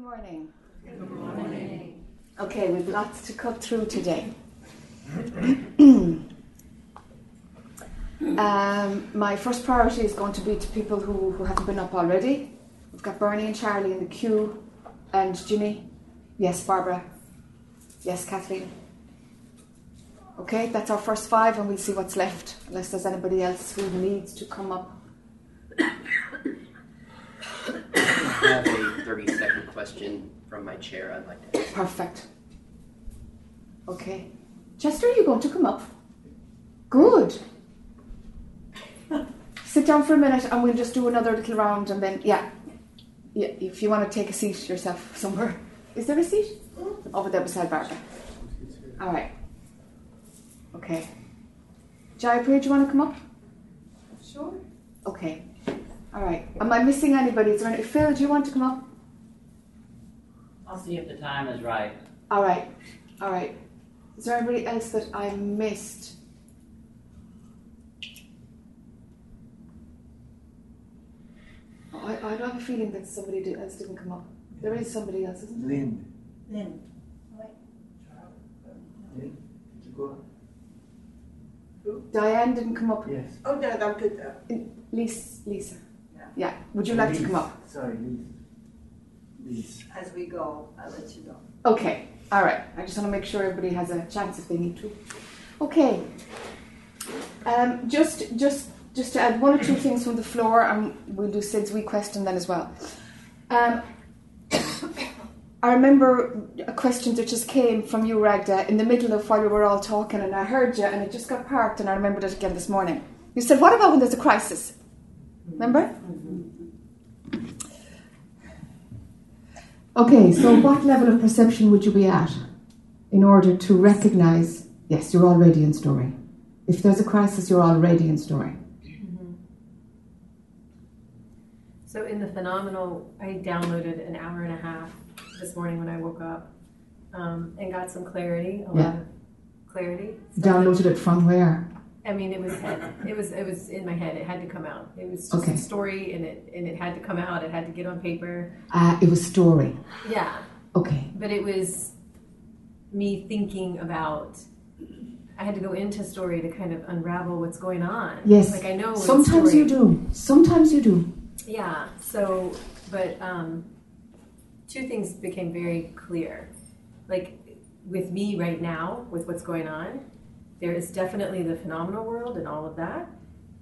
morning. Good morning. Okay, we've lots to cut through today. um, my first priority is going to be to people who, who haven't been up already. We've got Bernie and Charlie in the queue, and Ginny. Yes, Barbara. Yes, Kathleen. Okay, that's our first five, and we'll see what's left, unless there's anybody else who needs to come up. I have a 30 second question from my chair I'd like to ask. Perfect. Okay. Chester, are you going to come up? Good. Sit down for a minute and we'll just do another little round and then, yeah. Yeah, if you want to take a seat yourself somewhere. Is there a seat? Mm-hmm. Over there beside Barbara. All right. Okay. Jaipur, do you want to come up? Sure. Okay. All right. Am I missing anybody? Is there any? Phil, do you want to come up? I'll see if the time is right. All right. All right. Is there anybody else that I missed? Oh, I, I have a feeling that somebody did, else didn't come up. There is somebody else, isn't there? Lynn. Lynn. Lynn, did you go? Diane didn't come up. Yes. Oh, no, I'm good though. Lisa. Lisa. Yeah. Yeah. Would you like to come up? Sorry, Liz. Liz. As we go, I'll let you know. Okay. All right. I just want to make sure everybody has a chance if they need to. Okay. Um, just, just, just to add one or two things from the floor, and we'll do Sid's wee question then as well. Um, I remember a question that just came from you, Ragda, in the middle of while we were all talking, and I heard you, and it just got parked, and I remembered it again this morning. You said, "What about when there's a crisis?" Remember? Okay, so what level of perception would you be at in order to recognize, yes, you're already in story. If there's a crisis, you're already in story. So in the phenomenal, I downloaded an hour and a half this morning when I woke up um, and got some clarity, a Yeah. lot of clarity. Downloaded it from where? I mean, it was it was it was in my head. It had to come out. It was just Okay. a story, and it and it had to come out. It had to get on paper. Uh, it was story. Yeah, Okay. but it was me thinking about. I had to go into story to kind of unravel what's going on. Yes. like I know. Sometimes you do. Sometimes you do. Yeah. So, but um, two things became very clear. Like with me right now, with what's going on, there is definitely the phenomenal world and all of that.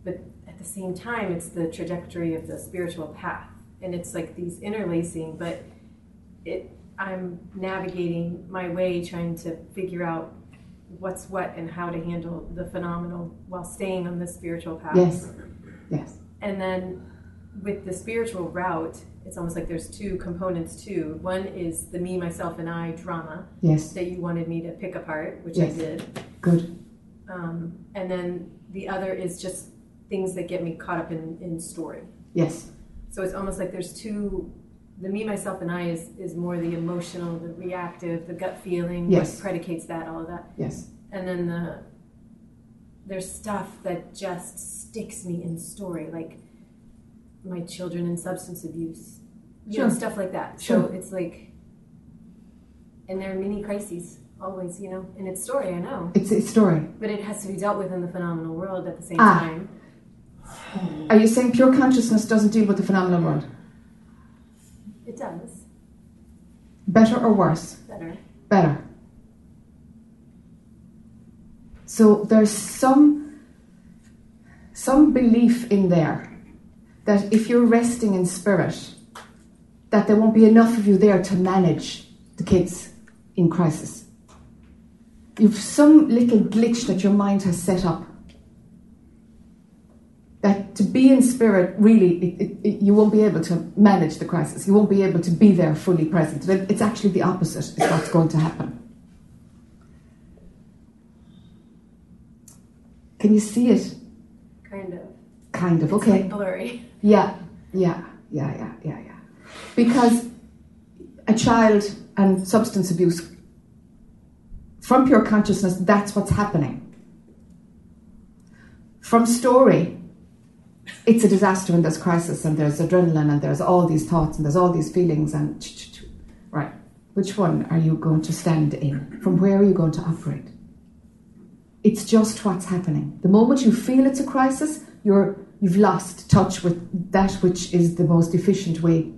But at the same time, it's the trajectory of the spiritual path, and it's like these interlacing. But it, I'm navigating my way, trying to figure out what's what and how to handle the phenomenal while staying on the spiritual path Yes. Yes. and then with the spiritual route it's almost like there's two components too one is the me myself and i drama Yes. that you wanted me to pick apart which Yes. i did Good. Um, and then the other is just things that get me caught up in, in story Yes. so it's almost like there's two the me myself and i is, is more the emotional the reactive the gut feeling Yes. what predicates that all of that Yes. and then the there's stuff that just sticks me in story like my children and substance abuse you know stuff like that Sure. so it's like and there are many crises always you know and it's story i know It's a story. but it has to be dealt with in the phenomenal world at the same Ah. time Are you saying pure consciousness doesn't deal with the phenomenal world? it does Better or worse? better better. So there's some some belief in there that if you're resting in spirit, that there won't be enough of you there to manage the kids in crisis. You've some little glitch that your mind has set up. That to be in spirit, really, it, it, it, you won't be able to manage the crisis. You won't be able to be there fully present. It's actually the opposite, is what's going to happen. Can you see it? kind of Kind of, It's okay. like blurry Yeah, yeah, yeah, yeah, yeah, yeah. Because a child and substance abuse, from pure consciousness, that's what's happening. From story, it's a disaster and there's crisis and there's adrenaline and there's all these thoughts and there's all these feelings and ch- Which one are you going to stand in? From where are you going to operate? It's just what's happening. The moment you feel it's a crisis, you're, you've lost touch with that which is the most efficient way,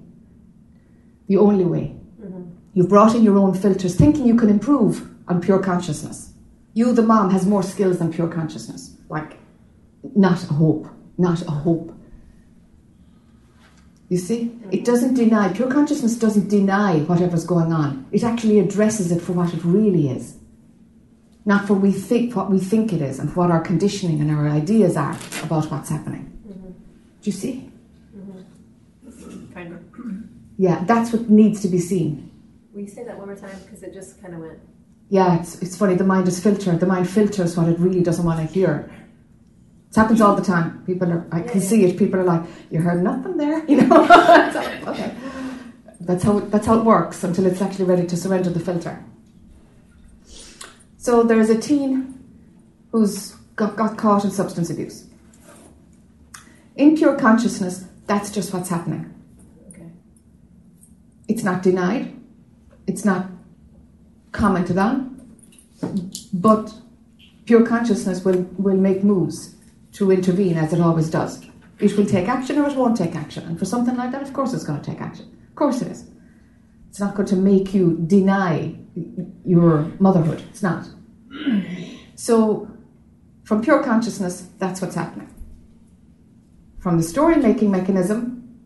the only way. Mm-hmm. You've brought in your own filters, thinking you can improve on pure consciousness. You, the mom, has more skills than pure consciousness. Like, not a hope, not a hope. You see? It doesn't deny, pure consciousness doesn't deny whatever's going on. It actually addresses it for what it really is. Not for we think what we think it is and what our conditioning and our ideas are about what's happening. Do you see? Kind of. Yeah, that's what needs to be seen. Will you say that one more time? Because it just kind of went. Yeah, it's, it's funny. The mind is filtered. The mind filters what it really doesn't want to hear. It happens all the time. People are, I can see it. People are like, "You heard nothing there," you know. Okay, that's how it, that's how it works until it's actually ready to surrender the filter. So there's a teen who's got, got caught in substance abuse. In pure consciousness, that's just what's happening. Okay. It's not denied. It's not commented on, but pure consciousness will, will make moves to intervene as it always does. It will take action or it won't take action. And for something like that, of course it's going to take action. Of course it is. It's not going to make you deny your motherhood. It's not. So, from pure consciousness, that's what's happening. From the story making mechanism,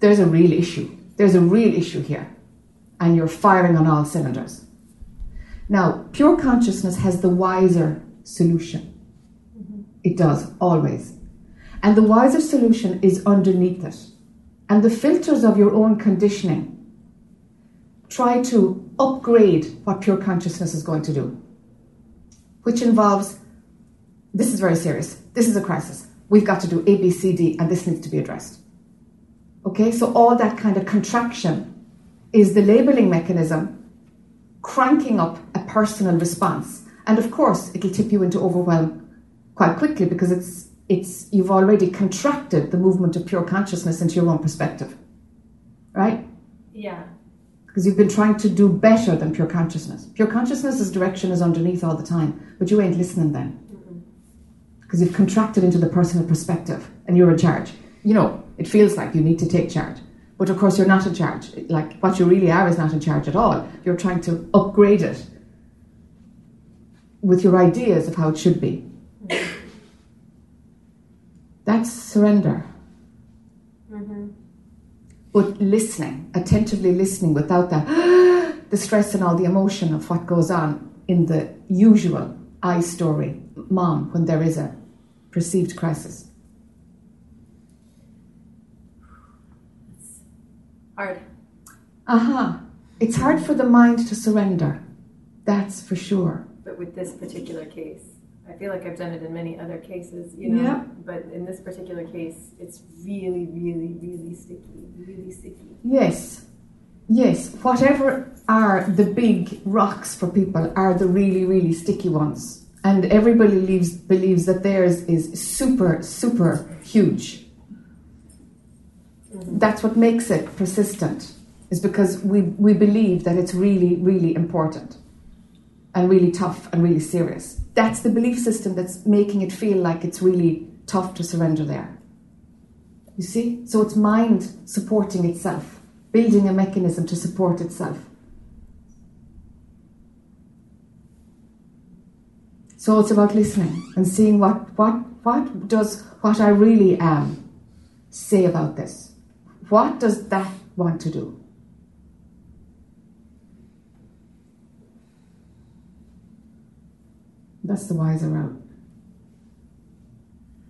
there's a real issue. There's a real issue here. And you're firing on all cylinders. Now, pure consciousness has the wiser solution. It does, always. And the wiser solution is underneath it. And the filters of your own conditioning try to upgrade what pure consciousness is going to do, which involves this is very serious. This is a crisis. We've got to do A, B, C, D, and this needs to be addressed. Okay, so all that kind of contraction is the labeling mechanism cranking up a personal response. And of course, it'll tip you into overwhelm quite quickly because it's it's you've already contracted the movement of pure consciousness into your own perspective. Right? Yeah. Because you've been trying to do better than pure consciousness. Pure consciousness's direction is underneath all the time, but you ain't listening then. Mm-hmm. Because you've contracted into the personal perspective and you're in charge. You know, it feels like you need to take charge. But of course, you're not in charge. Like, what you really are is not in charge at all. You're trying to upgrade it with your ideas of how it should be. That's surrender. Mm-hmm. But listening, attentively listening without that, the stress and all the emotion of what goes on in the usual I story, mom, when there is a perceived crisis. Hard. Aha, it's hard for the mind to surrender. That's for sure. But with this particular case, I feel like I've done it in many other cases, you know. Yeah. But in this particular case, it's really, really, really sticky, really sticky. Yes, yes. Whatever are the big rocks for people are the really, really sticky ones. And everybody leaves, believes that theirs is super, super huge. That's what makes it persistent, is because we, we believe that it's really, really important and really tough and really serious. That's the belief system that's making it feel like it's really tough to surrender there. You see? So it's mind supporting itself, building a mechanism to support itself. So it's about listening and seeing what, what, what does what I really am say about this? What does that want to do? That's the wiser route.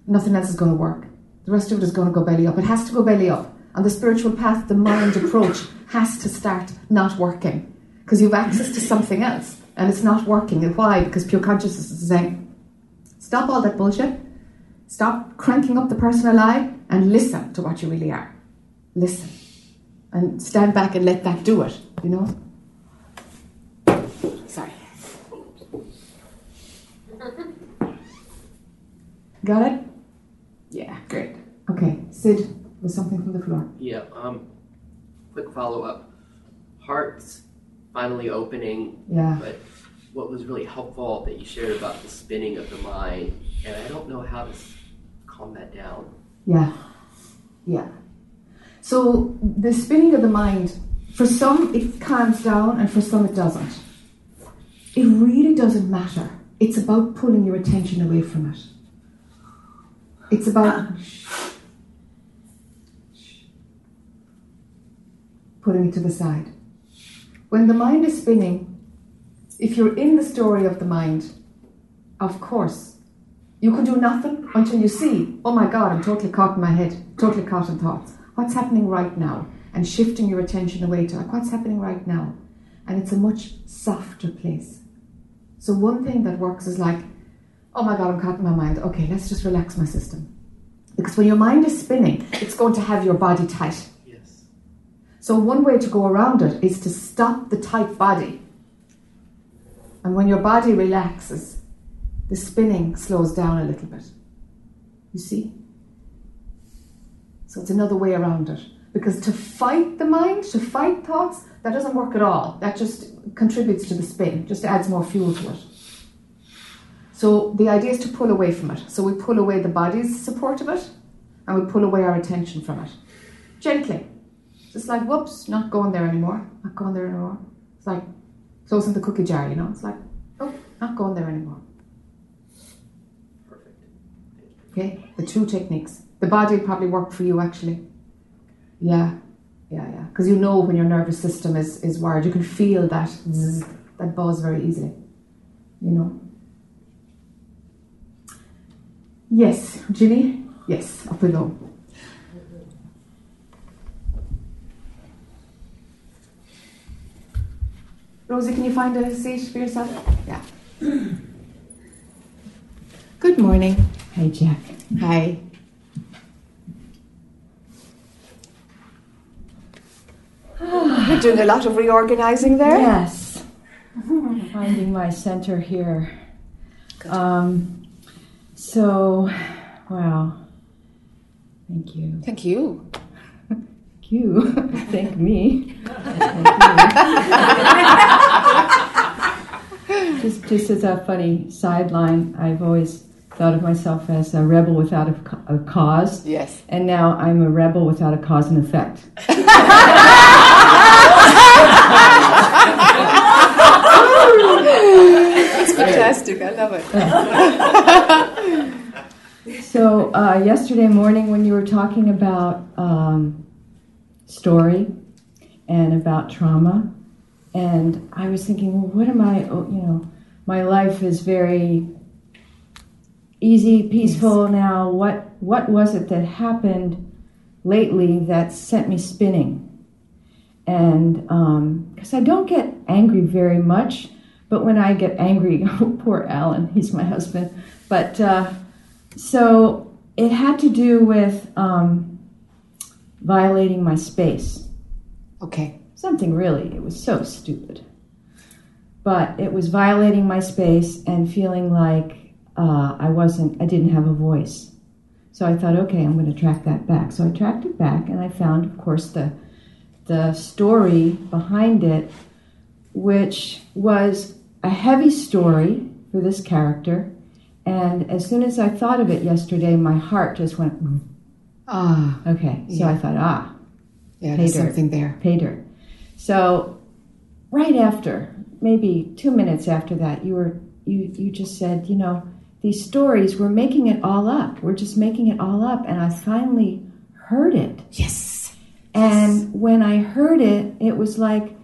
Nothing else is going to work. The rest of it is going to go belly up. It has to go belly up. On the spiritual path, the mind approach has to start not working because you have access to something else and it's not working. And why? Because pure consciousness is saying, stop all that bullshit, stop cranking up the personal I, and listen to what you really are. Listen. And stand back and let that do it, you know? Sorry. Got it? Yeah, great. Okay, Sid, was something from the floor. Yeah. Um. Quick follow up. Hearts finally opening. Yeah. But what was really helpful that you shared about the spinning of the mind, and I don't know how to calm that down. Yeah. Yeah. So the spinning of the mind, for some it calms down and for some it doesn't. It really doesn't matter. It's about pulling your attention away from it. It's about ah. putting it to the side. When the mind is spinning, if you're in the story of the mind, of course, you can do nothing until you see, oh my God, I'm totally caught in my head, totally caught in thoughts. What's happening right now? And shifting your attention away to like, what's happening right now? And it's a much softer place. So one thing that works is like, oh my God, I'm caught in my mind. Okay, let's just relax my system. Because when your mind is spinning, it's going to have your body tight. Yes. So one way to go around it is to stop the tight body. And when your body relaxes, the spinning slows down a little bit. You see? So it's another way around it. Because to fight the mind, to fight thoughts, that doesn't work at all. That just contributes to the spin, just adds more fuel to it. So the idea is to pull away from it. So we pull away the body's support of it, and we pull away our attention from it. Gently. Just like, whoops, not going there anymore. Not going there anymore. It's like closing the cookie jar, you know? It's like, oh, not going there anymore. Perfect. Okay? The two techniques. The body probably work for you actually. Yeah, yeah, yeah. Because you know when your nervous system is, is wired, you can feel that zzz, that buzz very easily. You know? Yes, Ginny? Yes, up we go. Rosie, can you find a seat for yourself? Yeah. Good morning. Hey, Jac. Hi. You're doing a lot of reorganizing there. Yes. Finding my center here. Um, so, wow. Thank you. Thank you. Thank you. Thank me. Thank you. just, just as a funny sideline, I've always thought of myself as a rebel without a, a cause, Yes. and now I'm a rebel without a cause and effect. That's fantastic. I love it. So uh, yesterday morning, when you were talking about um, story and about trauma, and I was thinking, well, what am I? oh, You know, my life is very easy, peaceful now. What what was it that happened lately that sent me spinning? And um because I don't get angry very much, but when I get angry, oh, poor Alan, he's my husband, but. Uh, so it had to do with um, violating my space. Okay. Something really, it was so stupid. But it was violating my space and feeling like uh, I wasn't, I didn't have a voice. So I thought, okay, I'm going to track that back. So I tracked it back and I found, of course, the, the story behind it, which was a heavy story for this character. And as soon as I thought of it yesterday, my heart just went. Ah, okay. So Yeah. I thought, ah, yeah, there's dirt. something there. pay dirt. So right after, maybe two minutes after that, you were you you just said, you know, these stories, we're making it all up. We're just making it all up. And I finally heard it. Yes. And when I heard it, it was like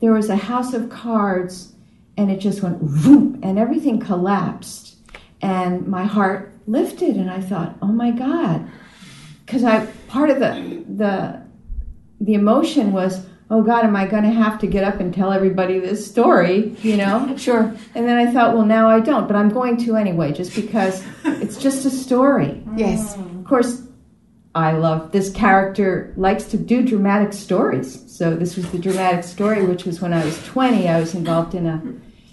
there was a house of cards and it just went vroom and everything collapsed. And my heart lifted and I thought, oh my God. Because I part of the the the emotion was, oh God, am I gonna have to get up and tell everybody this story? You know? Sure. And then I thought, well now I don't, but I'm going to anyway, just because it's just a story. Yes. Of course, I love this character likes to do dramatic stories. So this was the dramatic story, which was when I was 20. I was involved in a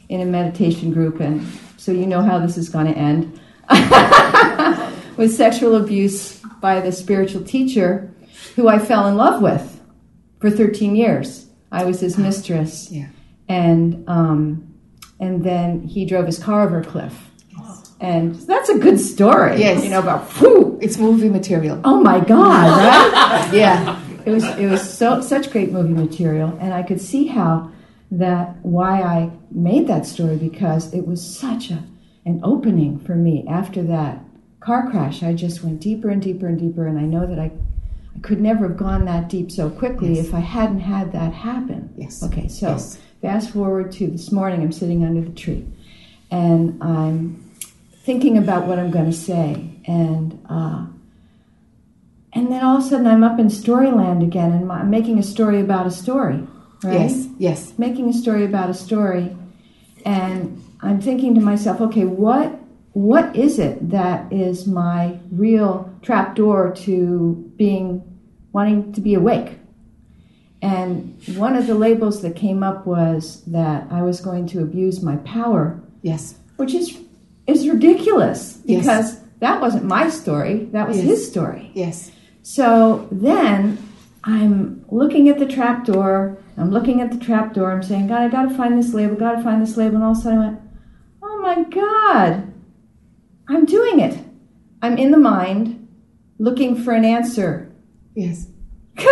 in a meditation group, and so you know how this is going to end with sexual abuse by the spiritual teacher, who I fell in love with for 13 years. I was his mistress, Yeah. and um, and then he drove his car over a cliff. And that's a good story. Yes. You know about whew, It's movie material. oh my God, right? Yeah. it was it was so such great movie material, and I could see how that why I made that story because it was such a an opening for me after that car crash. I just went deeper and deeper and deeper, and I know that I I could never have gone that deep so quickly Yes. if I hadn't had that happen. Yes. Okay, so Yes. fast forward to this morning. I'm sitting under the tree, and I'm thinking about what I'm going to say, and. Uh, and then all of a sudden, I'm up in Storyland again, and I'm making a story about a story, right? Yes. Yes. Making a story about a story, and I'm thinking to myself, okay, what what is it that is my real trapdoor to being wanting to be awake? And one of the labels that came up was that I was going to abuse my power Yes. which is is ridiculous Yes. because that wasn't my story that was Yes. his story Yes. so then i'm looking at the trap door i'm looking at the trap door i'm saying god i gotta find this label gotta find this label and all of a sudden i went oh my god i'm doing it i'm in the mind looking for an answer Yes.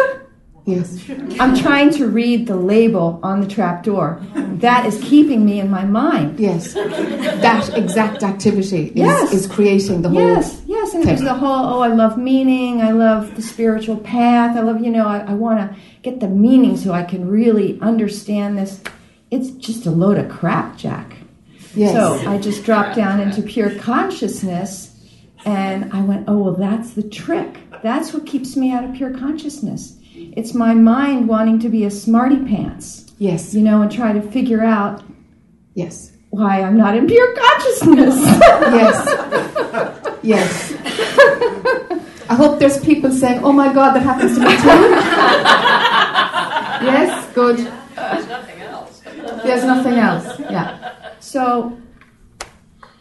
Yes. i'm trying to read the label on the trap door that is keeping me in my mind Yes. That exact activity is, Yes. is creating the whole. Yes, yes, and was the whole. Oh, I love meaning. I love the spiritual path. I love, you know, I, I want to get the meaning so I can really understand this. It's just a load of crap, Jac. Yes. So I just dropped down into pure consciousness, and I went, oh well, that's the trick. That's what keeps me out of pure consciousness. It's my mind wanting to be a smarty pants, Yes. you know, and try to figure out Yes. why I'm not in pure consciousness. Yes. Yes. I hope there's people saying, "Oh my God, that happens to me too." yes. Good. There's nothing else. There's nothing else. Yeah. So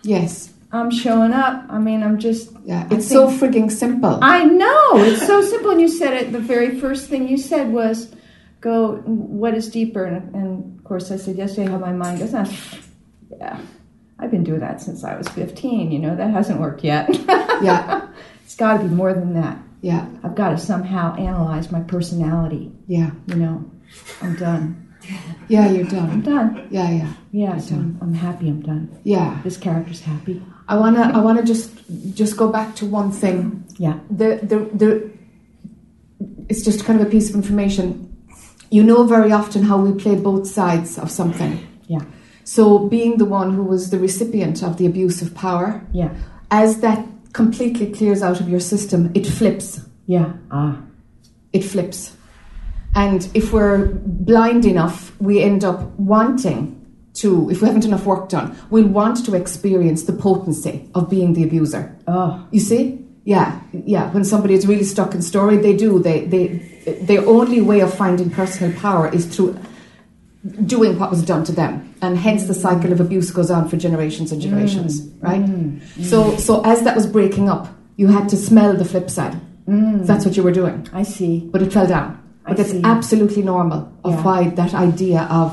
Yes. I'm showing up. I mean, I'm just. Yeah. It's so frigging simple. I know it's so simple. And you said it. The very first thing you said was, "Go. What is deeper?" And, and of course, I said yesterday how my mind goes. "Ah, Yeah, I've been doing that since I was 15. You know that hasn't worked yet. Yeah. it's got to be more than that. Yeah. I've got to somehow analyze my personality. Yeah. You know, I'm done. Yeah. You're done. I'm done. Yeah. Yeah. Yeah, so I'm, I'm happy. I'm done. Yeah. This character's happy. I wanna. I wanna just just go back to one thing. Yeah. the, the, the, it's just kind of a piece of information. You know very often how we play both sides of something. Yeah. So, being the one who was the recipient of the abuse of power, Yeah. as that completely clears out of your system, it flips. Yeah. Ah. It flips. And if we're blind enough, we end up wanting to, if we haven't enough work done, we'll want to experience the potency of being the abuser. Oh. You see? Yeah, yeah. When somebody is really stuck in story, they do. They, they, their only way of finding personal power is through doing what was done to them, and hence the cycle of abuse goes on for generations and generations, mm. right? Mm. So, so as that was breaking up, you had to smell the flip side. Mm. That's what you were doing, I see. but it fell down. I But that's see. absolutely normal of Yeah. why that idea of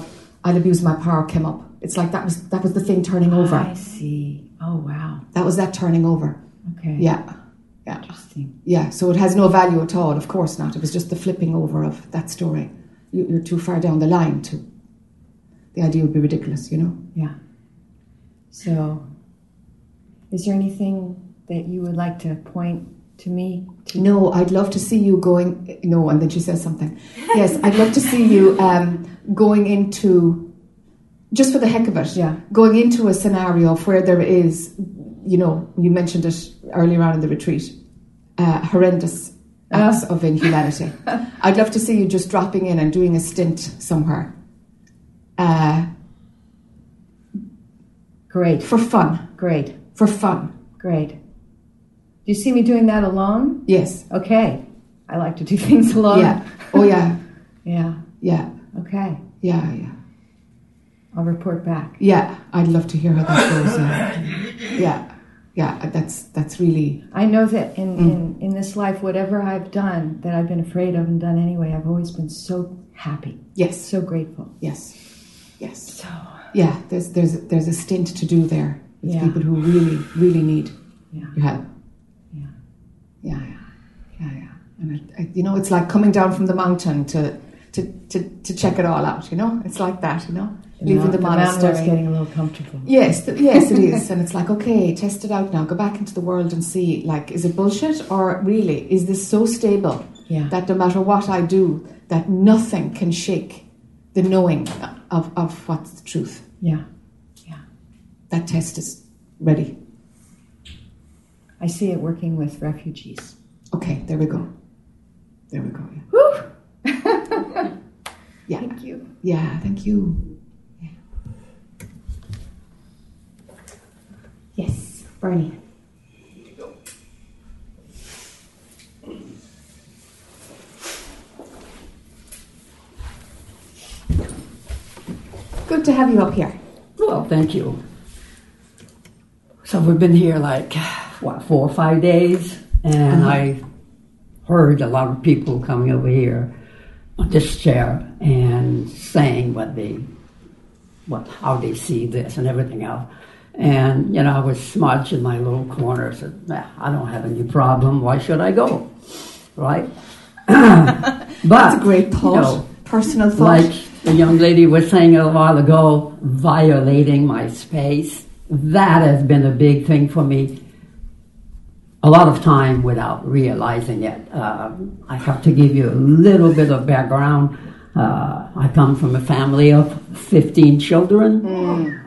I'll abuse my power came up. It's like that was that was the thing turning ah, over. I see. Oh wow. That was that turning over. Okay. Yeah, yeah. Interesting. Yeah, so it has no value at all. Of course not. It was just the flipping over of that story. You- You're too far down the line to. The idea would be ridiculous, you know. Yeah. So, is there anything that you would like to point to me? To No, I'd love to see you going. No, and then she says something. Yes, I'd love to see you um, going into, just for the heck of it, Yeah. going into a scenario of where there is, you know, you mentioned it earlier on in the retreat, uh, horrendous acts of inhumanity. I'd love to see you just dropping in and doing a stint somewhere. Uh, Great. for fun. Great. For fun. Great. Do you see me doing that alone? Yes. Okay. I like to do things alone. Yeah. Oh yeah. Yeah. Yeah. Okay. Yeah. Yeah. I'll report back. Yeah. I'd love to hear how that goes. Yeah. Yeah. Yeah. That's that's really I know that in, Mm. in, in this life, whatever I've done that I've been afraid of and done anyway, I've always been so happy, yes. so grateful. Yes. Yes. So Yeah, there's there's there's a stint to do there with Yeah. people who really really need Yeah. your help. Yeah. Yeah, yeah, yeah. And it, I, you know, it's like coming down from the mountain to to to, to check it all out. You know, it's like that. You know, leaving the, monastery. getting a little comfortable. Yes, th- yes, it is, and it's like okay, test it out now. Go back into the world and see, like, is it bullshit or really is this so stable Yeah. that no matter what I do, that nothing can shake the knowing of of what's the truth. Yeah, yeah. That test is ready. I see it working with refugees. Okay, there we go. There we go. Yeah. Woo! Yeah. Thank you. Yeah, thank you. Yes, Bernie. Good to have you up here. Well, thank you. So we've been here like, what, four or five days, and mm-hmm. I heard a lot of people coming over here on this chair and saying what they, what, how they see this and everything else. And, you know, I was smudged in my little corner. said, "Nah, I don't have any problem. Why should I go? Right? but, That's a great thought. You know, Personal thought. like the young lady was saying a while ago, violating my space. That has been a big thing for me. A lot of time without realizing it. Uh, I have to give you a little bit of background. Uh, I come from a family of 15 children,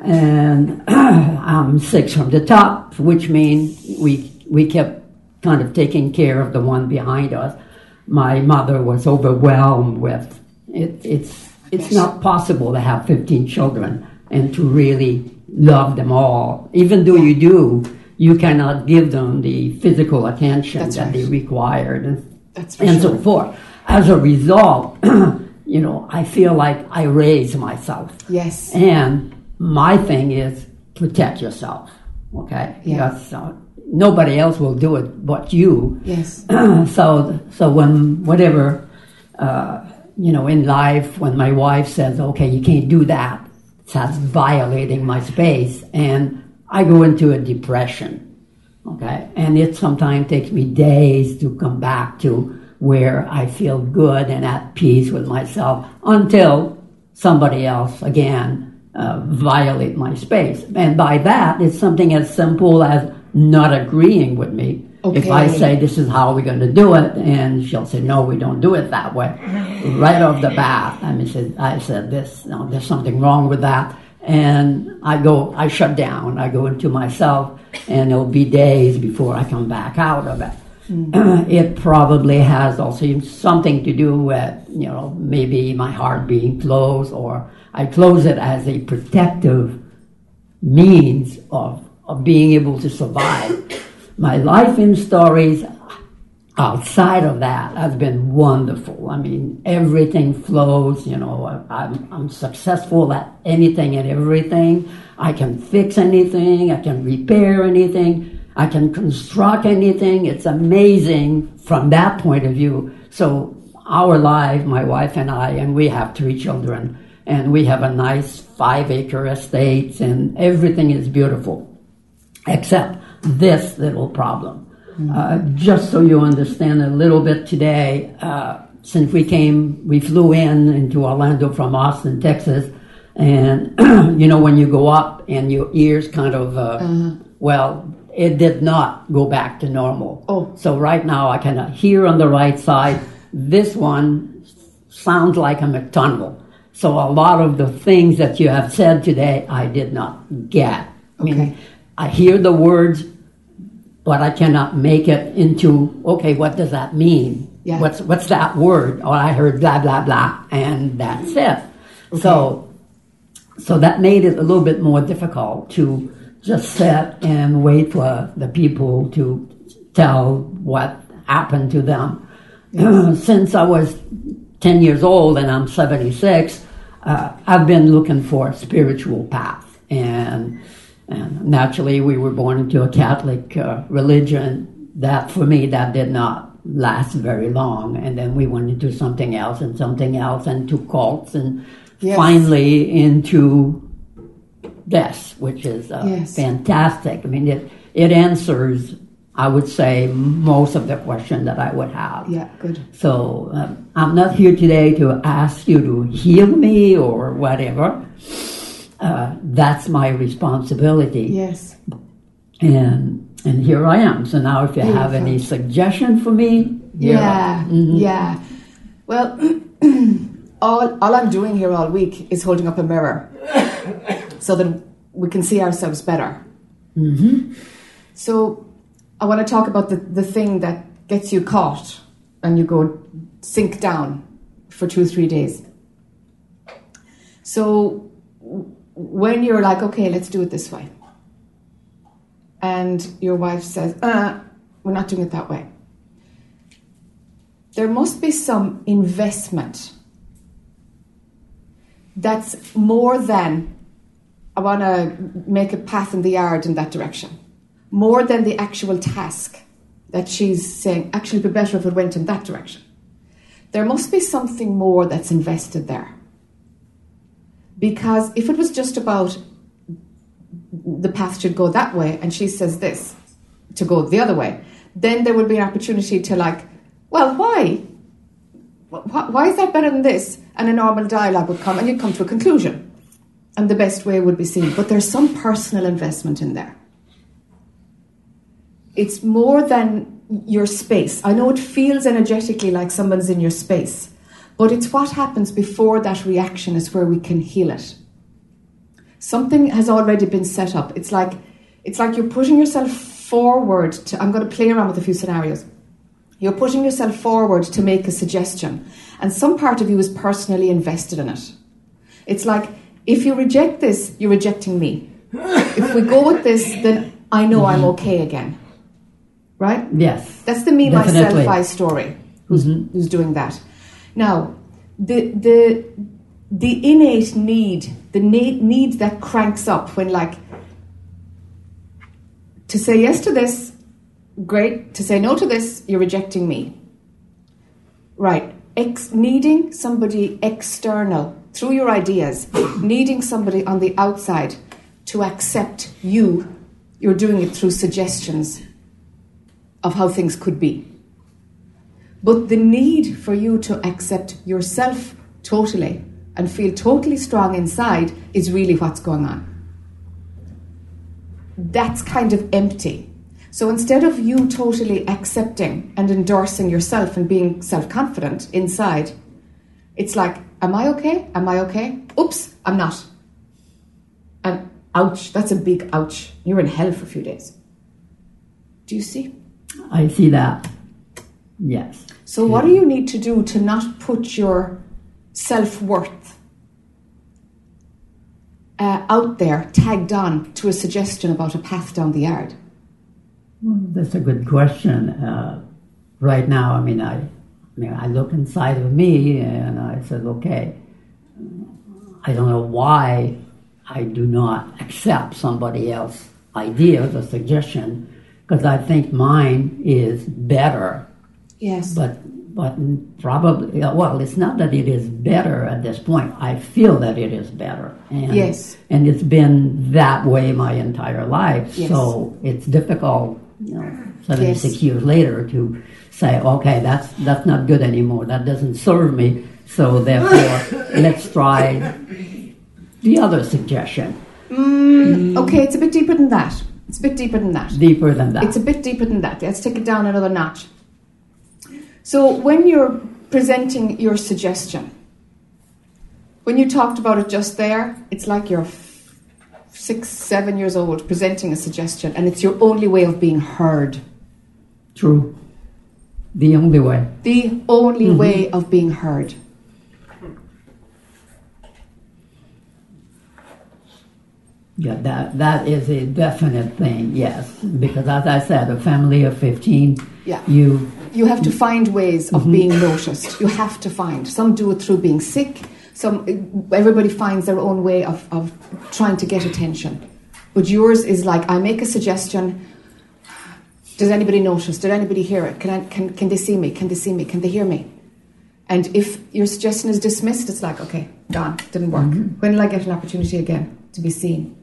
and I'm six from the top, which means we, we kept kind of taking care of the one behind us. My mother was overwhelmed with it, it's it's not possible to have 15 children and to really love them all. Even though you do, you cannot give them the physical attention That's that right. they required and, That's for and sure. so forth. As a result, you know, I feel like I raise myself. Yes. And my thing is protect yourself. Okay? Yeah. Because uh, nobody else will do it but you. Yes. so so when whatever uh, you know in life when my wife says okay you can't do that that's violating my space and i go into a depression okay? And it sometimes takes me days to come back to where i feel good and at peace with myself until somebody else again uh, violate my space. And by that it's something as simple as not agreeing with me. If I say this is how we're going to do it, and she'll say no, we don't do it that way, right off the bat. I mean, said- I said this, no, there's something wrong with that, and I go, I shut down, I go into myself, and it'll be days before I come back out of it. Mm-hmm. it probably has also something to do with you know maybe my heart being closed, or I close it as a protective means of, of being able to survive. My life in stories outside of that has been wonderful. I mean, everything flows, you know, I'm, I'm successful at anything and everything. I can fix anything, I can repair anything, I can construct anything. It's amazing from that point of view. So, our life, my wife and I, and we have three children, and we have a nice five acre estate, and everything is beautiful except this little problem. Uh, just so you understand a little bit today, uh, since we came, we flew in into Orlando from Austin, Texas, and you know when you go up and your ears kind of, uh, well, it did not go back to normal. Oh. So right now I can hear on the right side. This one sounds like a McTunnel. So a lot of the things that you have said today, I did not get. I mean, I hear the words, but I cannot make it into okay. What does that mean? Yeah. What's what's that word? Oh, I heard blah blah blah, and that's it. So, so that made it a little bit more difficult to just sit and wait for the people to tell what happened to them. Since I was 10 years old and I'm 76, uh, I've been looking for a spiritual path. And, and naturally, we were born into a Catholic uh, religion. That, for me, that did not last very long. And then we went into something else and something else and to cults and Yes. finally into this, which is uh, Yes. fantastic. I mean, it it answers, I would say, most of the question that I would have. Yeah, good. So um, I'm not here today to ask you to heal me or whatever. Uh, that's my responsibility, Yes. and and here I am. So now, if you have any suggestion for me, Yeah, am. Mhm. yeah. Well, all, all I'm doing here all week is holding up a mirror so that we can see ourselves better. Mm-hmm. So I want to talk about the, the thing that gets you caught and you go sink down for two or three days. So when you're like, okay, let's do it this way, and your wife says, uh, we're not doing it that way, there must be some investment that's more than I want to make a path in the yard in that direction, more than the actual task that she's saying, actually, it'd be better if it went in that direction. There must be something more that's invested there. Because if it was just about the path should go that way and she says this to go the other way, then there would be an opportunity to, like, well, why? Why is that better than this? And a normal dialogue would come and you'd come to a conclusion and the best way would be seen. But there's some personal investment in there. It's more than your space. I know it feels energetically like someone's in your space, but it's what happens before that reaction is where we can heal it. Something has already been set up. It's like it's like you're putting yourself forward to I'm going to play around with a few scenarios. You're putting yourself forward to make a suggestion, and some part of you is personally invested in it. It's like if you reject this, you're rejecting me. if we go with this, then I know I'm okay again. Right? Yes. That's the me, Definitely. myself, I story. Who's, mm-hmm. who's doing that? Now, the the the innate need, the need, that cranks up when like to say yes to this, great. To say no to this, you're rejecting me. Right. Ex- needing somebody external through your ideas, needing somebody on the outside to accept you. You're doing it through suggestions of how things could be. But the need for you to accept yourself totally and feel totally strong inside is really what's going on. That's kind of empty. So instead of you totally accepting and endorsing yourself and being self confident inside, it's like, Am I okay? Am I okay? Oops, I'm not. And ouch, that's a big ouch. You're in hell for a few days. Do you see? I see that. Yes. So, what do you need to do to not put your self worth uh, out there, tagged on to a suggestion about a path down the yard? Well, that's a good question. Uh, right now, I mean, I, I mean, I look inside of me and I said, okay, I don't know why I do not accept somebody else's ideas or suggestion because I think mine is better. Yes. But but probably well, it's not that it is better at this point. I feel that it is better. And, Yes. And it's been that way my entire life. Yes. So it's difficult, you know, seventy six Yes. years later to say, okay, that's that's not good anymore. That doesn't serve me. So therefore, let's try the other suggestion. Mm, mm. Okay, it's a bit deeper than that. It's a bit deeper than that. Deeper than that. It's a bit deeper than that. Let's take it down another notch. So, when you're presenting your suggestion, when you talked about it just there, it's like you're six, seven years old presenting a suggestion, and it's your only way of being heard. True. The only way. The only mm-hmm. way of being heard. Yeah, that that is a definite thing. Yes, because as I said, a family of fifteen, Yeah. you You have to find ways of mm-hmm. being noticed. You have to find. Some do it through being sick. Some everybody finds their own way of, of trying to get attention. But yours is like I make a suggestion. Does anybody notice? Did anybody hear it? Can, I, can can they see me? Can they see me? Can they hear me? And if your suggestion is dismissed, it's like, okay, gone, didn't work. Mm-hmm. When will I get an opportunity again to be seen?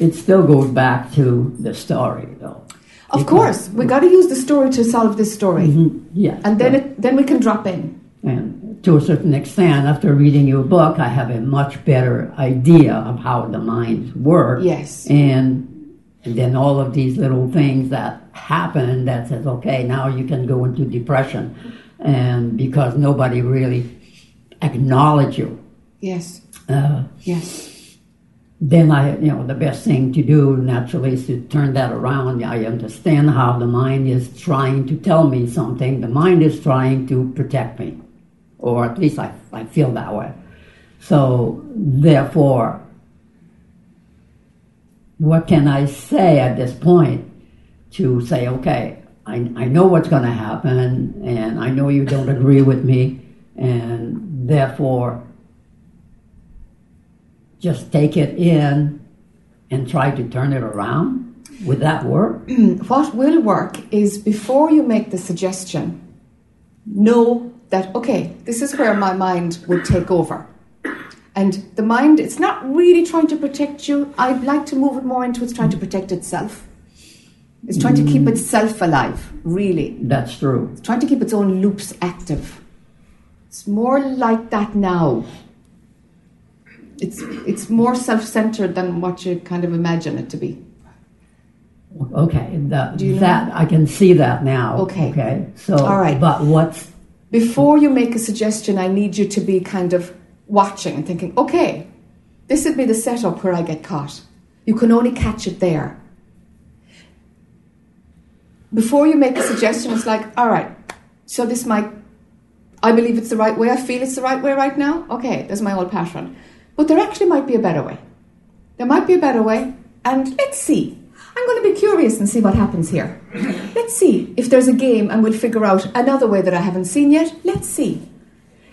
It still goes back to the story, though. Of course, we got to use the story to solve this story, Mhm, Yes. and then it, then we can drop in. And to a certain extent, after reading your book, I have a much better idea of how the minds work. Yes. And, and then all of these little things that happen that says, okay, now you can go into depression. And because nobody really acknowledge you. Yes, Uh, yes, then I, you know, the best thing to do naturally is to turn that around. I understand how the mind is trying to tell me something. The mind is trying to protect me, or at least I, I feel that way. So, therefore, what can I say at this point to say, okay, I, I know what's going to happen, and I know you don't agree with me, and therefore, just take it in and try to turn it around? Would that work? what will work is before you make the suggestion, know that, okay, this is where my mind will take over. And the mind, it's not really trying to protect you. I'd like to move it more into it's trying to protect itself. It's trying to keep mm. itself alive, really. That's true. It's trying to keep its own loops active. It's more like that now. It's, it's more self centered than what you kind of imagine it to be. Okay, that, Do you know- that I can see that now. Okay. Okay. So, All right. But what's before you make a suggestion, I need you to be kind of watching and thinking, okay, this would be the setup where I get caught. You can only catch it there. Before you make a suggestion, it's like, all right, so this might, I believe it's the right way, I feel it's the right way right now. Okay, there's my old pattern. But there actually might be a better way. There might be a better way, and let's see. I'm going to be curious and see what happens here. Let's see if there's a game and we'll figure out another way that I haven't seen yet. Let's see.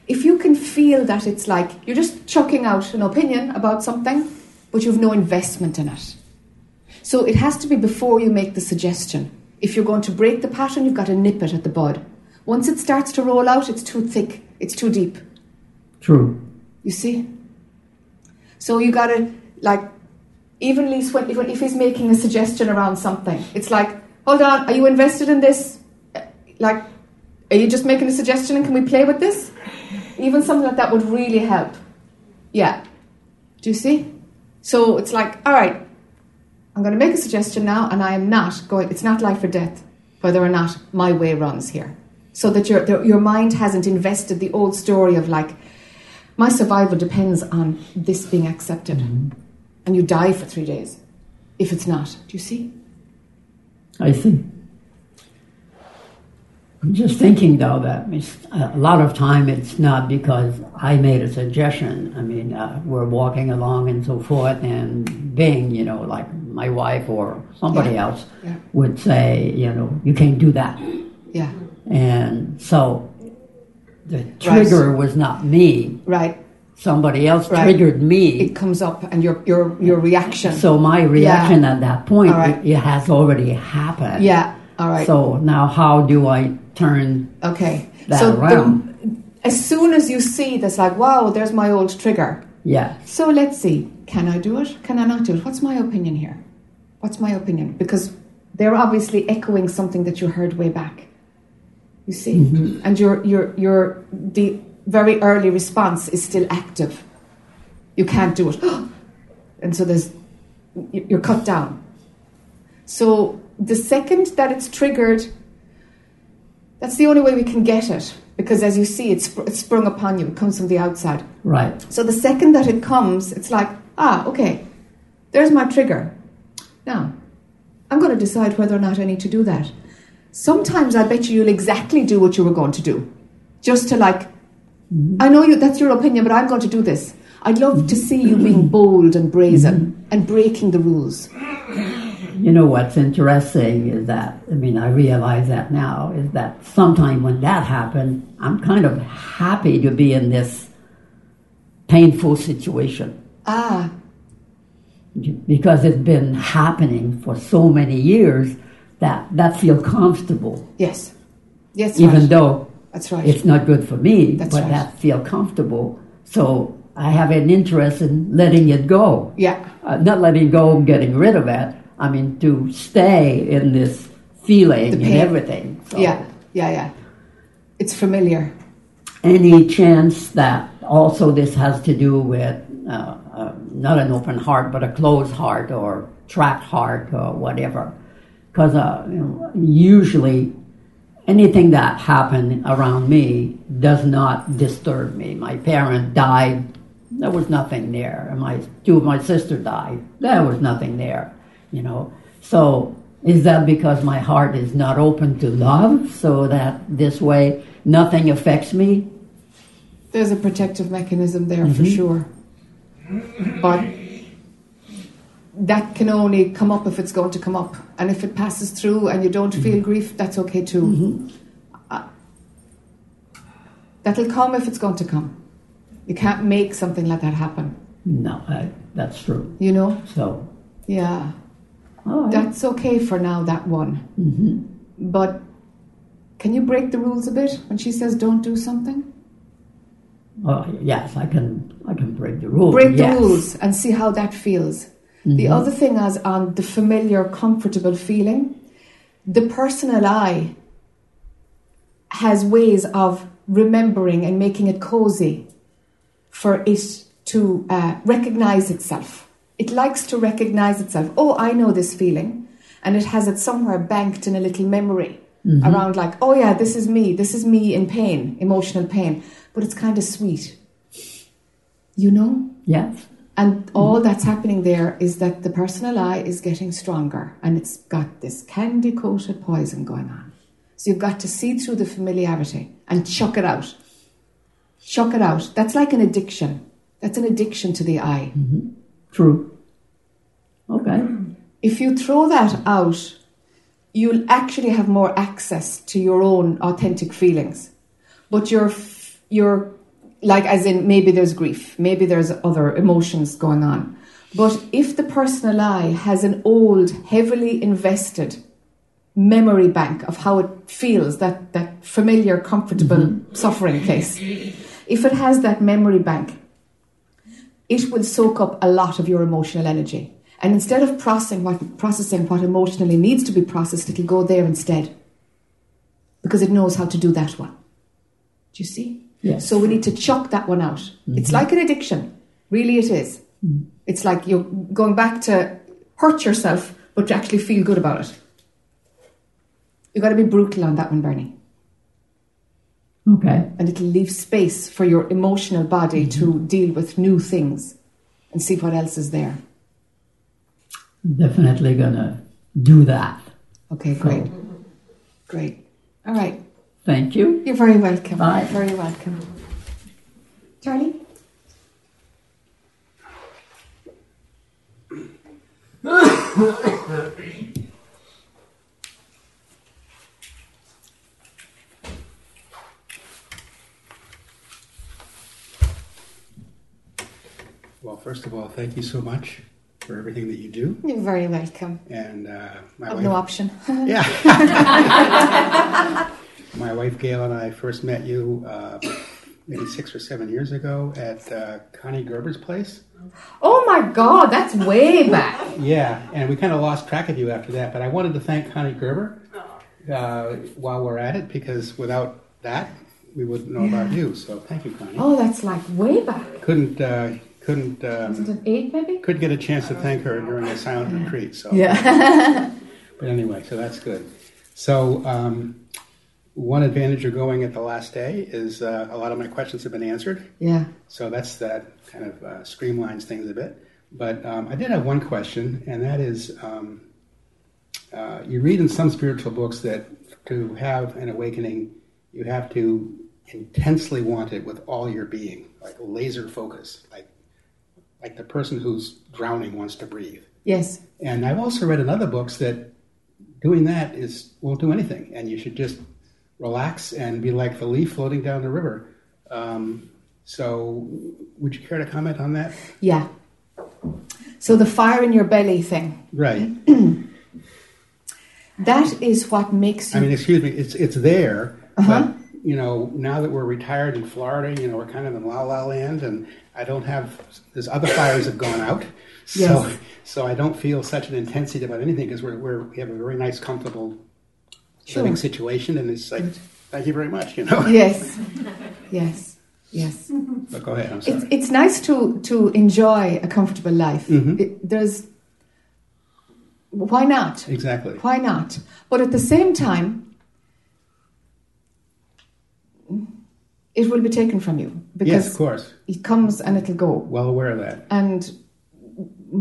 If you can feel that it's like you're just chucking out an opinion about something, but you've no investment in it. So it has to be before you make the suggestion. If you're going to break the pattern, you've got to nip it at the bud. Once it starts to roll out, it's too thick, it's too deep. true? You see? So you gotta, like, even Lise, when, if, if he's making a suggestion around something, it's like, hold on, are you invested in this? Like, are you just making a suggestion and can we play with this? Even something like that would really help. Yeah. Do you see? So it's like, all right, I'm going to make a suggestion now, and I am not going, it's not life or death whether or not my way runs here. So that your, your mind hasn't invested the old story of like, my survival depends on this being accepted. And you die for three days if it's not. Do you see? I see. I'm just thinking though that a lot of time it's not because I made a suggestion. I mean, uh, we're walking along and so forth, and Bing, you know, like my wife or somebody Yeah. else Yeah. would say, you know, you can't do that. Yeah. And so the trigger was not me. Right. Somebody else Right. triggered me. It comes up and your, your, your reaction. so my reaction at that point, right. it, it has already happened. yeah. All right. So now how do I turn okay. that so around? The, as soon as you see this, like, wow, there's my old trigger. yeah. So let's see. Can I do it? Can I not do it? What's my opinion here? What's my opinion? Because they're obviously echoing something that you heard way back. You see? And your your your the very early response is still active. You can't do it. and so there's you're cut down. So the second that it's triggered, that's the only way we can get it. Because as you see, it's, it's sprung upon you. It comes from the outside. Right. So the second that it comes, it's like, ah, okay, there's my trigger. Now, I'm going to decide whether or not I need to do that. Sometimes I bet you you'll exactly do what you were going to do. Just to like, I know you that's your opinion, but I'm going to do this. I'd love to see you being bold and brazen and breaking the rules. You know what's interesting is that I mean I realize that now is that sometime when that happened, I'm kind of happy to be in this painful situation Ah, because it's been happening for so many years that that feel comfortable, yes. Yes, even right. though That's right. It's not good for me, That's but right. that feel comfortable. So I have an interest in letting it go. yeah, Uh, not letting go, getting rid of it. I mean, to stay in this feeling and everything. So yeah, yeah, yeah. It's familiar. Any chance that also this has to do with uh, uh, not an open heart, but a closed heart or trapped heart or whatever? Because uh, you know, usually anything that happened around me does not disturb me. My parent died, there was nothing there. And my two of my sisters died, there was nothing there. You know, so is that because my heart is not open to love, so that this way nothing affects me? There's a protective mechanism there for sure. But that can only come up if it's going to come up. And if it passes through and you don't feel mm-hmm. grief, that's okay too. Mm-hmm. Uh, that'll come if it's going to come. You can't make something like that happen, No, I, that's true. you know? So, Yeah. right. That's okay for now, that one. Mm-hmm. But can you break the rules a bit when she says don't do something? Oh, yes, I can. I can break the rules. break the yes. rules and see how that feels. The mm-hmm. other thing is on the familiar, comfortable feeling, the personal I has ways of remembering and making it cozy for it to uh, recognize itself. It likes to recognize itself. Oh, I know this feeling. And it has it somewhere banked in a little memory mm-hmm. around, like, oh, yeah, this is me. This is me in pain, emotional pain. But it's kind of sweet. You know? Yes. And mm-hmm. all that's happening there is that the personal I is getting stronger and it's got this candy coated poison going on. So you've got to see through the familiarity and chuck it out. Chuck it out. That's like an addiction. That's an addiction to the I. Mm-hmm. True. Okay. If you throw that out, you'll actually have more access to your own authentic feelings. But you're, f- you're like, as in, maybe there's grief, maybe there's other emotions going on. But if the personal I has an old, heavily invested memory bank of how it feels, that, that familiar, comfortable mm-hmm. suffering place, if it has that memory bank, it will soak up a lot of your emotional energy. And instead of processing what, processing what emotionally needs to be processed, it'll go there instead. Because it knows how to do that one. Do you see? Yes. So we need to chuck that one out. Mm-hmm. It's like an addiction. Really, it is. Mm-hmm. It's like you're going back to hurt yourself, but to actually feel good about it. You've got to be brutal on that one, Bernie. Okay. And it'll leave space for your emotional body to mm-hmm. deal with new things and see what else is there. Definitely gonna do that. Okay, great. Great. All right. Thank you. You're very welcome. Bye. You're very welcome. Charlie? Well, first of all, thank you so much for everything that you do. You're very welcome. And uh, my I've wife, no option. yeah, my wife Gail and I first met you uh, maybe six or seven years ago at uh, Connie Gerber's place. oh my God, that's way back. Yeah, and we kind of lost track of you after that. But I wanted to thank Connie Gerber uh, while we're at it because without that, we wouldn't know about you. So thank you, Connie. Oh, that's like way back. Couldn't uh, couldn't um, an eight, maybe? couldn't get a chance to thank her during a silent retreat. So Yeah. But anyway, so that's good. So um, one advantage of going at the last day is uh, a lot of my questions have been answered. yeah. So that's that kind of uh, streamlines things a bit. But um, I did have one question, and that is um, uh, you read in some spiritual books that to have an awakening, you have to intensely want it with all your being, like laser focus, like like the person who's drowning wants to breathe. Yes. And I've also read in other books that doing that is won't do anything, and you should just relax and be like the leaf floating down the river. Um, so, would you care to comment on that? Yeah. So the fire in your belly thing, Right. that is what makes you. I mean, excuse me. It's it's there, Uh-huh. but you know, now that we're retired in Florida, you know, we're kind of in la la land, and I don't have. There's other fires have gone out, so Yes. so I don't feel such an intensity about anything because we're, we're we have a very nice, comfortable Sure. living situation, and it's like, thank you very much, you know. Yes, yes, yes. But go ahead. I'm It's sorry. it's nice to to enjoy a comfortable life. Mhm. It, there's why not? exactly. Why not? But at the same time, it will be taken from you because Yes, of course. it comes and it'll go. Well aware of that. and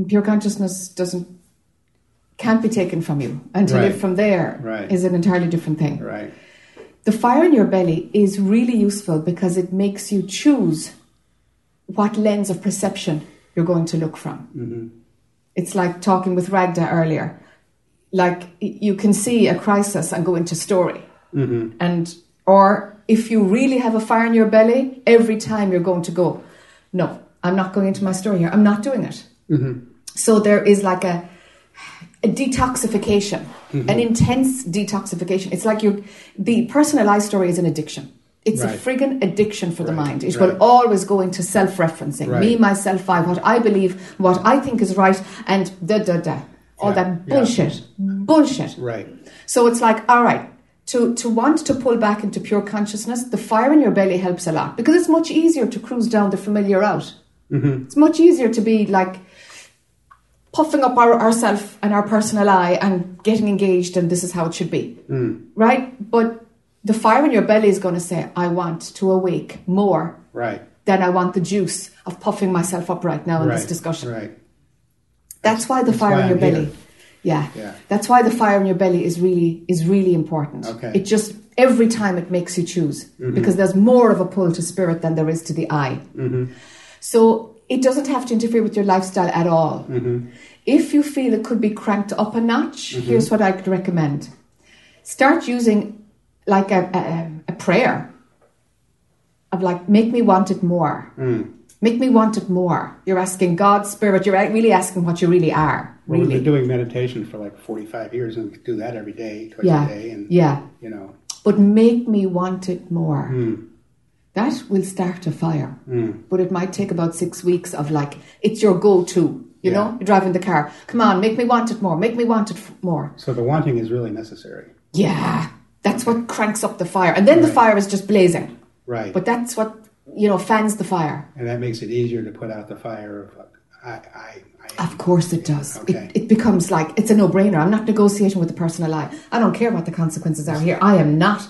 pure consciousness doesn't can't be taken from you and to Right. live from there is Right. an entirely different thing. Right. the fire in your belly is really useful because it makes you choose what lens of perception you're going to look from. Hmm it's like talking with ragda earlier. Like you can see a crisis and go into story. Hmm and or if you really have a fire in your belly every time you're going to go no i'm not going into my story here. I'm not doing it. Hmm so there is like a, a detoxification, an intense detoxification. It's like you, the personalized story is an addiction. It's a Right. friggin' addiction for the mind. It right. will always go into self-referencing. Right. Me, myself, I, what I believe, what I think is right, and da da da. All Yeah, that yeah. bullshit. Bullshit. Right. So it's like, all right, to, to want to pull back into pure consciousness, the fire in your belly helps a lot because it's much easier to cruise down the familiar route. hmm It's much easier to be like puffing up our ourself and our personal I and getting engaged and this is how it should be. Mm. Right? But the fire in your belly is going to say, I want to awake more Right. than I want the juice of puffing myself up right now in right. this discussion. Right. That's why the That's fire why in your I'm belly. here. Yeah. Yeah. That's why the fire in your belly is really is really important. Okay. It just every time it makes you choose Mm-hmm. because there's more of a pull to spirit than there is to the I. hmm So it doesn't have to interfere with your lifestyle at all. hmm If you feel it could be cranked up a notch, here's what I could recommend. Start using like a, a, a prayer of like, make me want it more. Mm. Make me want it more. You're asking God, Spirit, you're really asking what you really are. Well, we've been doing meditation for like 45 years and do that every day, twice Yeah. a day. And, Yeah. you know, But make me want it more. mm, That will start a fire. mm, But it might take about six weeks of like, it's your go to. You Yeah. know, you're driving the car. Come on, make me want it more. Make me want it f- more. so the wanting is really necessary. Yeah, that's what cranks up the fire. And then the fire is just blazing. Right. But that's what, you know, fans the fire. and that makes it easier to put out the fire of, uh, I, I, I. Of course it does. Okay. It, it becomes like, it's a no brainer. I'm not negotiating with the personal lie. I don't care what the consequences are here. I am not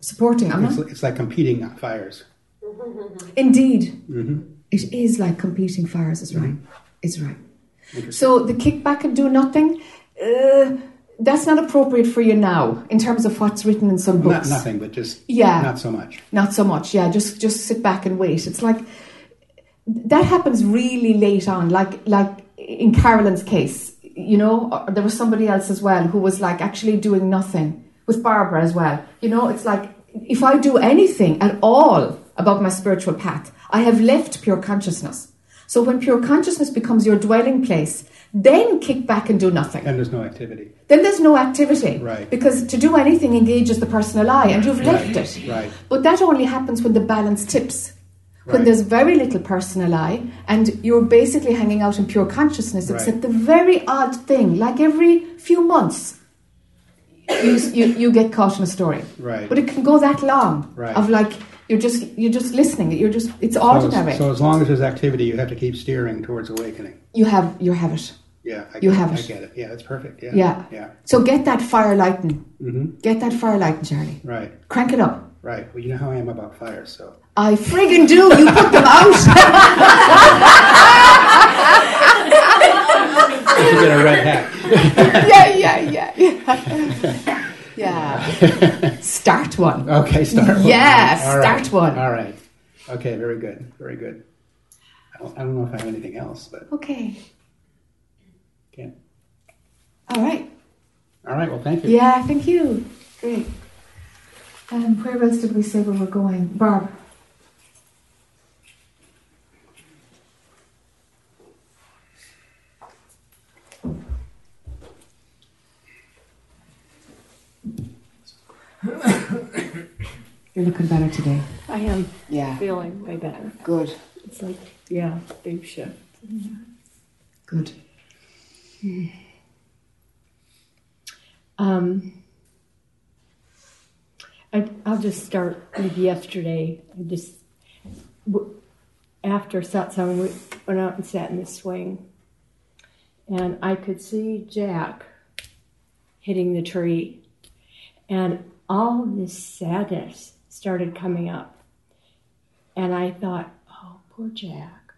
supporting. It's, not. it's like competing fires. Indeed. hmm It is like competing fires, is right. It's right. So the kickback and do nothing, uh, that's not appropriate for you now in terms of what's written in some Not books. nothing, but just Yeah. not so much. Not so much, yeah. Just just sit back and wait. It's like that happens really late on, like like in Carolyn's case. You know, or there was somebody else as well who was like actually doing nothing with Barbara as well. You know, it's like if I do anything at all about my spiritual path, I have left pure consciousness. So when pure consciousness becomes your dwelling place, then kick back and do nothing And there's no activity. then there's no activity. Right. Because to do anything engages the personal I and you've left Right, it. right. But that only happens when the balance tips. When there's very little personal I and you're basically hanging out in pure consciousness, Right. except the very odd thing, like every few months, you, you, you get caught in a story. Right. But it can go that long Right. of like you're just you're just listening. You're just it's So, ordinary. so as long as there's activity, you have to keep steering towards awakening. you have you have it. Yeah, I You get have I it. get it. Yeah, that's perfect. Yeah. Yeah. Yeah. So get that fire lighting. hmm Get that fire lighting, Charlie. Right. Crank it up. Right. Well, you know how I am about fire, so. I friggin' do. You put them out. You get a red hat. yeah, yeah, yeah, yeah. Yeah. Start one. Okay, start one. Yeah, All right. start one. All right. Okay, very good. Very good. I don't, I don't know if I have anything else, but Okay. can't. All right. All right. Well, thank you. Yeah, thank you. Great. Um, where else did we say where we were going? Barb. You're looking better today. I am Yeah. feeling way better. Good. It's like, yeah, big shift. Good. Um, I, I'll just start with yesterday. I just, w- after satsang, we went out and sat in the swing. And I could see Jack hitting the tree. And all this sadness started coming up. And I thought, oh, poor Jack.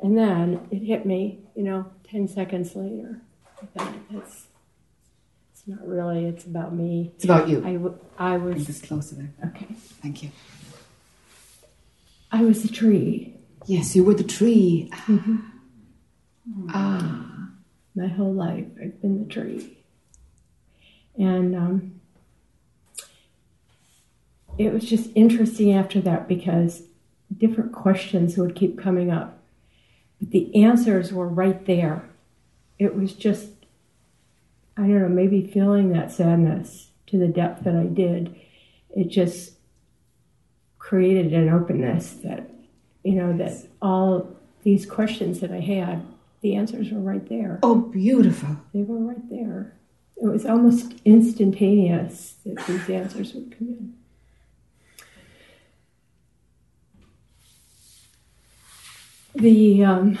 And then it hit me, you know, 10 seconds later. I thought, that's, it's not really, it's about me. It's about you. I, w- I was, this closer there. okay. Thank you. I was the tree Yes, you were the tree. Ah. my whole life. I've been the tree. And um, it was just interesting after that because different questions would keep coming up. But the answers were right there. It was just, I don't know, maybe feeling that sadness to the depth that I did. It just created an openness that, you know, that all these questions that I had, the answers were right there. Oh, beautiful. They were right there. It was almost instantaneous that these answers would come in. The um,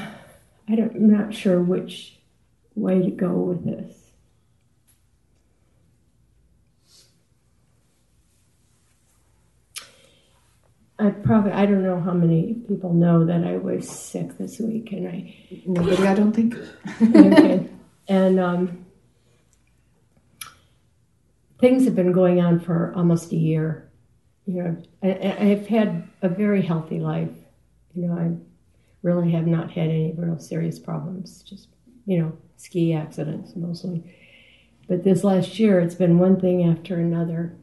I don't, I'm not sure which way to go with this. I probably I don't know how many people know that I was sick this week, and I Nobody, I don't think. okay. And um, things have been going on for almost a year. You know, I, I've had a very healthy life. You know, I really have not had any real serious problems. Just you know, ski accidents mostly. But this last year, it's been one thing after another.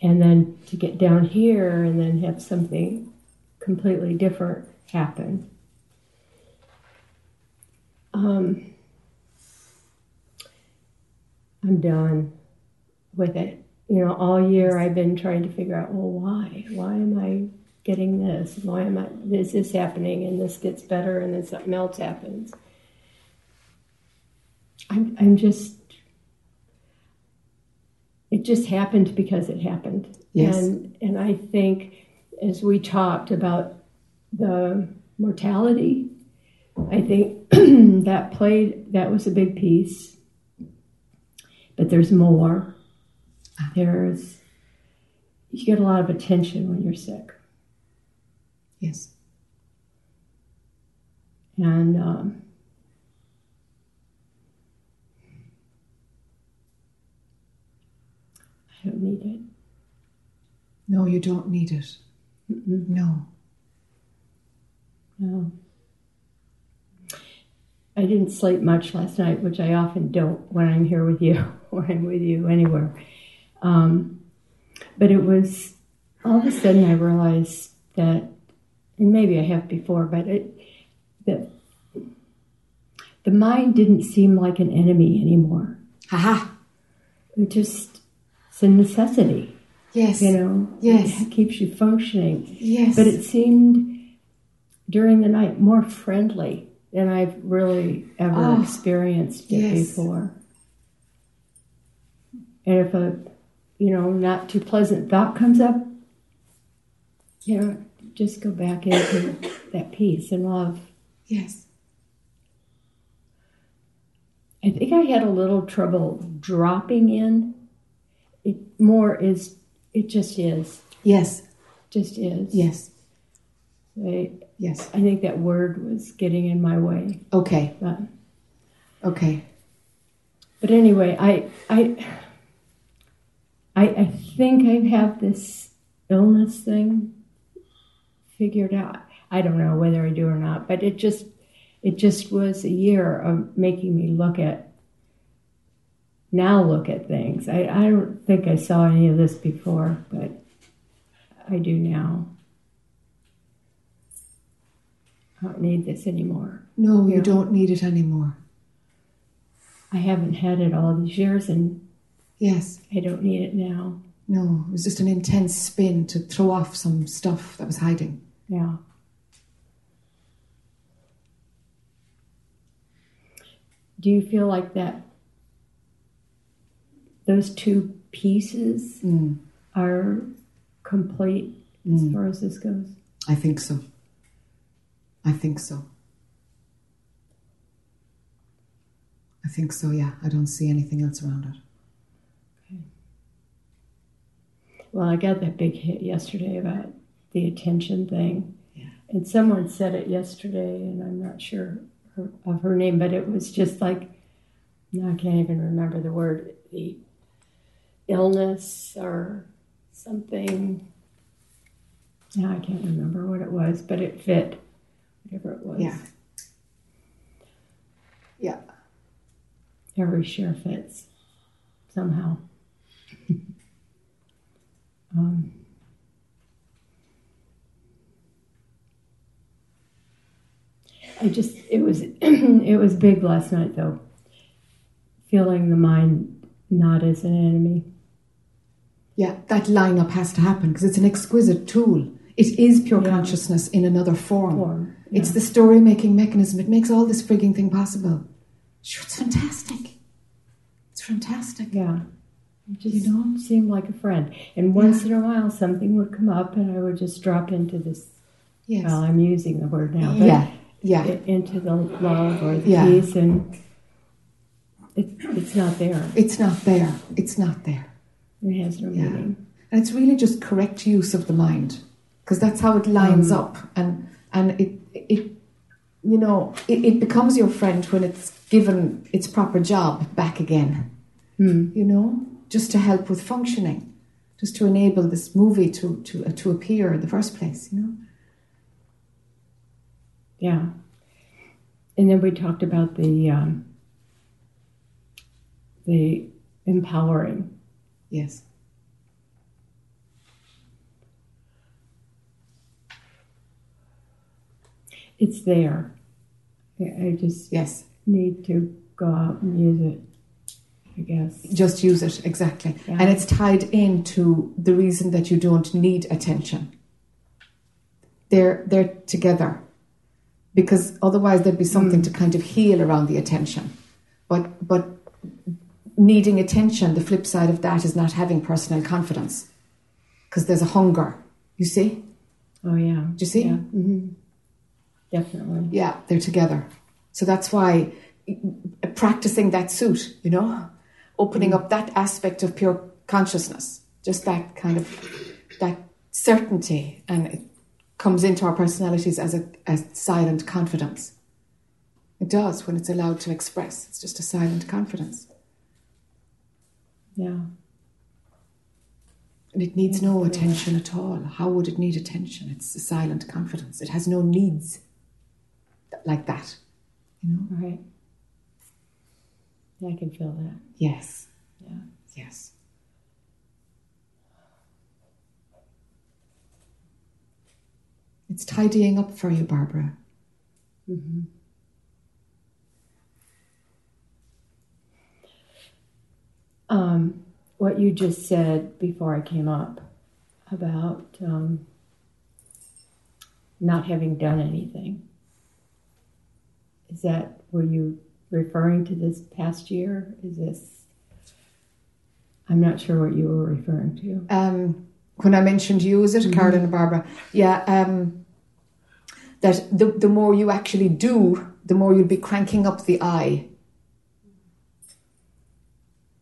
And then to get down here and then have something completely different happen. Um, I'm done with it. You know, all year I've been trying to figure out, well, why? Why am I getting this? Why am I? Is this happening? And this gets better, and then something else happens. I'm, I'm just. It just happened because it happened. Yes. And and I think as we talked about the mortality, I think that played that was a big piece. But there's more. Ah. There's you get a lot of attention when you're sick, Yes. and um, I don't need it. No, you don't need it. Mm-mm. No. No. I didn't sleep much last night, which I often don't when I'm here with you or I'm with you anywhere. Um, but it was all of a sudden I realized that, and maybe I have before, but it that the mind didn't seem like an enemy anymore. Haha. It just it's a necessity, Yes. you know. Yes. it keeps you functioning. Yes. But it seemed during the night more friendly than I've really ever Oh, experienced it yes. before. And if a, you know, not too pleasant thought comes up, you know, just go back into that peace and love. yes. I think I had a little trouble dropping in. It more is, it just is, Yes. just is. Yes. I, Yes. I think that word was getting in my way. Okay. But Okay. But anyway, I I I, I think I have this illness thing figured out. I don't know whether I do or not, but it just it just was a year of making me look at now look at things. I, I don't think I saw any of this before, but I do now. I don't need this anymore. No, you Yeah. don't need it anymore. I haven't had it all these years and Yes. I don't need it now. No, it was just an intense spin to throw off some stuff that was hiding. Yeah. Do you feel like that those two pieces Mm. are complete as Mm. far as this goes? I think so. I think so. I think so, yeah. I don't see anything else around it. Okay. Well, I got that big hit yesterday about the attention thing. Yeah. And someone said it yesterday, and I'm not sure her, of her name, but it was just like, I can't even remember the word, the illness or something. No, I can't remember what it was, but it fit, whatever it was. Yeah. Yeah. Every share fits somehow. um, I just it was it was big last night though. Feeling the mind not as an enemy. Yeah, that lineup has to happen because it's an exquisite tool. It is pure Yeah. consciousness in another form. Form, It's the story making mechanism. It makes all this frigging thing possible. Sure, it's fantastic. It's fantastic. Yeah. It just You know? seemed like a friend. And once in a while something would come up and I would just drop into this Yes. well, I'm using the word now, but yeah. Yeah. into the love or the Yeah. peace and it, it's not there. It's not there. It's not there. It has no Yeah. meaning. And it's really just correct use of the mind because that's how it lines Mm. up and and it it you know it, it becomes your friend when it's given its proper job back again. Hmm. You know, just to help with functioning, just to enable this movie to to uh, to appear in the first place. You know. Yeah. And then we talked about the um, the empowering. Yes. It's there. I just Yes. need to go out and use it. I guess. Just use it exactly, Yeah. and it's tied into the reason that you don't need attention. They're they're together, because otherwise there'd be something to kind of heal around the attention, but but needing attention, the flip side of that is not having personal confidence, because there's a hunger. You see? Oh yeah. Do you see? Yeah. hmm Definitely. Yeah, they're together. So that's why practicing that suit, you know, opening up that aspect of pure consciousness, just that kind of that certainty, and comes into our personalities as a, a silent confidence. It does when it's allowed to express. It's just a silent confidence, Yeah. and it needs no attention at all. How would it need attention? It's a silent confidence. It has no needs like that. You know. Right. Yeah, I can feel that. Yes. Yeah. Yes. It's tidying up for you, Barbara. Mm-hmm. Um, what you just said before I came up about um, not having done anything. Is that, were you referring to this past year? Is this, I'm not sure what you were referring to. Um, when I mentioned you, is it Carolyn and Barbara? Yeah. Um, that the the more you actually do, the more you'll be cranking up the I.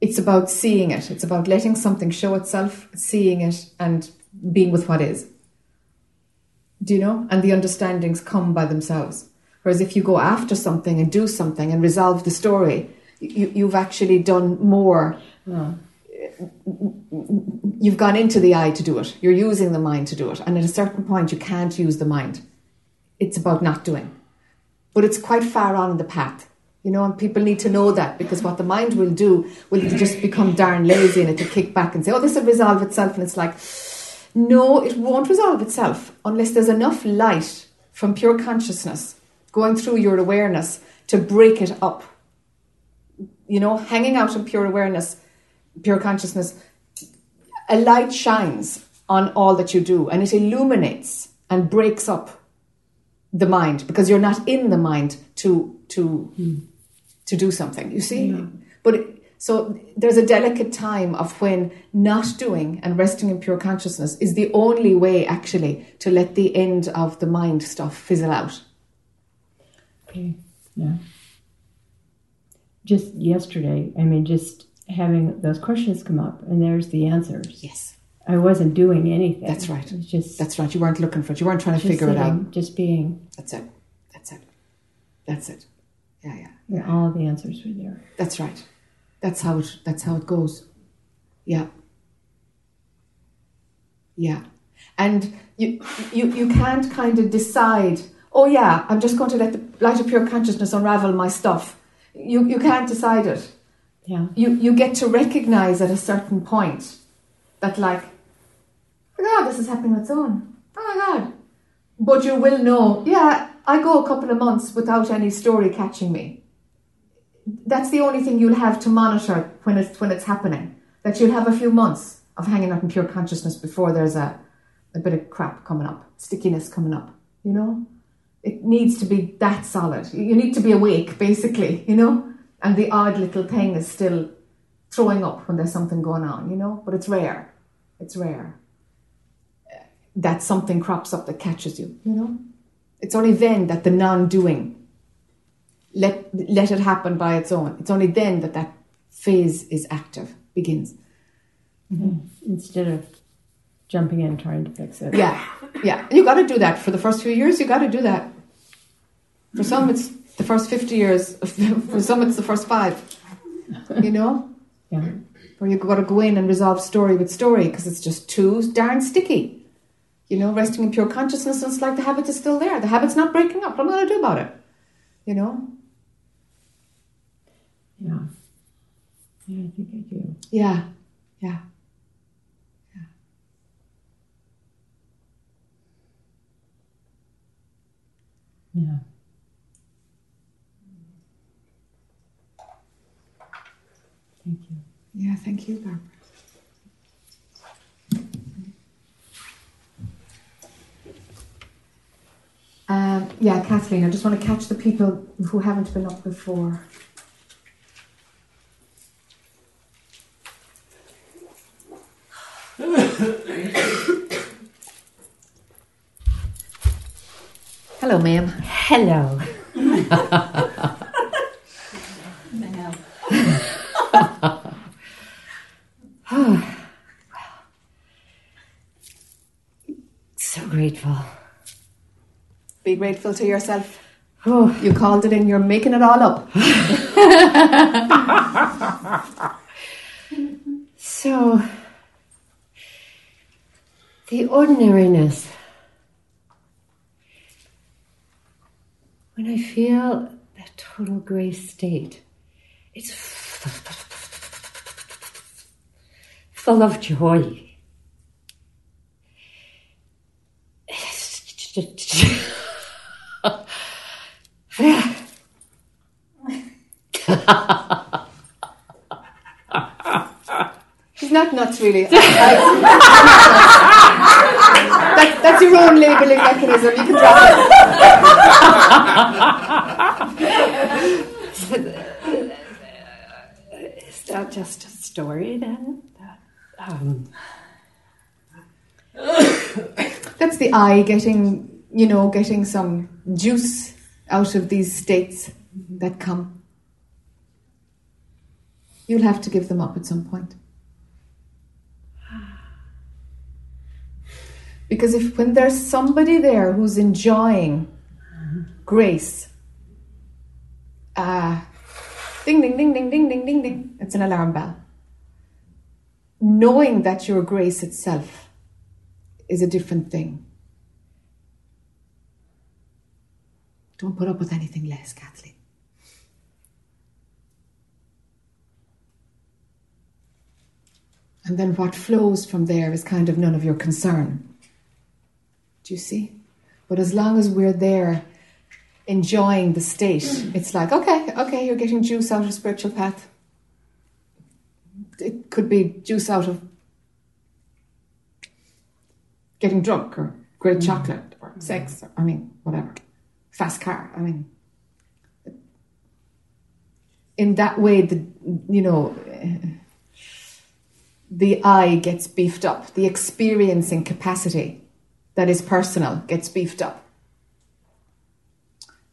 It's about seeing it. It's about letting something show itself, seeing it, and being with what is. Do you know? And the understandings come by themselves. Whereas if you go after something and do something and resolve the story, you, you've actually done more Oh, you've gone into the I to do it. You're using the mind to do it. And at a certain point, you can't use the mind. It's about not doing. But it's quite far on in the path. You know, and people need to know that because what the mind will do will just become darn lazy and it'll kick back and say, oh, this will resolve itself. And it's like, no, it won't resolve itself unless there's enough light from pure consciousness going through your awareness to break it up. You know, hanging out in pure awareness, pure consciousness a light shines on all that you do and it illuminates and breaks up the mind because you're not in the mind to to hmm. to do something you see but it, so there's a delicate time of when not doing and resting in pure consciousness is the only way actually to let the end of the mind stuff fizzle out Okay. Yeah. Just yesterday, I mean, just having those questions come up, and there's the answers. yes I wasn't doing anything. That's right. It was just that's right you weren't looking for it you weren't trying to figure it out just being. that's it that's it that's it yeah yeah Yeah. all the answers were there. That's right. That's how it. That's how it goes. Yeah. Yeah, and you you you can't kind of decide. Oh yeah, I'm just going to let the light of pure consciousness unravel my stuff. You you can't decide it. Yeah. You you get to recognize at a certain point that like, God, this is happening on its own. Oh my God. But you will know. Yeah, I go a couple of months without any story catching me that's the only thing you'll have to monitor when it's when it's happening. That you'll have a few months of hanging out in pure consciousness before there's a, a bit of crap coming up, stickiness coming up. You know, it needs to be that solid. You need to be awake, basically. You know, and the odd little thing is still throwing up when there's something going on. You know, but it's rare. It's rare that something crops up that catches you. You know, it's only then that the non-doing let let it happen by its own. It's only then that that phase is active, begins. Mm-hmm. Instead of jumping in trying to fix it. Yeah, yeah. And you got to do that for the first few years. You got to do that. For some, it's the first fifty years. For some, it's the first five. You know, Yeah. where you got to go in and resolve story with story because it's just too darn sticky. You know, resting in pure consciousness, and it's like the habit is still there. The habit's not breaking up. What am I going to do about it? You know. Yeah. Yeah, I think I do. Yeah, yeah. Yeah. Thank you. Yeah, thank you, Barbara. Um, yeah, Kathleen, I just want to catch the people who haven't been up before. Hello, ma'am. Hello. Well. So grateful. Be grateful to yourself. Oh, You called it in, you're making it all up. so the ordinariness. When I feel that total grace state, it's full of joy. She's not nuts, really. I- that, that's your own labeling mechanism. You can drop it. Is that just a story then? Um, That's the I getting, you know, getting some juice out of these states that come. You'll have to give them up at some point. Because if when there's somebody there who's enjoying grace, ah, ding ding ding ding ding ding ding ding, it's an alarm bell. Knowing that your grace itself is a different thing. Don't put up with anything less, Kathleen. And then what flows from there is kind of none of your concern. Do you see? But as long as we're there enjoying the state, it's like, okay, okay, you're getting juice out of spiritual path. It could be juice out of getting drunk or great mm. chocolate or sex or I mean whatever, fast car. I mean, in that way, the you know. The I gets beefed up. The experiencing capacity that is personal gets beefed up.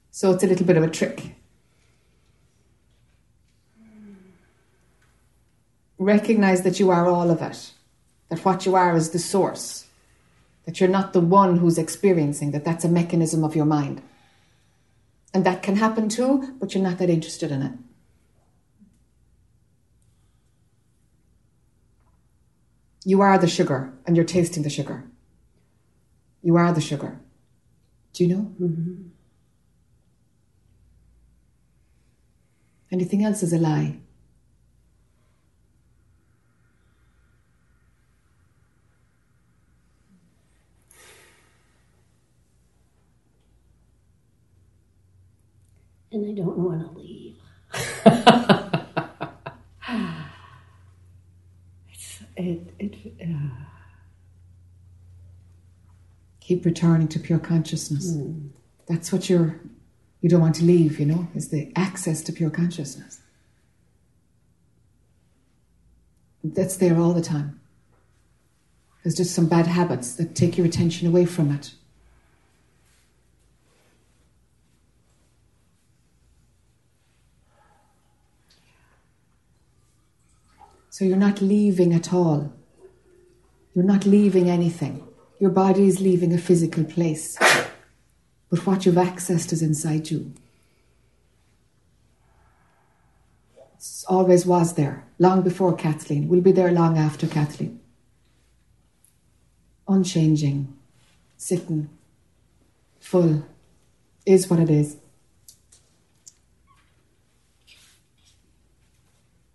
So it's a little bit of a trick. Recognize that you are all of it, that what you are is the source, that you're not the one who's experiencing, that that's a mechanism of your mind. And that can happen too, but you're not that interested in it. You are the sugar, and you're tasting the sugar. You are the sugar. Do you know? Mm-hmm. Anything else is a lie. And I don't want to leave. it's, it, it, uh, Keep returning to pure consciousness. That's what you're, you don't want to leave, you know, is the access to pure consciousness. That's there all the time. There's just some bad habits that take your attention away from it. So you're not leaving at all. You're not leaving anything. Your body is leaving a physical place. But what you've accessed is inside you. It always was there, long before Kathleen. Will be there long after Kathleen. Unchanging, sitting, full, is what it is.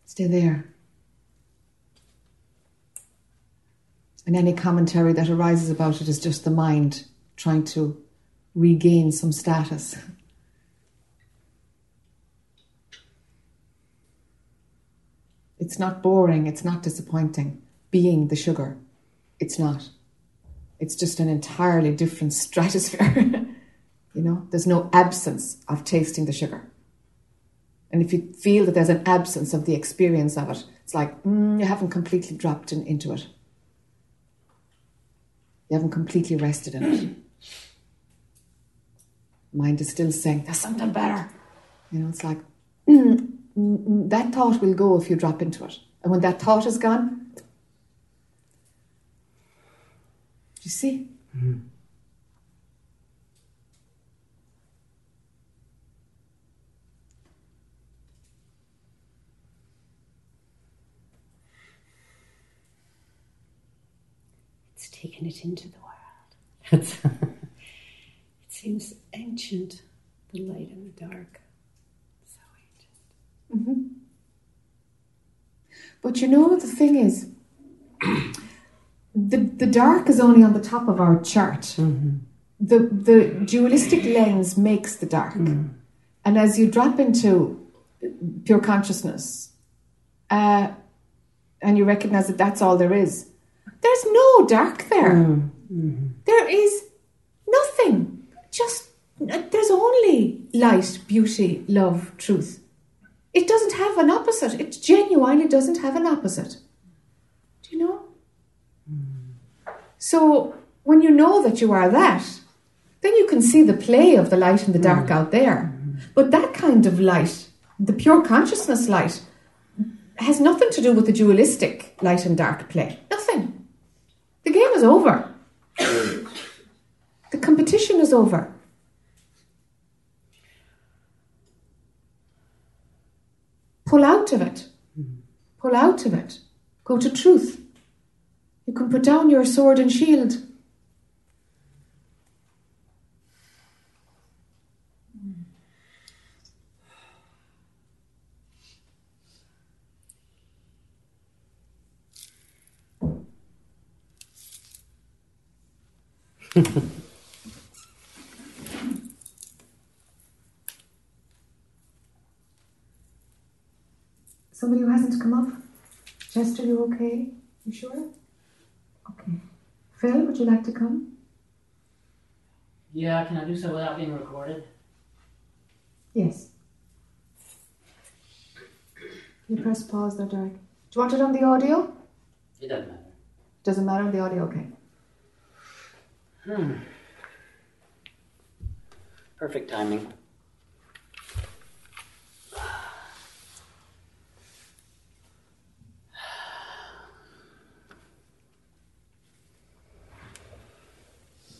Stay there. And any commentary that arises about it is just the mind trying to regain some status. It's not boring, it's not disappointing. Being the sugar, it's not. It's just an entirely different stratosphere. you know, there's no absence of tasting the sugar. And if you feel that there's an absence of the experience of it, it's like mm, you haven't completely dropped in, into it. You haven't completely rested in it. Mind is still saying, there's something better. You know, it's like, that thought will go if you drop into it. And when that thought is gone, do you see? it's taken it into the world. It seems ancient, the light and the dark. So ancient. hmm But you know, the thing is, the, the dark is only on the top of our chart. The, the dualistic lens makes the dark. And as you drop into pure consciousness, uh, and you recognize that that's all there is, there's no dark there. Mm, mm-hmm. There is nothing. Just, uh, there's only light, beauty, love, truth. It doesn't have an opposite. It genuinely doesn't have an opposite. Do you know? Mm. So when you know that you are that, then you can see the play of the light and the dark mm. out there. Mm-hmm. But that kind of light, the pure consciousness light, has nothing to do with the dualistic light and dark play. Nothing. The game is over. the competition is over. Pull out of it. Pull out of it. Go to truth. You can put down your sword and shield. Somebody who hasn't come up? Chester, you okay? You sure? Okay. Phil, would you like to come? Yeah, can I do so without being recorded? Yes. You press pause there, Derek. Do you want it on the audio? It doesn't matter. Doesn't matter on the audio, okay. Hmm. Perfect timing.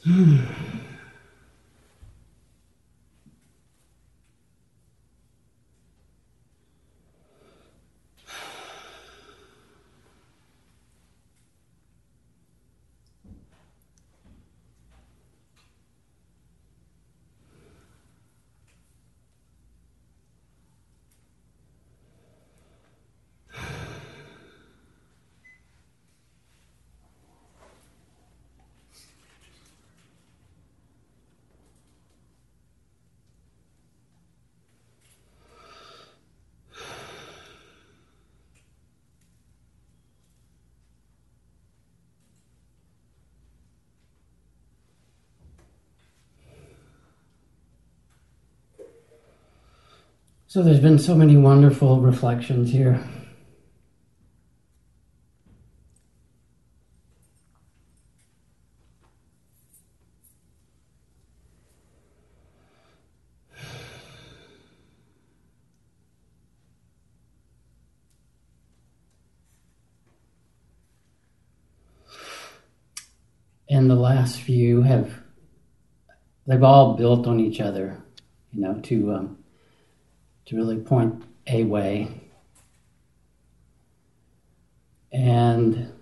So there's been so many wonderful reflections here. And the last few have, they've all built on each other, you know, to um, to really point a way. And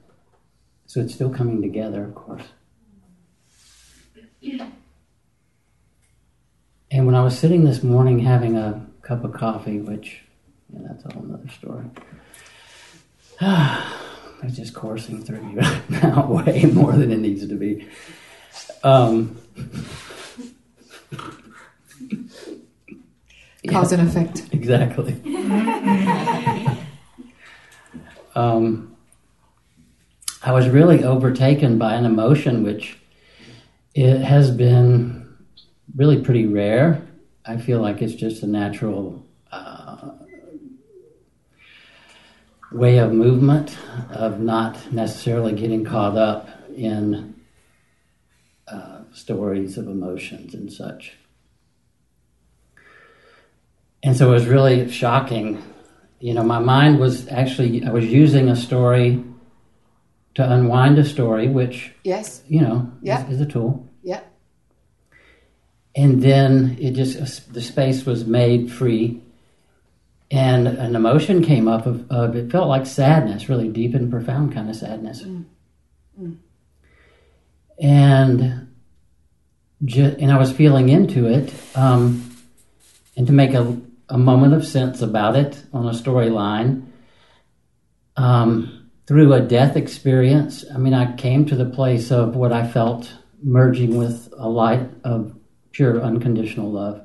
so it's still coming together, of course. And when I was sitting this morning having a cup of coffee, which, yeah, that's a whole other story. it's just coursing through you now way more than it needs to be. Um, Cause and effect. Exactly. um, I was really overtaken by an emotion which it has been really pretty rare. I feel like it's just a natural uh, way of movement, of not necessarily getting caught up in uh, stories of emotions and such. And so it was really shocking. You know, my mind was actually, I was using a story to unwind a story, which, Yes. you know, Yeah. is, is a tool. Yeah. And then it just, the space was made free. And an emotion came up of, of it felt like sadness, really deep and profound kind of sadness. Mm. And, ju- and I was feeling into it. Um, and to make a, a moment of sense about it on a storyline, um, through a death experience, I mean, I came to the place of what I felt merging with a light of pure unconditional love,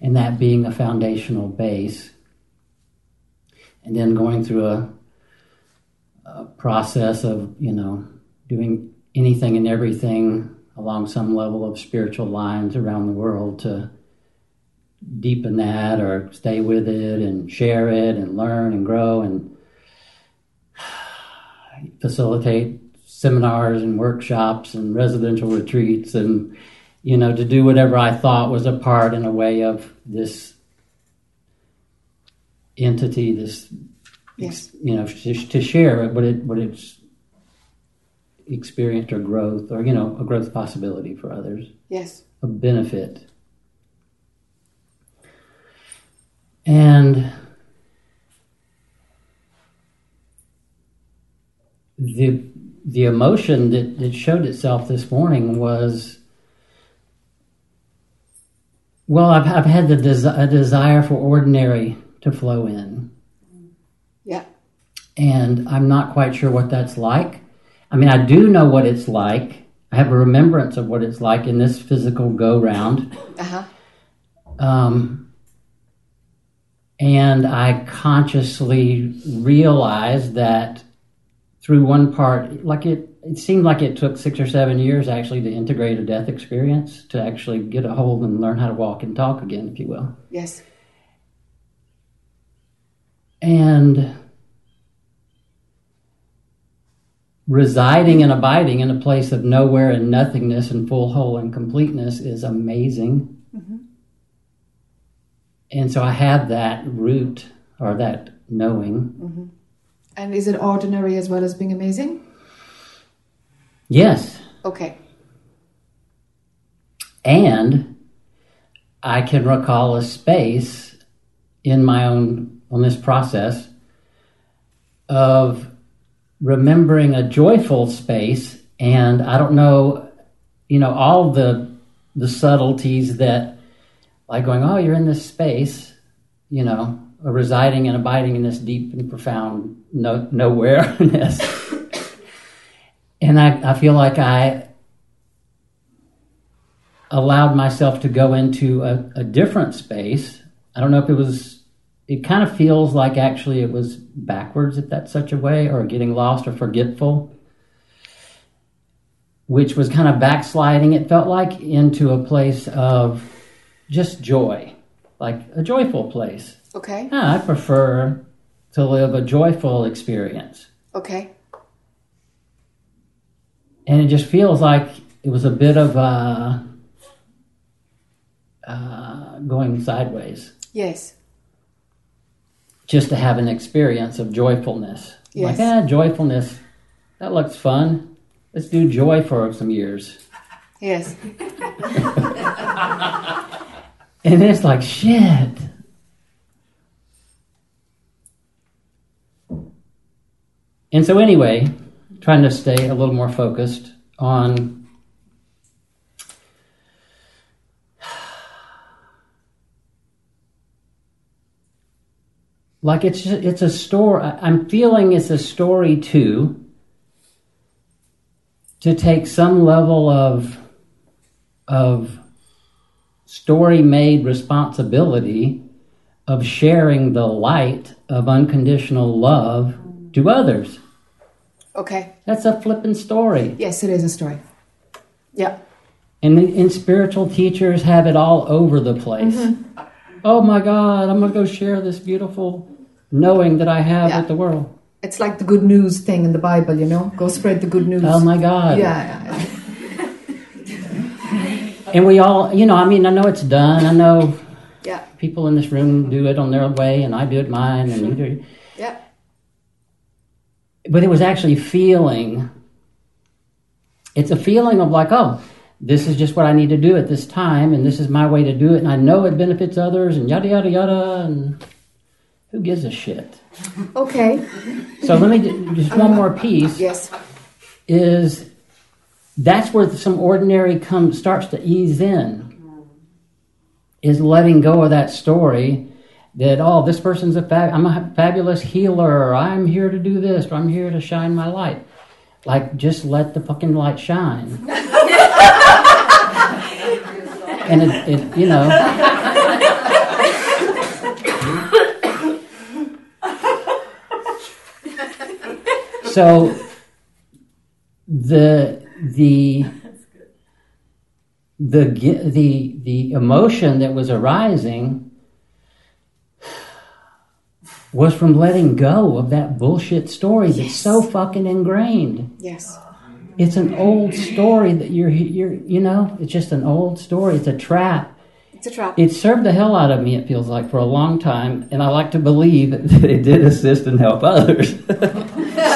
and that being a foundational base. And then going through a, a process of, you know, doing anything and everything along some level of spiritual lines around the world to deepen that or stay with it and share it and learn and grow and facilitate seminars and workshops and residential retreats and you know to do whatever i thought was a part in a way of this entity this Yes. you know to, to share what it what it's experienced or growth or you know a growth possibility for others Yes. a benefit and the the emotion that, that showed itself this morning was well I've, I've had the desi- desire for ordinary to flow in Yeah. and I'm not quite sure what that's like. I mean, I do know what it's like. I have a remembrance of what it's like in this physical go round. Uh huh. Um, and I consciously realized that through one part, like it, it seemed like it took six or seven years actually to integrate a death experience to actually get a hold and learn how to walk and talk again, if you will. Yes. And residing and abiding in a place of nowhere and nothingness and full whole and completeness is amazing. Mm-hmm. And so I have that root or that knowing. hmm And is it ordinary as well as being amazing? Yes. Okay. And I can recall a space in my own, on this process of remembering a joyful space. And I don't know, you know, all the, the subtleties that, like going, oh, you're in this space, you know, residing and abiding in this deep and profound no, nowhereness. and I, I feel like I allowed myself to go into a, a different space. I don't know if it was, it kind of feels like actually it was backwards, if that's such a way, or getting lost or forgetful, which was kind of backsliding, it felt like, into a place of just joy, like a joyful place. Okay. Ah, I prefer to live a joyful experience. Okay. And it just feels like it was a bit of a, uh, going sideways, Yes. just to have an experience of joyfulness. Yes. Like, ah, joyfulness, that looks fun. Let's do joy for some years. Yes. And it's like, shit. And so, anyway, trying to stay a little more focused on like it's it's a story. I'm feeling it's a story too. To take some level of of story made responsibility of sharing the light of unconditional love to others. Okay. That's a flippin' story. Yes, it is a story. Yeah. And, and spiritual teachers have it all over the place. Mm-hmm. Oh my God, I'm going to go share this beautiful knowing that I have Yeah. with the world. It's like the good news thing in the Bible, you know? Go spread the good news. Oh my God. Yeah, yeah, yeah. And we all, you know, I mean, I know it's done. I know Yeah. people in this room do it on their way, and I do it mine, and you mm-hmm. do. Yeah. But it was actually feeling. It's a feeling of like, oh, this is just what I need to do at this time, and this is my way to do it, and I know it benefits others, and yada yada yada, and who gives a shit? Okay. So let me just one more piece. Yes. Is that's where some ordinary comes starts to ease in. Is letting go of that story that oh this person's a fab- I'm a fabulous healer or I'm here to do this or I'm here to shine my light. Like just let the fucking light shine. and it, it you know so the the the the the emotion that was arising was from letting go of that bullshit story that's so fucking ingrained. Yes. It's an old story that you're you're you know, it's just an old story. It's a trap. It's a trap. It served the hell out of me, it feels like, for a long time, and I like to believe that it did assist and help others.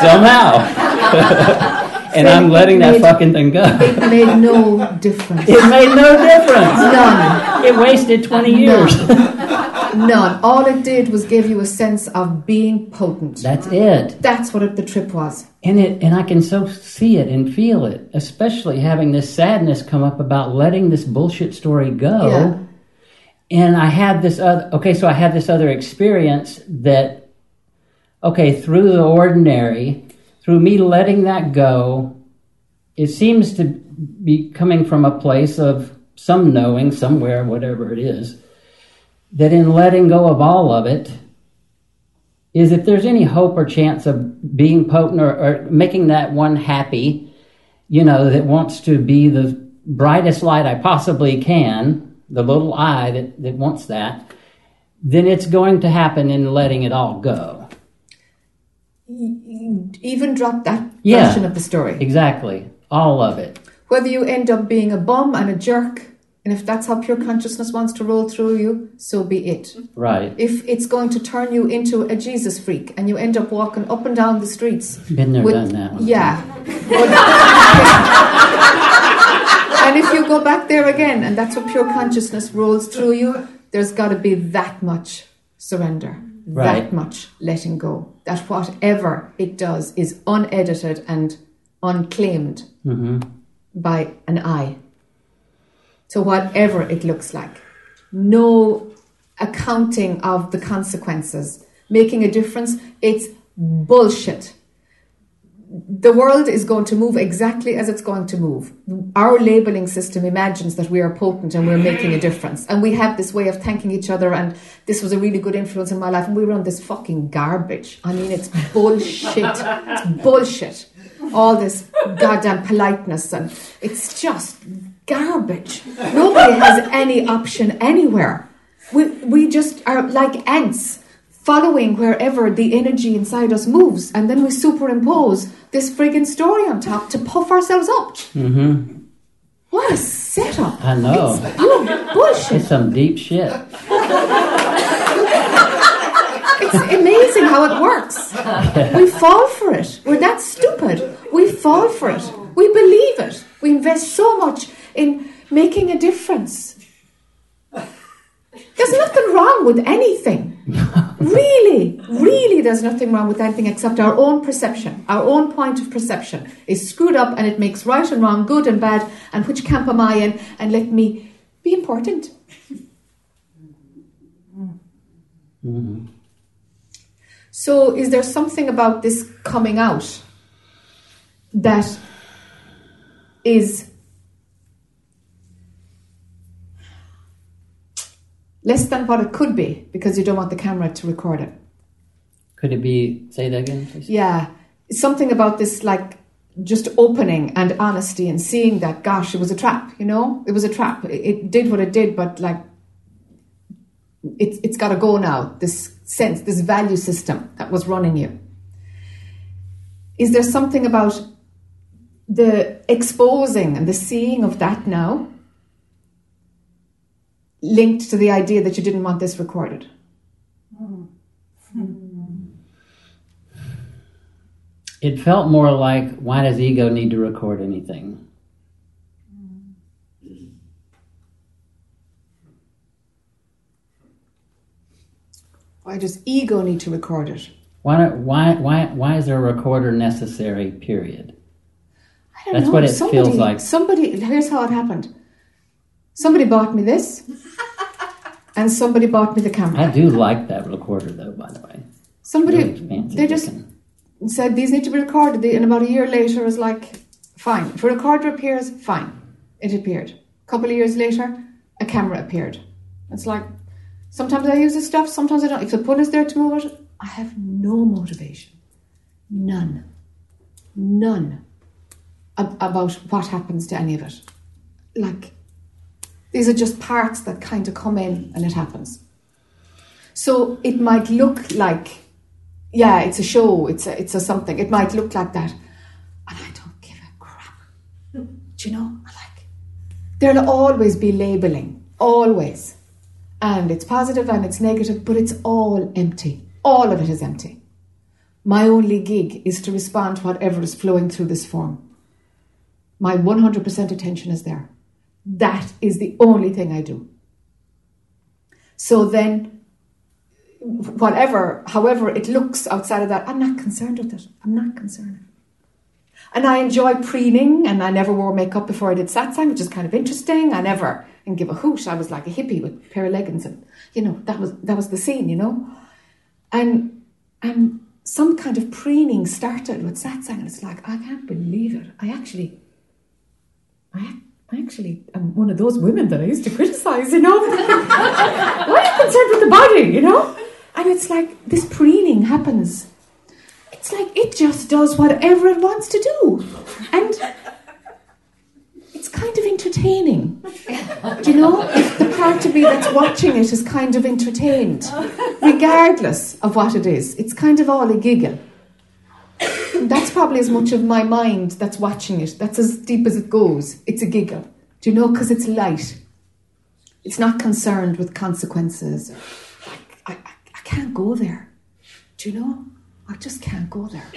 Somehow. And I'm letting that made- fucking thing go. It made no difference. It made no difference. None. It wasted 20 years. None. All it did was give you a sense of being potent. That's it. That's what it, the trip was. And it and I can so see it and feel it, especially having this sadness come up about letting this bullshit story go. Yeah. And I had this other okay, so I had this other experience that okay, through the ordinary, through me letting that go, it seems to be coming from a place of some knowing somewhere, whatever it is, that in letting go of all of it, is if there's any hope or chance of being potent or, or making that one happy, you know, that wants to be the brightest light I possibly can, the little I that, that wants that, then it's going to happen in letting it all go. Even drop that Yeah. version of the story. Exactly. All of it. Whether you end up being a bum and a jerk, and if that's how pure consciousness wants to roll through you, so be it. Right. If it's going to turn you into a Jesus freak and you end up walking up and down the streets, Been there, with- done that yeah. and if you go back there again, and that's what pure consciousness rolls through you, there's got to be that much surrender, Right. that much letting go. That whatever it does is unedited and unclaimed hmm by an I. So whatever it looks like, no accounting of the consequences, making a difference, it's bullshit. The world is going to move exactly as it's going to move. Our labeling system imagines that we are potent and we're making a difference. And we have this way of thanking each other, and this was a really good influence in my life. And we run this fucking garbage. I mean, it's bullshit. it's bullshit. All this goddamn politeness, and it's just garbage. Nobody has any option anywhere. We, we just are like ants following wherever the energy inside us moves, and then we superimpose this friggin' story on top to puff ourselves up. hmm What a setup! I know. It's bu- bullshit. It's some deep shit. It's amazing how it works. We fall for it. We're that stupid. We fall for it. We believe it. We invest so much in making a difference. There's nothing wrong with anything. Really, really, there's nothing wrong with anything except our own perception. Our own point of perception is screwed up and it makes right and wrong, good and bad, and which camp am I in, and let me be important. hmm So, is there something about this coming out that is less than what it could be because you don't want the camera to record it? Could it be? Say that again, please. Yeah, something about this, like just opening and honesty and seeing that, gosh, it was a trap, you know? It was a trap. It, it did what it did, but like, it, it's got to go now. This sense, this value system that was running you. Is there something about the exposing and the seeing of that now linked to the idea that you didn't want this recorded? It felt more like, why does ego need to record anything? Why does ego need to record it? Why, why, why, why is there a recorder necessary? Period. I don't That's know. what it somebody, feels like. Somebody, here's how it happened. Somebody bought me this, and somebody bought me the camera. I do like that recorder, though. By the way, Somebody, Really they just looking. said these need to be recorded. They- And about a year later, it was like, fine. If a recorder appears, fine. It appeared. A couple of years later, a camera appeared. It's like, sometimes I use this stuff, sometimes I don't. If the pull is there to move it, I have no motivation. None. None. ab- about what happens to any of it. Like, these are just parts that kind of come in and it happens. So it might look like, yeah, it's a show, it's a, it's a something. It might look like that. And I don't give a crap. Do you know? I like, there'll always be labeling, always. And it's positive and it's negative, but it's all empty. All of it is empty. My only gig is to respond to whatever is flowing through this form. My 100% attention is there. That is the only thing I do. So then, whatever, however it looks outside of that, I'm not concerned with it. I'm not concerned. And I enjoy preening, and I never wore makeup before I did satsang, which is kind of interesting. I never and give a hoot. I was like a hippie with a pair of leggings, and you know that was that was the scene, you know. And and some kind of preening started with satsang, and it's like I can't believe it. I actually, I I actually am one of those women that I used to criticize, you know. Why are you concerned with the body, you know? And it's like this preening happens. It's like it just does whatever it wants to do. And it's kind of entertaining. Do you know? If the part of me that's watching it is kind of entertained, regardless of what it is, it's kind of all a giggle. That's probably as much of my mind that's watching it. That's as deep as it goes. It's a giggle. Do you know? Because it's light. It's not concerned with consequences. I, I, I can't go there. Do you know? I just can't go there.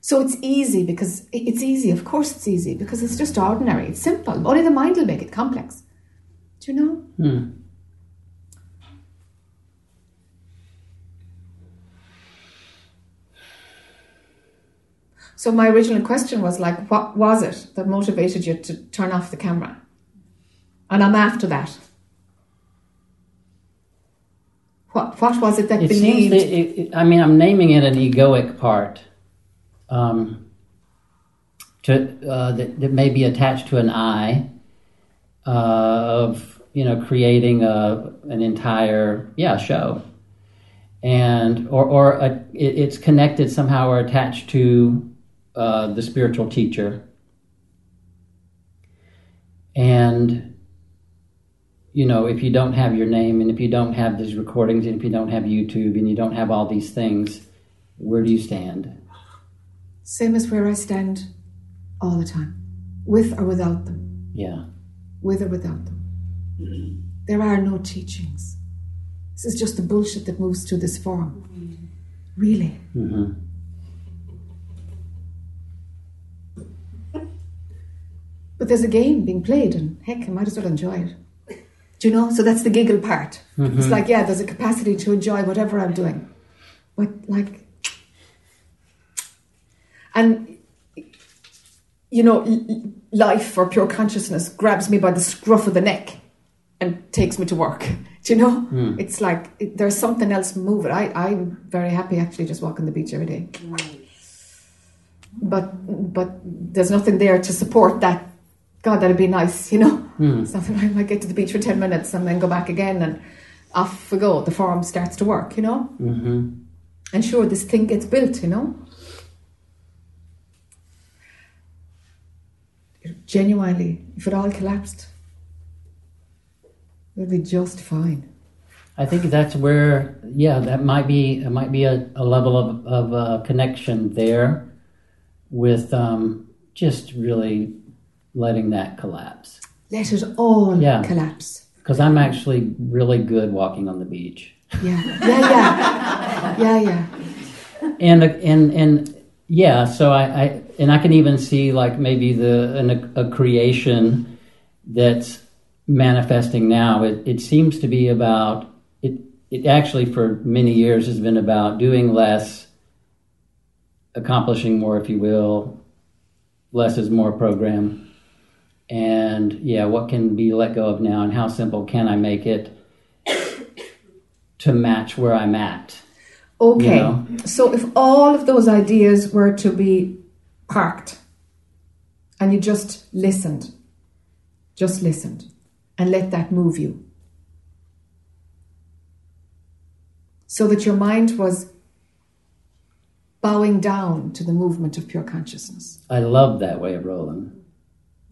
So it's easy because it's easy. Of course, it's easy because it's just ordinary. It's simple. Only the mind will make it complex. Do you know? Hmm. So my original question was like, what was it that motivated you to turn off the camera? And I'm after that. What what was it that It believed? that it, it- I mean, I'm naming it an egoic part. Um, to uh, that, that may be attached to an I uh, of you know creating a an entire yeah show, and or or a, it, it's connected somehow or attached to uh, the spiritual teacher, and you know, if you don't have your name and if you don't have these recordings and if you don't have YouTube and you don't have all these things, where do you stand? Same as where I stand all the time, with or without them, Yeah. with or without them. There are no teachings. This is just the bullshit that moves through this forum. Really. hmm But there's a game being played, and heck, I might as well enjoy it. Do you know? So that's the giggle part. It's Mhm. like, yeah, there's a capacity to enjoy whatever I'm doing. But, like, and, you know, l- l- life or pure consciousness grabs me by the scruff of the neck and takes me to work. Do you know? Hmm. It's like it, there's something else moving. I, I'm very happy actually just walking the beach every day. But but there's nothing there to support that. God, that'd be nice, you know. It's nothing. I might get to the beach for ten minutes and then go back again, and off we go. The farm starts to work, you know. hmm And sure, this thing gets built, you know. Genuinely, if it all collapsed, it would be just fine. I think that's where, yeah, that might be it might be a, a level of of uh, connection there with um, just really letting that collapse. Let it all Yeah. collapse. Because I'm actually really good walking on the beach. Yeah, yeah, yeah, yeah, yeah. and and and yeah so I, I and i can even see like maybe the an, a creation that's manifesting now it, it seems to be about it it actually for many years has been about doing less accomplishing more if you will less is more program and yeah what can be let go of now and how simple can i make it to match where i'm at Okay, You know? so if all of those ideas were to be parked and you just listened, just listened and let that move you. So that your mind was bowing down to the movement of pure consciousness. I love that way of rolling.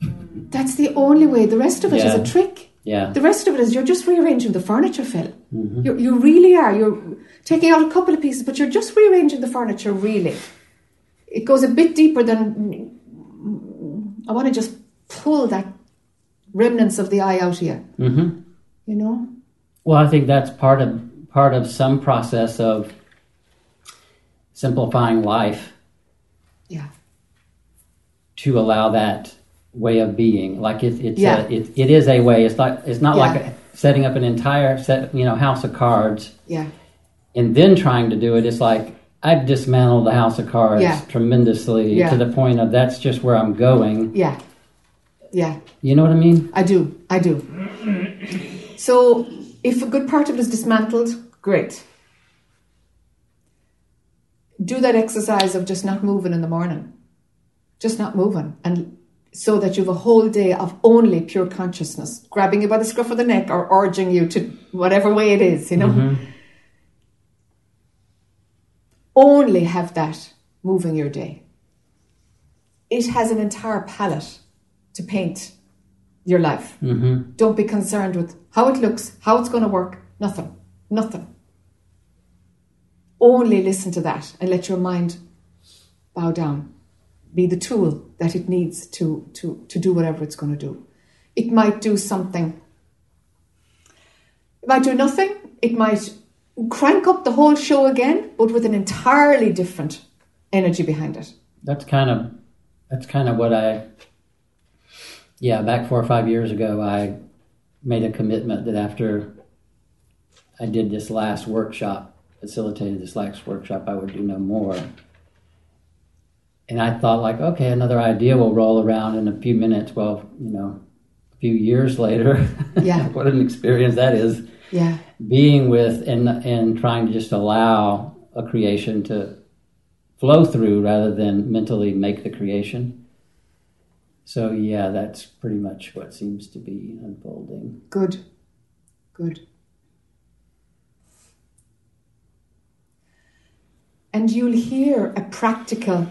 That's the only way. The rest of it is Yeah. a trick. Yeah. The rest of it is you're just rearranging the furniture, Phil. Mhm. You you really are. You're taking out a couple of pieces, but you're just rearranging the furniture. Really, it goes a bit deeper than. I want to just pull that remnants of the I out here. hmm You know. Well, I think that's part of part of some process of simplifying life Yeah. to allow that way of being. Like it, it's Yeah. a, it, it is a way. It's not it's not Yeah. like setting up an entire set you know house of cards Yeah. and then trying to do it. It's like I've dismantled the house of cards Yeah. tremendously to the point of that's just where I'm going. Yeah. Yeah. You know what I mean? I do. I do. So, if a good part of it is dismantled, great. Do that exercise of just not moving in the morning, just not moving, and so that you have a whole day of only pure consciousness, grabbing you by the scruff of the neck or urging you to whatever way it is, you know. Mhm. Only have that moving your day. It has an entire palette to paint your life. Mm-hmm. Don't be concerned with how it looks, how it's going to work. Nothing. Nothing. Only listen to that and let your mind bow down. Be the tool that it needs to, to, to do whatever it's going to do. It might do something. It might do nothing. It might crank up the whole show again, but with an entirely different energy behind it. That's kind of that's kind of what I yeah, back four or five years ago I made a commitment that after I did this last workshop, facilitated this last workshop, I would do no more. And I thought like, okay, another idea will roll around in a few minutes. Well, you know, a few years later, Yeah. what an experience that is. Yeah. Being with and and trying to just allow a creation to flow through rather than mentally make the creation. So yeah, that's pretty much what seems to be unfolding. Good. Good. And you'll hear a practical,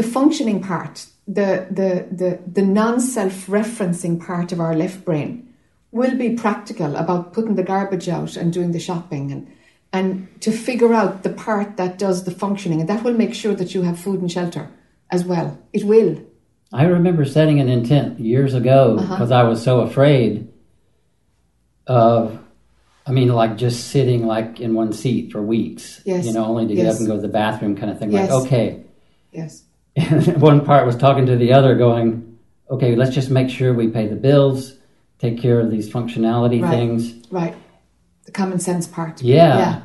the functioning part, the, the, the, the non self referencing part of our left brain will be practical about putting the garbage out and doing the shopping and, and to figure out the part that does the functioning. And that will make sure that you have food and shelter as well. It will. I remember setting an intent years ago Uh-huh. because I was so afraid of, I mean, like just sitting like in one seat for weeks. Yes. You know, only to get Yes. up and go to the bathroom kind of thing. Yes. Like, okay. Yes. And one part was talking to the other, going, okay, let's just make sure we pay the bills, take care of these functionality Right. things. Right. The common sense part. Yeah. Yeah.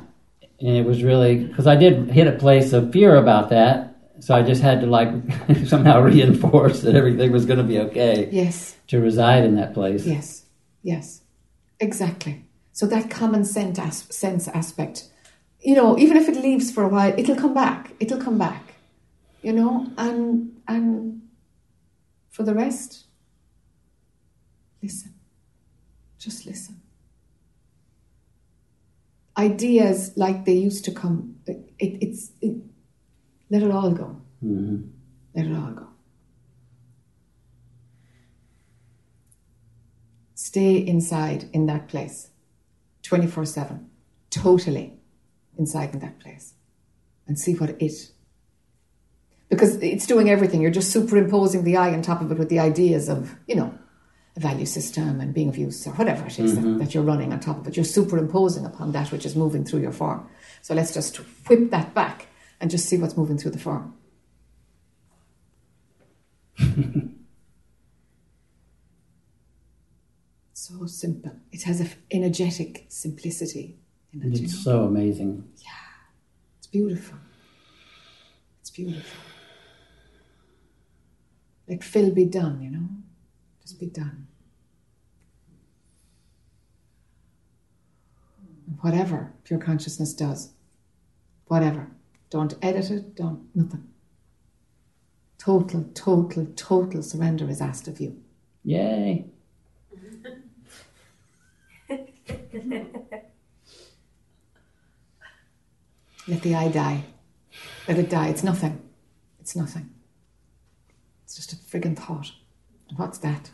And it was really because I did hit a place of fear about that. So I just had to like somehow reinforce that everything was going to be okay Yes. to reside in that place. Yes, yes, exactly. So that common sense, as- sense aspect, you know, even if it leaves for a while, it'll come back. It'll come back, you know, and and for the rest, listen. Just listen. Ideas like they used to come, it, it's it, let it all go. hmm Let it all go. Stay inside in that place 24 7, totally inside in that place, and see what it. Because it's doing everything. You're just superimposing the I on top of it with the ideas of, you know, a value system and being of use or whatever it is that, Mhm. that you're running on top of it. You're superimposing upon that which is moving through your form. So let's just whip that back and just see what's moving through the form. so simple. It has an energetic simplicity in it. you know? It's so amazing. Yeah, it's beautiful. It's beautiful. Like Phil, be done, you know? Just be done. Whatever pure consciousness does, whatever. Don't edit it, don't, nothing. Total, total, total surrender is asked of you. Yay. Let the I die. Let it die. It's nothing. It's nothing. Just a friggin' thought. What's that?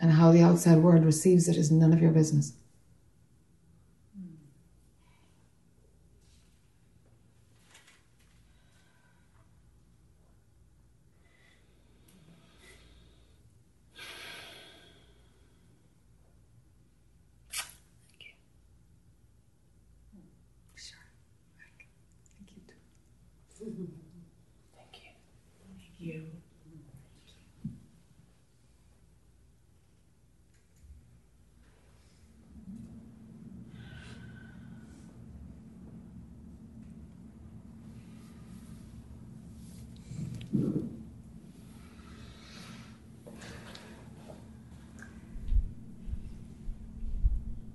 And how the outside world receives it is none of your business.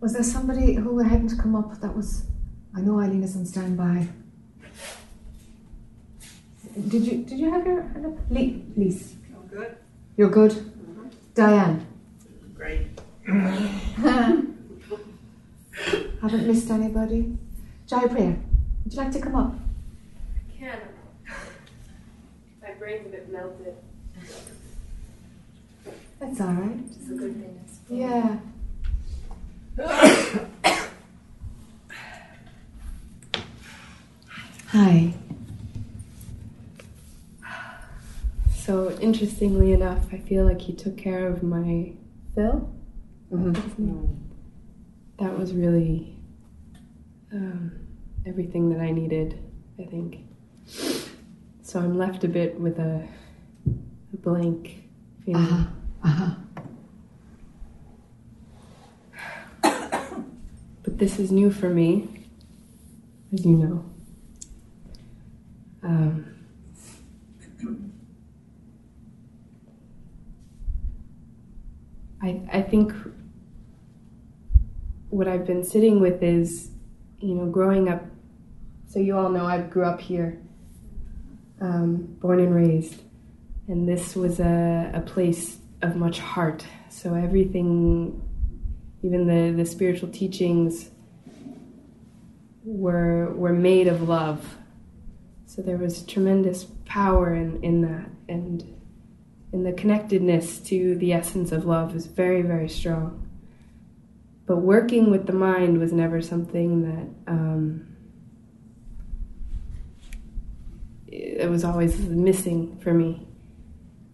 Was there somebody who hadn't come up that was? I know Eileen is on standby. Did you did you have your hand up? Le- Lise. Good. You're good. Mm-hmm. Diane. Great. Haven't missed anybody. Jai Priya, would you like to come up? I can. My brain's a bit melted. That's all right. It's a good thing. Yeah. Hi. So interestingly enough, I feel like he took care of my Phil. That was really um, everything that I needed, I think. So I'm left a bit with a, a blank feeling. Uh-huh. Uh-huh. But this is new for me, as you know. Um, I, I think what I've been sitting with is, you know, growing up. So you all know I grew up here, um, born and raised, and this was a, a place of much heart. So everything, even the, the spiritual teachings, were were made of love. So there was tremendous power in, in that, and and the connectedness to the essence of love is very, very strong. But working with the mind was never something that um, it was always missing for me.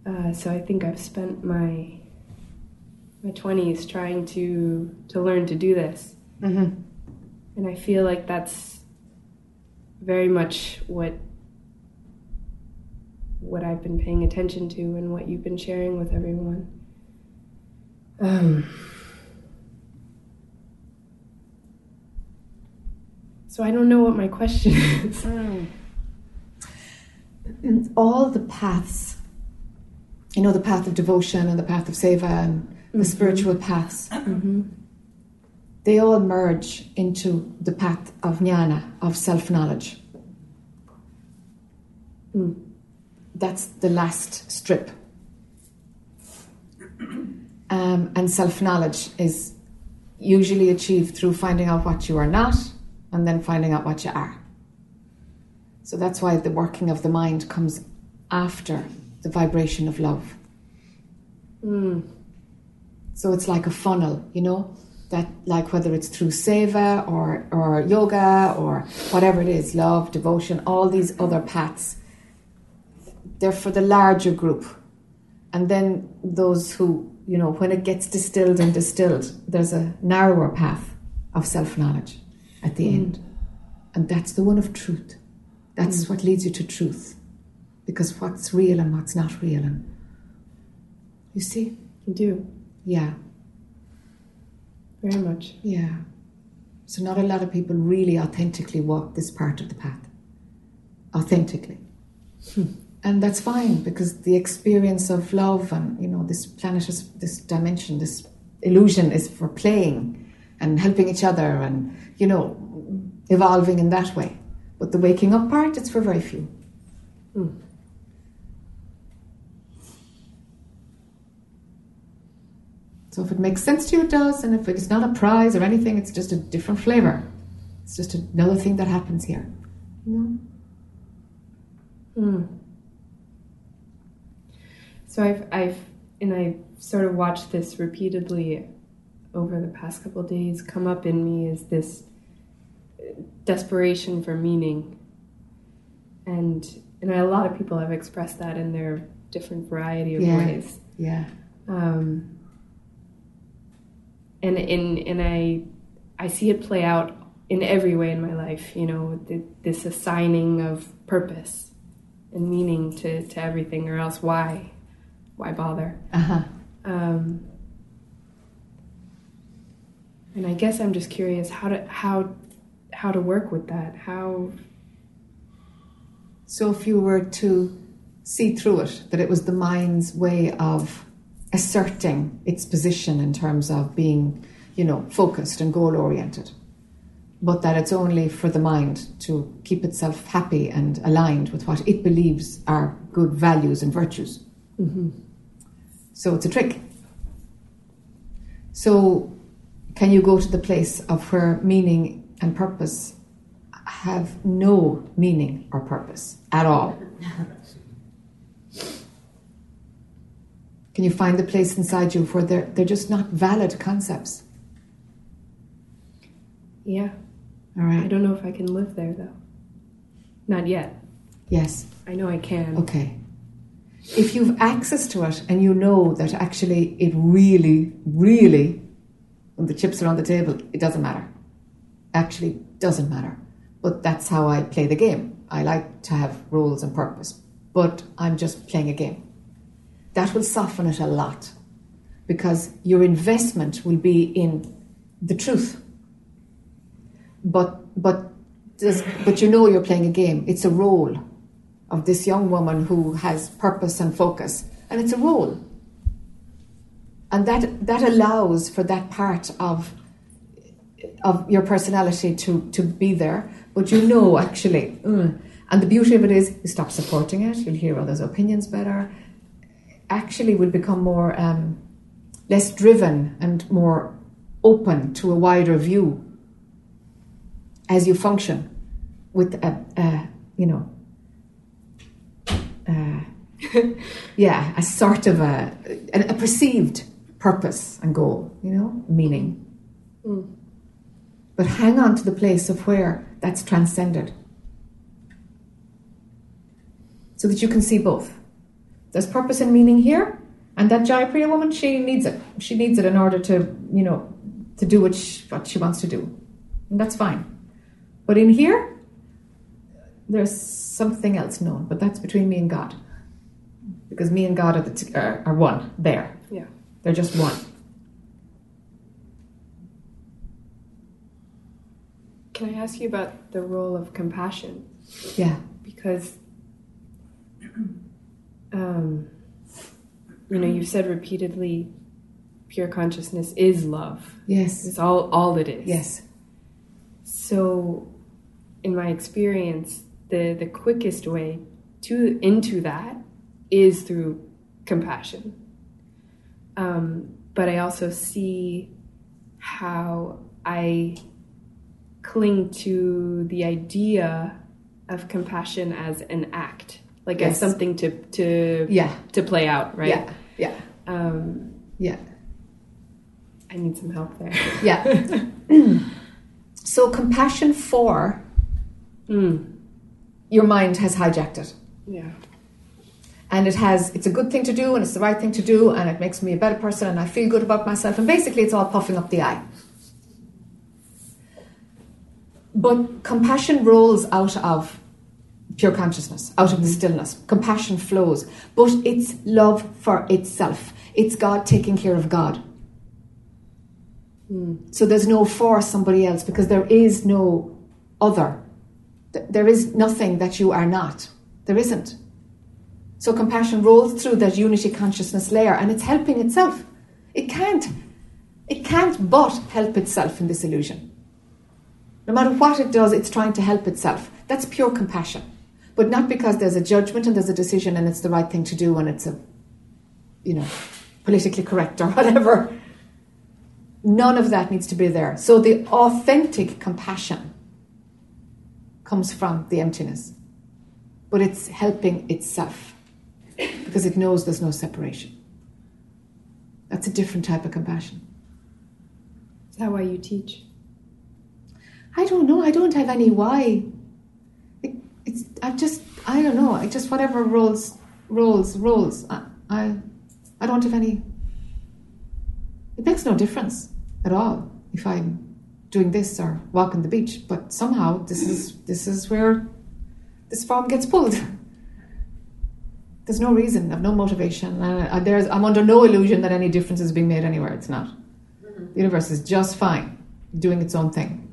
Uh, so I think I've spent my my twenties trying to to learn to do this, Mm-hmm. And I feel like that's very much what what I've been paying attention to and what you've been sharing with everyone. Um, so I don't know what my question is. Um, all the paths, you know, the path of devotion and the path of seva and the mm-hmm. spiritual paths, mm-hmm. They all merge into the path of jnana, of self knowledge. That's the last strip. Um, and self knowledge is usually achieved through finding out what you are not and then finding out what you are. So that's why the working of the mind comes after the vibration of love. So it's like a funnel, you know, that like whether it's through seva or, or yoga or whatever it is, love, devotion, all these other paths, they're for the larger group. And then those who, you know, when it gets distilled and distilled, there's a narrower path of self knowledge at the mm. end. And that's the one of truth. That's mm. what leads you to truth. Because what's real and what's not real. And you see? You do. Yeah. Very much. Yeah. So not a lot of people really authentically walk this part of the path. Authentically. Hmm. And that's fine because the experience of love and you know this planet is this dimension, this illusion is for playing and helping each other and you know evolving in that way. But the waking up part, it's for very few. Hmm. So if it makes sense to you, it does. And if it's not a prize or anything, it's just a different flavor. It's just another thing that happens here. You know? Mm. So I've, I've, and I sort of watched this repeatedly over the past couple of days come up in me is this desperation for meaning, and and a lot of people have expressed that in their different variety of Yeah. ways. Yeah. Um, and in and I I see it play out in every way in my life. You know, th- this assigning of purpose and meaning to, to everything, or else why why bother? Uh-huh. Um, and I guess I'm just curious how to how how to work with that. How So if you were to see through it, that it was the mind's way of asserting its position in terms of being, you know, focused and goal oriented, but that it's only for the mind to keep itself happy and aligned with what it believes are good values and virtues. Mhm. So it's a trick. So, can you go to the place of where meaning and purpose have no meaning or purpose at all? Can you find the place inside you where they're, they're just not valid concepts? Yeah. All right. I don't know if I can live there though. Not yet. Yes. I know I can. Okay. If you've access to it and you know that actually it really, really, when the chips are on the table, it doesn't matter. Actually, doesn't matter. But that's how I play the game. I like to have rules and purpose, but I'm just playing a game. That will soften it a lot because your investment will be in the truth. But but but you know you're playing a game. It's a role of this young woman who has purpose and focus, and it's a role. And that that allows for that part of of your personality to to be there. But you know actually, mm. and the beauty of it is you stop supporting it. You'll hear others' opinions better. Actually, will become more um, less driven and more open to a wider view as you function with a, a you know uh, yeah a sort of a, a a perceived purpose and goal you know meaning. Mm. but hang on to the place of where that's transcended. So that you can see both there's purpose and meaning here. And that Jayapriya woman she needs it. She needs it in order to you know to do what she, what she wants to do. And that's fine. But in here there's something else known but that's between me and God. Because me and God are, the t- are, are one there. Yeah. they're just one. Can I ask you about the role of compassion? yeah. Because, um, you know, you've said repeatedly, pure consciousness is love. yes It's all all it is. yes So, in my experience, the the quickest way to into that is through compassion. Um, but I also see how I cling to the idea of compassion as an act, like Yes. as something to to yeah to play out, right? yeah yeah Um, yeah I need some help there. yeah so compassion for Mm. your mind has hijacked it Yeah. and it has it's a good thing to do and it's the right thing to do and it makes me a better person and I feel good about myself and basically it's all puffing up the I. But compassion rolls out of pure consciousness, out of the stillness. Compassion flows, but it's love for itself. It's God taking care of God. Hmm. So there's no for somebody else because there is no other. There is nothing that you are not. There isn't. So compassion rolls through that unity consciousness layer and it's helping itself. It can't. It can't but help itself in this illusion. No matter what it does, it's trying to help itself. That's pure compassion. But not because there's a judgment and there's a decision and it's the right thing to do and it's a, you know, politically correct or whatever. None of that needs to be there. So the authentic compassion comes from the emptiness. But it's helping itself because it knows there's no separation. That's a different type of compassion. Is that why you teach? I don't know. I don't have any why. I just I don't know. I just whatever rolls rolls rolls. I, I I don't have any. It makes no difference at all if I'm doing this or walking the beach. But somehow this is this is where this form gets pulled. There's no reason. I've no motivation. Uh, there's, I'm under no illusion that any difference is being made anywhere. It's not. The universe is just fine, doing its own thing.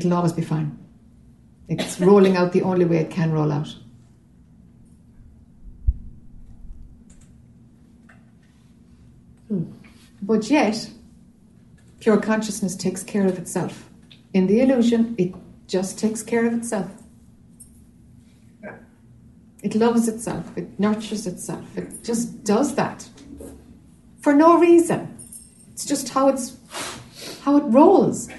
It'll always be fine. It's rolling out the only way it can roll out. Hmm. But yet, pure consciousness takes care of itself. In the illusion, it just takes care of itself. It loves itself, it nurtures itself, it just does that for no reason. It's just how it's how it rolls.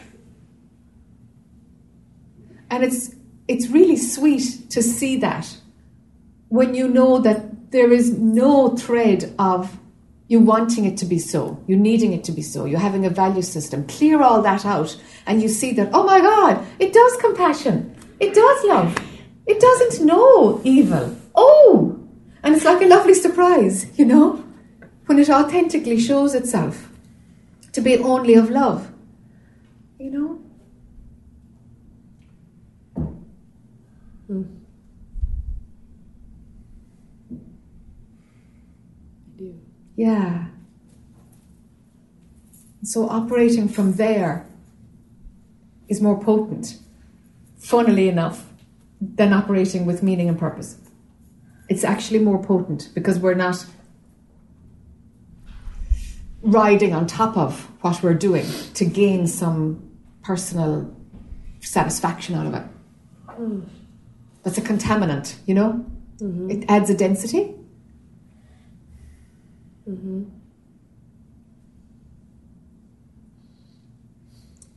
And it's it's really sweet to see that when you know that there is no thread of you wanting it to be so, you needing it to be so, you're having a value system. Clear all that out and you see that, oh my God, it does compassion, it does love, it doesn't know evil. Oh! And it's like a lovely surprise, you know, when it authentically shows itself to be only of love. You know? Hmm. I do. Yeah. So operating from there is more potent, funnily enough, than operating with meaning and purpose. It's actually more potent because we're not riding on top of what we're doing to gain some personal satisfaction out of it. Mm. That's a contaminant, you know? Mm-hmm. It adds a density. Mm-hmm.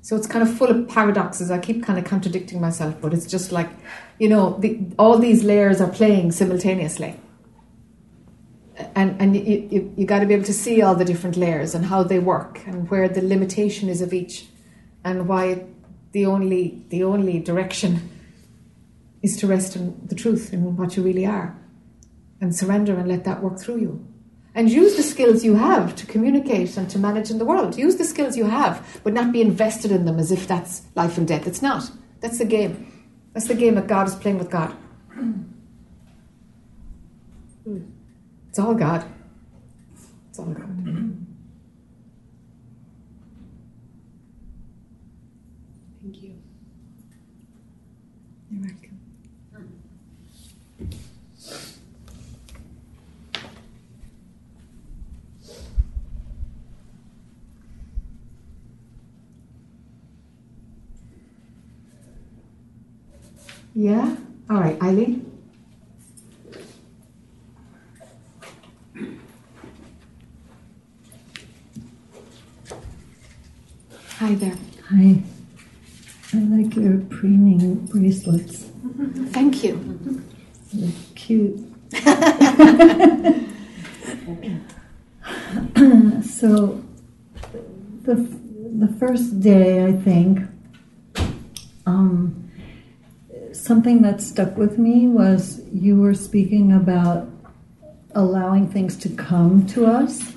So it's kind of full of paradoxes. I keep kind of contradicting myself, but it's just like, you know, the, all these layers are playing simultaneously. And, and you, you, you got to be able to see all the different layers and how they work and where the limitation is of each and why the only, the only direction is to rest in the truth in what you really are and surrender and let that work through you and use the skills you have to communicate and to manage in the world. Use the skills you have, but not be invested in them as if that's life and death. It's not. That's the game. That's the game that God is playing with God. It's all God. It's all God. Thank you. You're welcome. Yeah? All right, Eileen? Hi there. Hi. I like your preening bracelets. Thank you. They're cute. so, the the first day, I think, um, something that stuck with me was you were speaking about allowing things to come to us,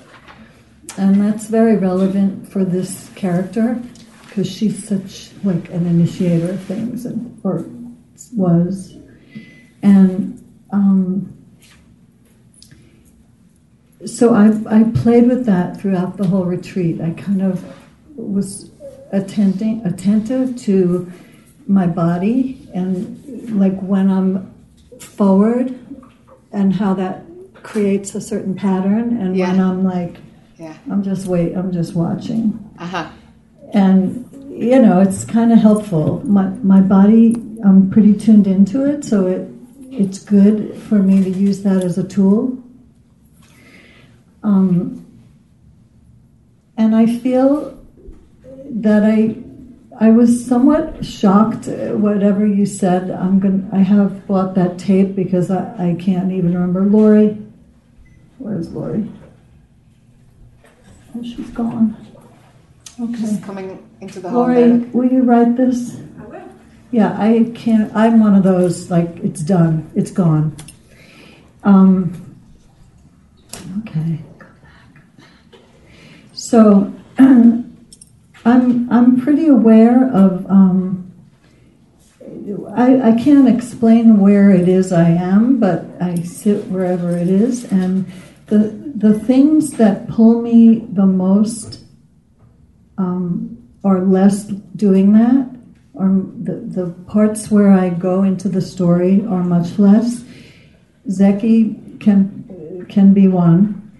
and that's very relevant for this character because she's such like an initiator of things, and or was, and. Um, so I, I played with that throughout the whole retreat. I kind of was attending, attentive to my body and like when I'm forward and how that creates a certain pattern and when I'm like Yeah. I'm just wait I'm just watching Uh huh. and you know it's kind of helpful my my body I'm pretty tuned into it so it it's good for me to use that as a tool um, and I feel that I I was somewhat shocked. uh, Whatever you said, I'm going. I have bought that tape because I, I can't even remember. Lori, where's Lori? Oh, she's gone. Okay. She's coming into the hall. Lori, there. will you write this? I will. Yeah, I can't. I'm one of those like it's done. It's gone. Um, okay. So I'm I'm pretty aware of. Um, I, I can't explain where it is I am, but I sit wherever it is, and the the things that pull me the most um, are less doing that, or the the parts where I go into the story are much less. Zeki can can be one,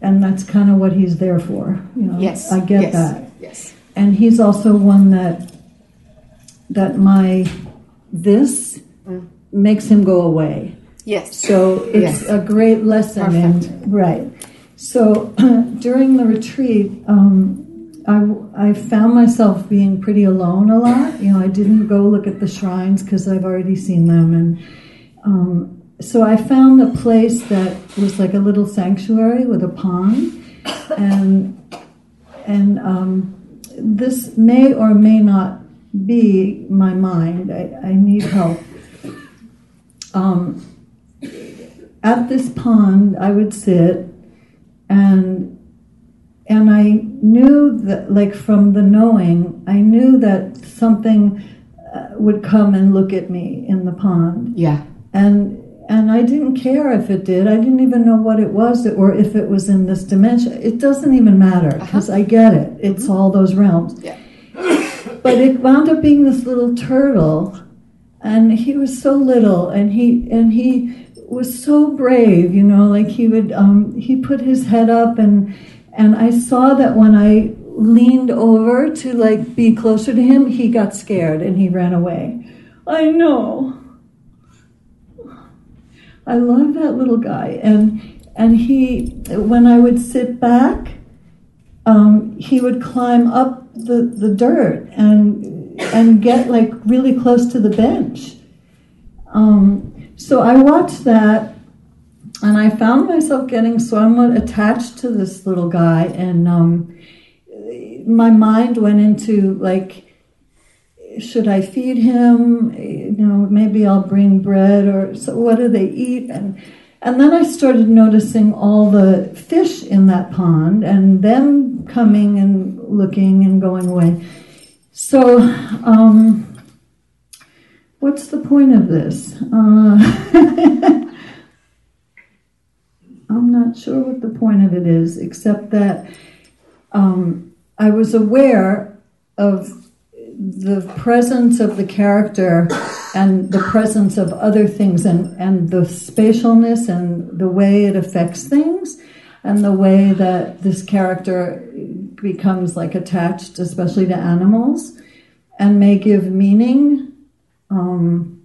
and that's kind of what he's there for. You know, Yes. I get yes, that Yes. And he's also one that that my this Mm. makes him go away Yes. So it's Yes. a great lesson. And, right. So during the retreat, um, I, I found myself being pretty alone a lot. You know, I didn't go look at the shrines because I've already seen them. And um, so I found a place that was like a little sanctuary with a pond. And, and um, this may or may not be my mind. I, I need help. Um, at this pond, I would sit and and I knew that, like from the knowing, I knew that something uh, would come and look at me in the pond. Yeah. And and I didn't care if it did. I didn't even know what it was or if it was in this dimension. It doesn't even matter because I get it. It's all those realms. Yeah. But it wound up being this little turtle, and he was so little, and he and he was so brave. You know, like he would um, he put his head up, and and I saw that when I leaned over to like be closer to him, he got scared and he ran away. I know. I love that little guy, and and he when I would sit back, um, he would climb up the, the dirt and and get like really close to the bench. Um, so I watched that, and I found myself getting somewhat attached to this little guy, and um, my mind went into like should I feed him? You know, maybe I'll bring bread or so what do they eat? And and then I started noticing all the fish in that pond and them coming and looking and going away. So, um, what's the point of this? Uh, I'm not sure what the point of it is, except that um, I was aware of the presence of the character and the presence of other things and, and the spatialness and the way it affects things and the way that this character becomes like attached, especially to animals, and may give meaning. Um,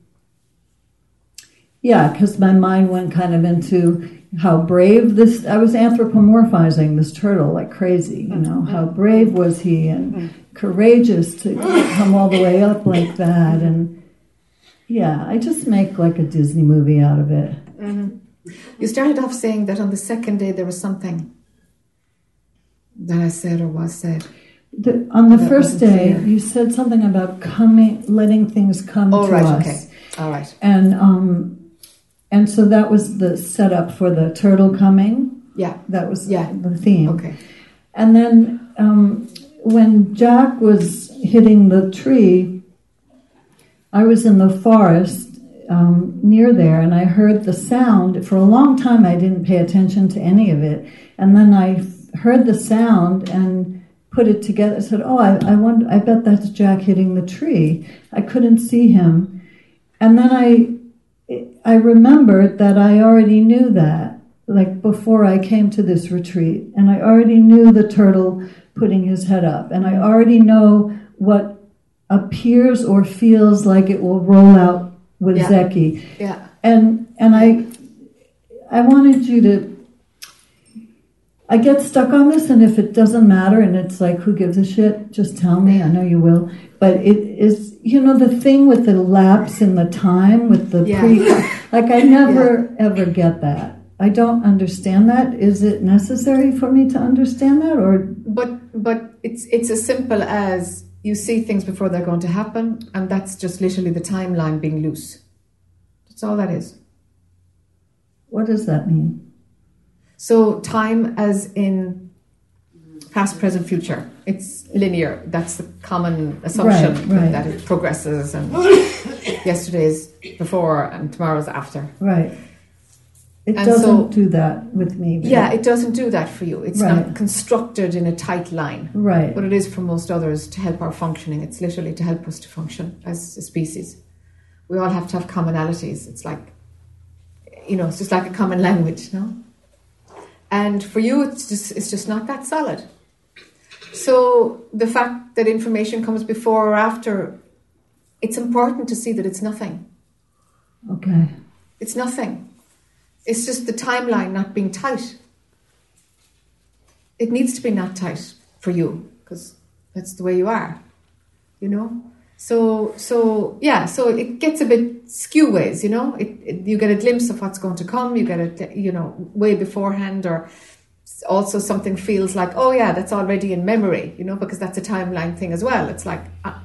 yeah, because my mind went kind of into how brave this. I was anthropomorphizing this turtle like crazy. You know, how brave was he and courageous to come all the way up like that. And yeah, I just make like a Disney movie out of it. Mm-hmm. You started off saying that on the second day there was something that I said or was said. The, on the That first day, clear. you said something about coming, letting things come Oh, to right, us. okay. All right. And um, and so that was the setup for the turtle coming. Yeah. That was Yeah. the theme. Okay. And then um, when Jack was hitting the tree, I was in the forest um, near there, and I heard the sound. For a long time, I didn't pay attention to any of it, and then I f- heard the sound and put it together. I said, "Oh, I, I wonder. I bet that's Jack hitting the tree." I couldn't see him, and then I I remembered that I already knew that, like before I came to this retreat, and I already knew the turtle putting his head up, and I already know what appears or feels like it will roll out with Yeah. Zeki. Yeah. And and I I wanted you to I get stuck on this and if it doesn't matter and it's like who gives a shit, just tell me. I know you will. But it is you know the thing with the lapse in the time with the Yeah. pre like I never ever get that. I don't understand that. Is it necessary for me to understand that or But but it's it's as simple as you see things before they're going to happen, and that's just literally the timeline being loose. That's all that is. what does that mean? So time as in past, present, future. It's linear. That's the common assumption Right, right. that it progresses and yesterday's before and tomorrow's after. Right. It And doesn't so- do that with me. Yeah, it doesn't do that for you. It's Right. not constructed in a tight line. Right. But it is for most others to help our functioning. It's literally to help us to function as a species. We all have to have commonalities. It's like, you know, it's just like a common language, no? And for you, it's just it's just not that solid. So the fact that information comes before or after, it's important to see that it's nothing. Okay. It's nothing. It's just the timeline not being tight. It needs to be not tight for you because that's the way you are, you know. So so yeah, so it gets a bit skew ways, you know. It, it you get a glimpse of what's going to come. You get it, you know, way beforehand, or also something feels like, oh yeah, that's already in memory, you know, because that's a timeline thing as well. It's like, uh,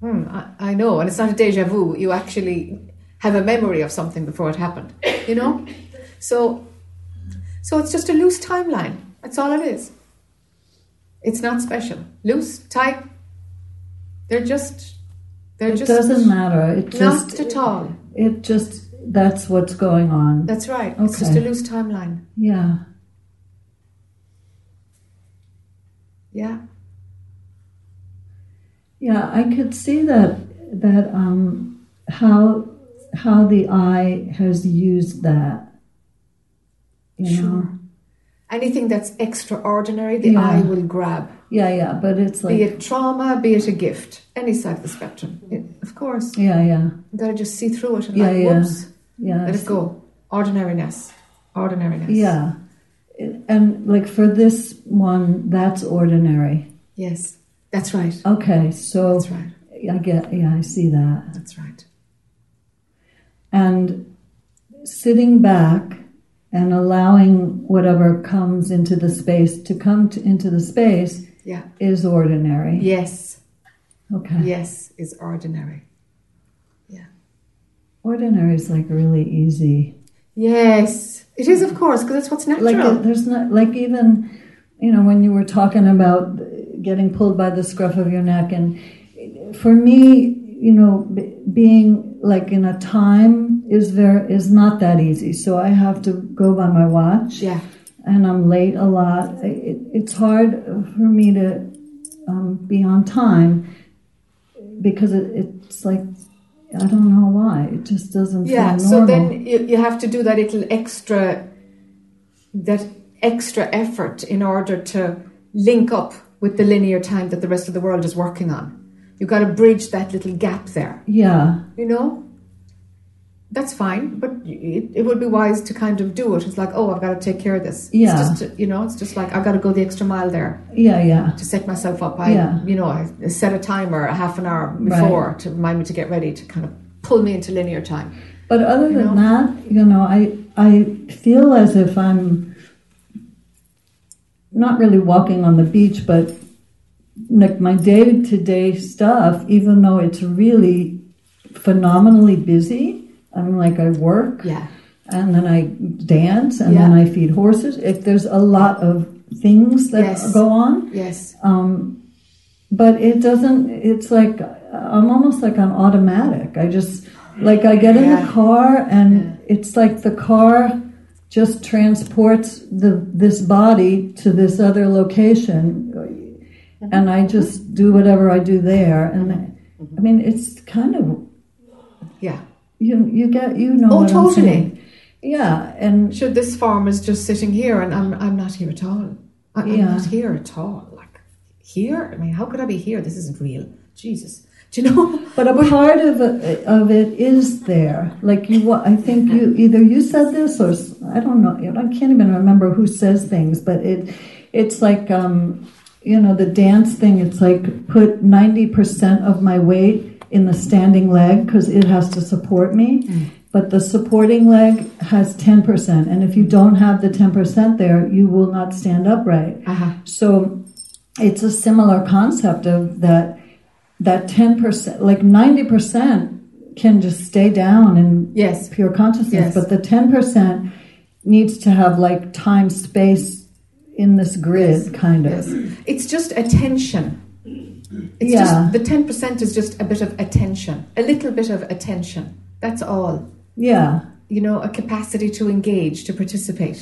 hmm, I, I know, and it's not a deja vu. You actually have a memory of something before it happened, you know. So so it's just a loose timeline. That's all it is. It's not special. Loose, tight. They're just. They're It just. doesn't matter. It Not just at all. It just that's what's going on. That's right. It's just a loose timeline. Yeah. Yeah. Yeah, I could see that that um, how how the I has used that. You know. Anything that's extraordinary, the Yeah. I will grab. Yeah, yeah, but it's like be it trauma, be it a gift, any side of the spectrum. It- of course. yeah, yeah, You gotta just see through it and Yeah, like, yeah. whoops, yeah. let it go. Ordinariness. Ordinariness. Yeah, and like for this one, that's ordinary. Yes. That's right. Okay, so That's right. I get. Yeah, I see that. That's right. and sitting back and allowing whatever comes into the space to come to, into the space Yeah. is ordinary. Yes. Okay. Yes is ordinary. Yeah. Ordinary is like really easy. Yes. It is, of course, because it's what's natural. Like there's not like even you know when you were talking about getting pulled by the scruff of your neck and for me you know b- being like in a time is very is not that easy so i have to go by my watch yeah. And i'm late a lot it, it's hard for me to um, be on time because it, it's like i don't know why it just doesn't Yeah. So then you, you have to do that little extra, that extra effort in order to link up with the linear time that the rest of the world is working on. You've got to bridge that little gap there. yeah You know. That's fine, but it, it would be wise to kind of do it. It's like, oh, I've got to take care of this. Yeah. It's just, you know, it's just like I've got to go the extra mile there yeah yeah to set myself up. I, Yeah. you know, I set a timer a half an hour Right. before to remind me to get ready to kind of pull me into linear time. But other You than know? that, you know, I I feel as if I'm not really walking on the beach, but like my day to day stuff, even though it's really phenomenally busy. I mean, like I work, Yeah. and then I dance, and then I feed horses. If there's a lot of things that Yes. go on, Yes. um, but it doesn't. It's like I'm almost like on automatic. I just like I get in Yeah. the car, and it's like the car just transports the this body to this other location, and I just do whatever I do there. And I mean, it's kind of Yeah. You you get you know. Oh, what I'm totally. Yeah, and Should this farm is just sitting here and I'm I'm not here at all. I, I'm Yeah. not here at all. Like here? I mean, how could I be here? This isn't real. Jesus. Do you know? But a part of it, of it is there. Like you, wa- I think you either you said this or I don't know. I can't even remember who says things, but it, it's like um, you know the dance thing. It's like put ninety percent of my weight in the standing leg because it has to support me. But the supporting leg has ten percent, and if you don't have the ten percent there, you will not stand upright. Uh-huh. So it's a similar concept of that that 10% like 90% can just stay down in Yes. pure consciousness Yes. but the 10% needs to have like time space in this grid kind of It's just attention. It's Yeah. just the ten percent is just a bit of attention. A little bit of attention. That's all. yeah You know, a capacity to engage, to participate.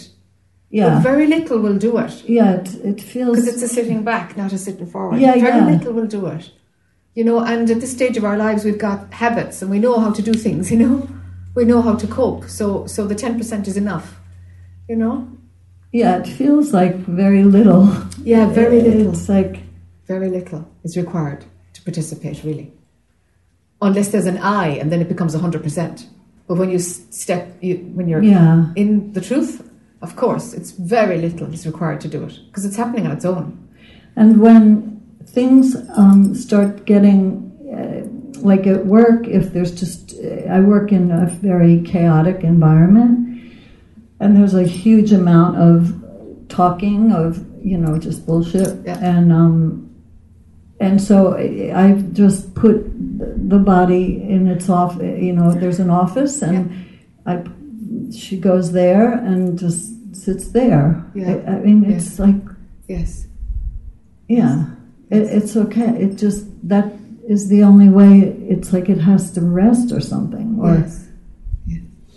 yeah But very little will do it. yeah it, it feels Because it's a sitting back, not a sitting forward. Yeah, Very yeah. little will do it. You know, and at this stage of our lives, we've got habits and we know how to do things, you know? We know how to cope. So, so the 10% is enough, you know? yeah it feels like very little Yeah, very little. it's like Very little is required to participate, really. Unless there's an I and then it becomes 100%. But when you step, you, when you're Yeah. in the truth, of course, it's very little is required to do it because it's happening on its own. And when things um, start getting uh, like at work, if there's just, I work in a very chaotic environment, and there's a huge amount of talking of you know just bullshit, and um, and so I- I've just put the body in its off. You know, there's an office, and I she goes there and just sits there. Yeah. I, I mean, it's like Yes. yeah, it, it's okay. It just that is the only way. It's like it has to rest or something. Or Yes.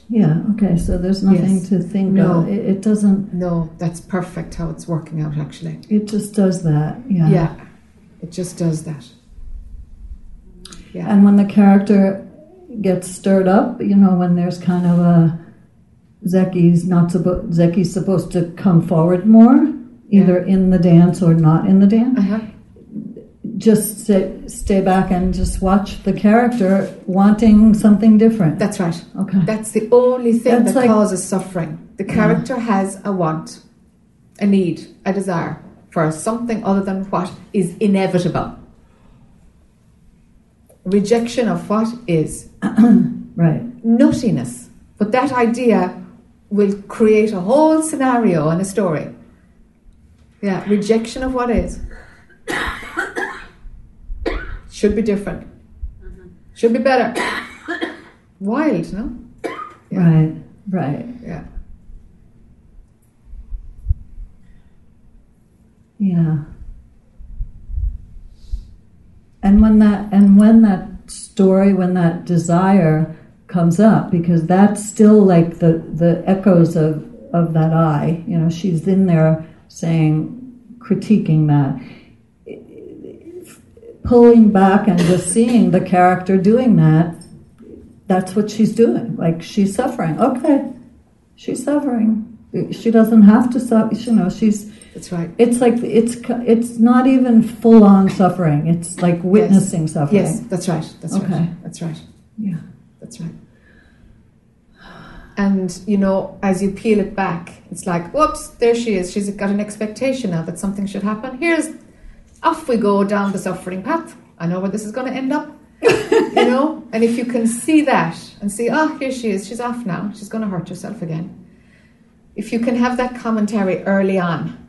yeah, okay. So there's nothing Yes. to think No. of. It, it doesn't. No, that's perfect how it's working out actually. It just does that. Yeah. Yeah. It just does that. Yeah. And when the character gets stirred up, you know, when there's kind of a Zeki's not supposed Zeki's supposed to come forward more, either in the dance or not in the dance. Uh-huh. Just stay, stay back and just watch the character wanting something different. That's right. Okay. That's the only thing That's that like- causes suffering. The character has a want, a need, a desire for something other than what is inevitable. Rejection of what is. right. Nuttiness. But that idea will create a whole scenario and a story. Yeah, rejection of what is. Should be different. Mm-hmm. Should be better. Wild, no? Right. Right. Yeah. Yeah. And when that and when that story, when that desire comes up, because that's still like the the echoes of of that I. You know, she's in there saying, critiquing that, pulling back and just seeing the character doing that. That's what she's doing. Like she's suffering. Okay, she's suffering. She doesn't have to suffer. You know, she's. That's right. It's like it's it's not even full on suffering. It's like witnessing suffering. Yes, that's right. That's Okay. right. That's right. Yeah. That's right. And you know, as you peel it back, it's like, whoops, there she is. She's got an expectation now that something should happen. Here's, off we go down the suffering path. I know where this is going to end up. you know, and if you can see that and see, oh, here she is. She's off now. She's going to hurt herself again. If you can have that commentary early on,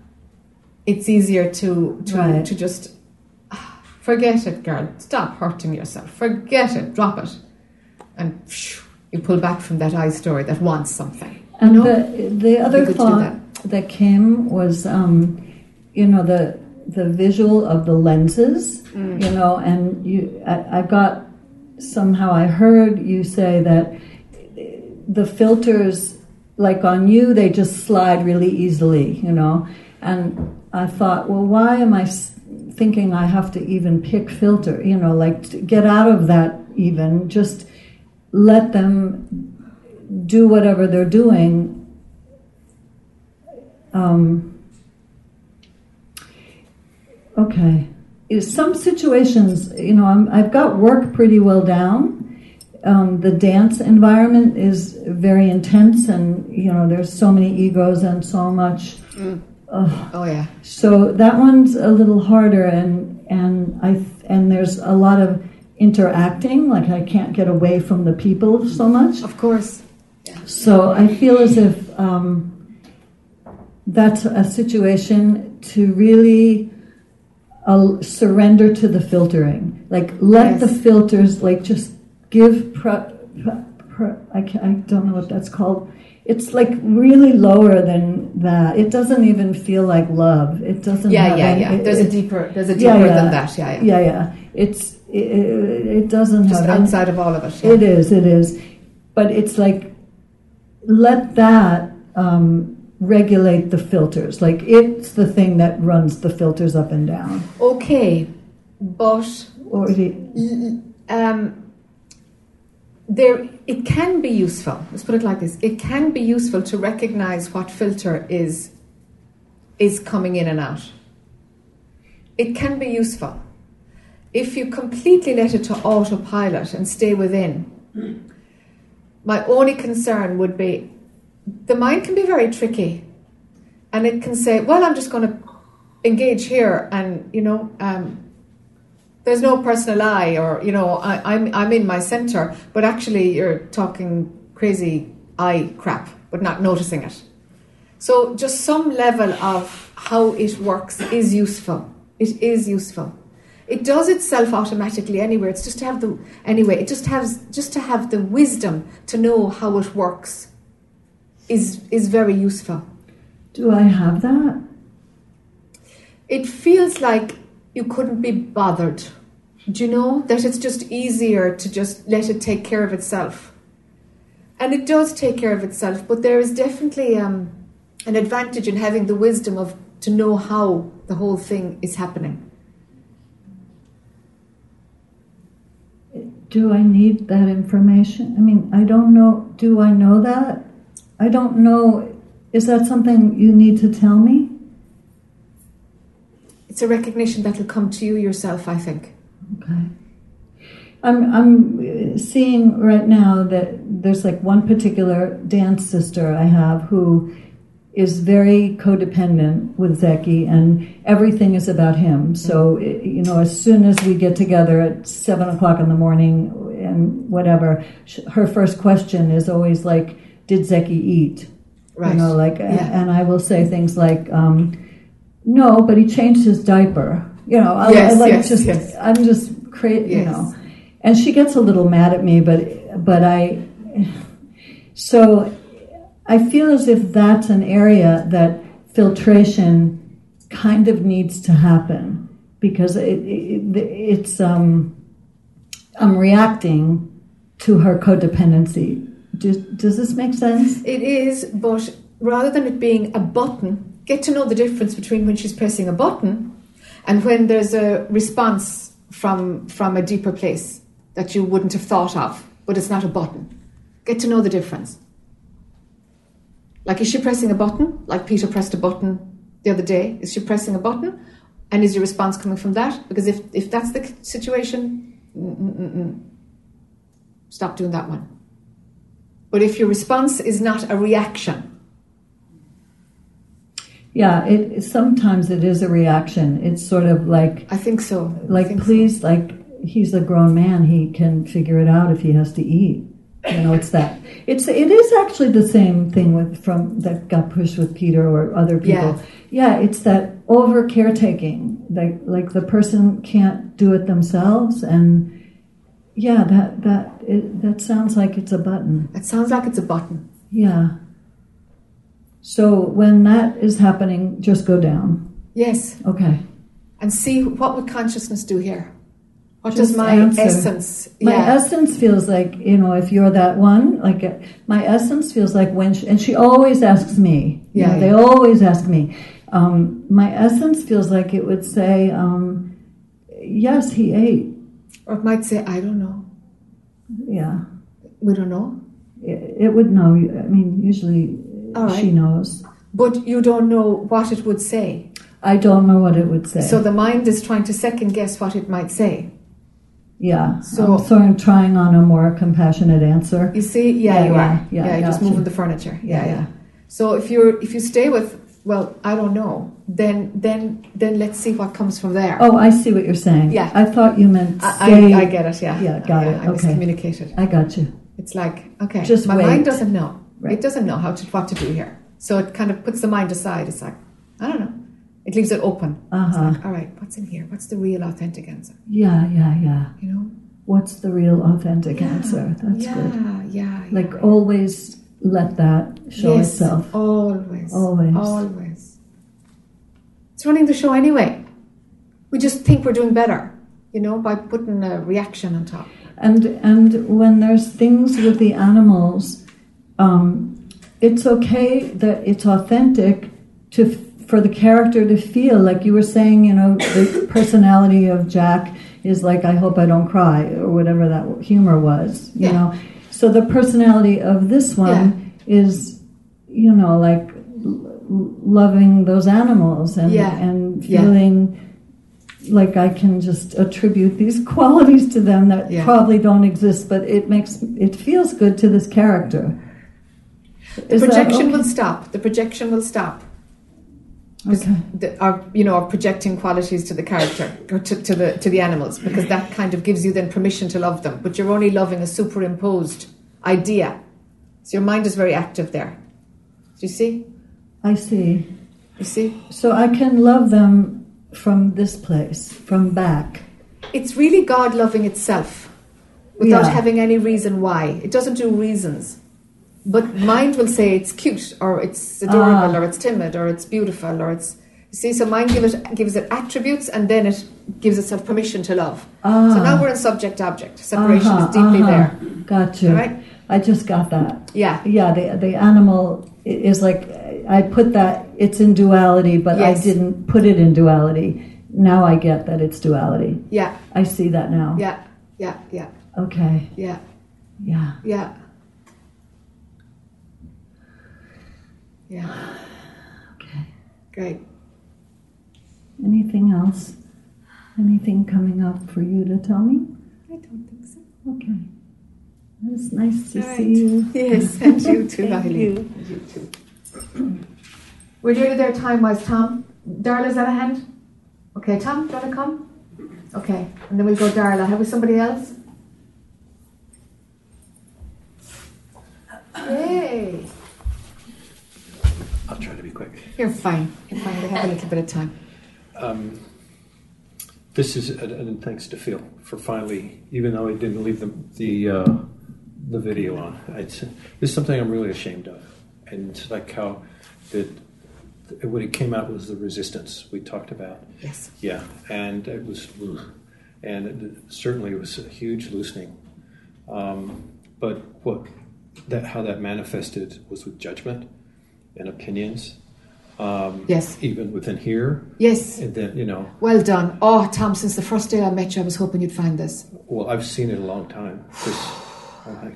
it's easier to to, Right. to just ah, forget it, girl. Stop hurting yourself. Forget it. Drop it, and phew, you pull back from that I story that wants something. And you know? the the other Be good to do thought that. came was, um, you know, the the visual of the lenses, Mm. you know, and you, I, I got somehow I heard you say that the filters, like on you, they just slide really easily, you know, and I thought, well, why am I thinking I have to even pick filter, you know, like get out of that even, just let them do whatever they're doing. Um, okay. Some situations, you know, I'm, I've got work pretty well down. Um, the dance environment is very intense, and you know, there's so many egos and so much. Ugh. Oh yeah. So that one's a little harder, and and I and there's a lot of interacting. Like I can't get away from the people so much. Of course. So I feel as if um, that's a situation to really uh, surrender to the filtering. Like let Yes. the filters, like just give. Pro, pro, pro, I, I don't know what that's called. It's like really lower than that. It doesn't even feel like love. It doesn't. Yeah, have yeah, yeah. it- There's a deeper- there's a deeper yeah. than that. Yeah, yeah. yeah, yeah. It's it, it, it doesn't Just have outside of all of it. yeah. it is, it is. But it's like, let that um, regulate the filters. Like, it's the thing that runs the filters up and down. Okay, but Or the, um, there it can be useful. Let's put it like this: it can be useful to recognize what filter is is coming in and out. It can be useful if you completely let it to autopilot and stay within. My only concern would be the mind can be very tricky, and it can say, "Well, I'm just going to engage here," and you know, um, there's no personal I, or you know, I, I'm I'm in my center, but actually you're talking crazy I crap, but not noticing it. So just some level of how it works is useful. It is useful. It does itself automatically anyway. It's just to have the anyway. It just has just to have the wisdom to know how it works. Is is very useful. Do I have that? It feels like you couldn't be bothered. Do you know that it's just easier to just let it take care of itself? And it does take care of itself, but there is definitely um, an advantage in having the wisdom of to know how the whole thing is happening. Do I need that information? I mean, I don't know. Do I know that? I don't know. Is that something you need to tell me? It's a recognition that will come to you yourself, I think. Okay. I'm I'm seeing right now that there's like one particular dance sister I have who is very codependent with Zeki, and everything is about him. So you know, as soon as we get together at seven o'clock in the morning and whatever, her first question is always like, "Did Zeki eat?" Right. You know, like, Yeah. and I will say things like, um, "No, but he changed his diaper." You know, I, I like yes, just yes. I'm just crazy. You know, and she gets a little mad at me, but but I so I feel as if that's an area that filtration kind of needs to happen because it, it, it's um I'm reacting to her codependency. Does, does this make sense? It is, but rather than it being a button, get to know the difference between when she's pressing a button and when there's a response from from a deeper place that you wouldn't have thought of, but it's not a button. Get to know the difference. Like, is she pressing a button? Like Peter pressed a button the other day. Is she pressing a button? And is your response coming from that? Because if, if that's the situation, mm, mm, mm, stop doing that one. But if your response is not a reaction, Yeah, it sometimes it is a reaction. It's sort of like I think so. Like please, like he's a grown man. He can figure it out if he has to eat. You know, it's that. It's it is actually the same thing with from that got pushed with Peter or other people. Yeah, it's that over caretaking. Like like the person can't do it themselves, and yeah, that that it, that sounds like it's a button. it sounds like it's a button. Yeah. So when that is happening, just go down. Yes. Okay. And see what would consciousness do here? What Just does my answer. essence? My yeah. essence feels like you know, if you're that one, like uh, my essence feels like when, she, and she always asks me. you Yeah, know, they always ask me. Um, my essence feels like it would say, um, "Yes, he ate." or it might say, I don't know. Yeah, We don't know. it, it would know. I mean, usually All right. she knows. But you don't know what it would say. I don't know what it would say. So the mind is trying to second guess what it might say. yeah, So- I'm sort of trying on a more compassionate answer. You see? Yeah, Yeah, you yeah, are. yeah, you're just moving the furniture. Yeah, Yeah, yeah, yeah. So if you're if you stay with well, I don't know, then then then let's see what comes from there. Oh, I see what you're saying. Yeah. I thought you meant I, stay. I, I get it, yeah. Yeah, got yeah, it. I Okay. miscommunicated. I got you. It's like, okay, Just my wait. mind doesn't know. Right. It doesn't know how to what to do here. So it kind of puts the mind aside. It's like, I don't know. It leaves it open. Uh-huh. like, all right, what's in here? What's the real authentic answer? Yeah, yeah, yeah. You know? What's the real authentic answer? That's yeah, good. yeah, yeah. Like always let that show yes, itself. Always. Always. Always. It's running the show anyway. We just think we're doing better, you know, by putting a reaction on top. And and when there's things with the animals, um, it's okay that it's authentic to for the character to feel like you were saying. You know, the personality of Jac is like, I hope I don't cry, or whatever that humor was. You Yeah. know, so the personality of this one is, you know, like l- loving those animals and Yeah. and Yeah. feeling like I can just attribute these qualities to them that Yeah. probably don't exist, but it makes it feels good to this character. The Is projection okay? will stop. The projection will stop. Okay. The, our, you know, our projecting qualities to the character or to, to the to the animals, because that kind of gives you then permission to love them. But you're only loving a superimposed idea, so your mind is very active there. Do you see? I see. You see? So I can love them from this place, from back. It's really God loving itself without Yeah. having any reason why. It doesn't do reasons. But mind will say it's cute or it's adorable Ah. or it's timid or it's beautiful or it's you see, so mind give it, gives it attributes and then it gives itself permission to love. Ah. So now we're in subject object. Separation Uh-huh, is deeply uh-huh. there. Got you. All right? I just got that. Yeah. Yeah, the the animal is like I put that it's in duality, but Yes. I didn't put it in duality. Now I get that it's duality. Yeah. I see that now. Yeah. Yeah. Yeah. Okay. Yeah. Yeah. Yeah. Yeah. Okay. Great. Anything else? Anything coming up for you to tell me? I don't think so. Okay. It was nice to right. see you. Yes, and you too, Riley. you. And you too. We're nearly there time wise, Tom. Darla, is that a hand? Okay, Tom, do you want to come? Okay, and then we'll go Darla. Have we somebody else? Yay! I'll try to be quick. You're fine. You're fine. We have a little bit of time. Um, this is, and- thanks to Phil for finally, even though he didn't leave the the, uh, the video on. It's, this is something I'm really ashamed of, and it's like how that when it came out was the resistance we talked about. Yes. Yeah, and it was, and it, certainly it was a huge loosening. Um, but what that how that manifested was with judgment and opinions. Um, Yes. Even within here. Yes. And then you know, Well done. Oh, Tom, since the first day I met you, I was hoping you'd find this. well, I've seen it a long time.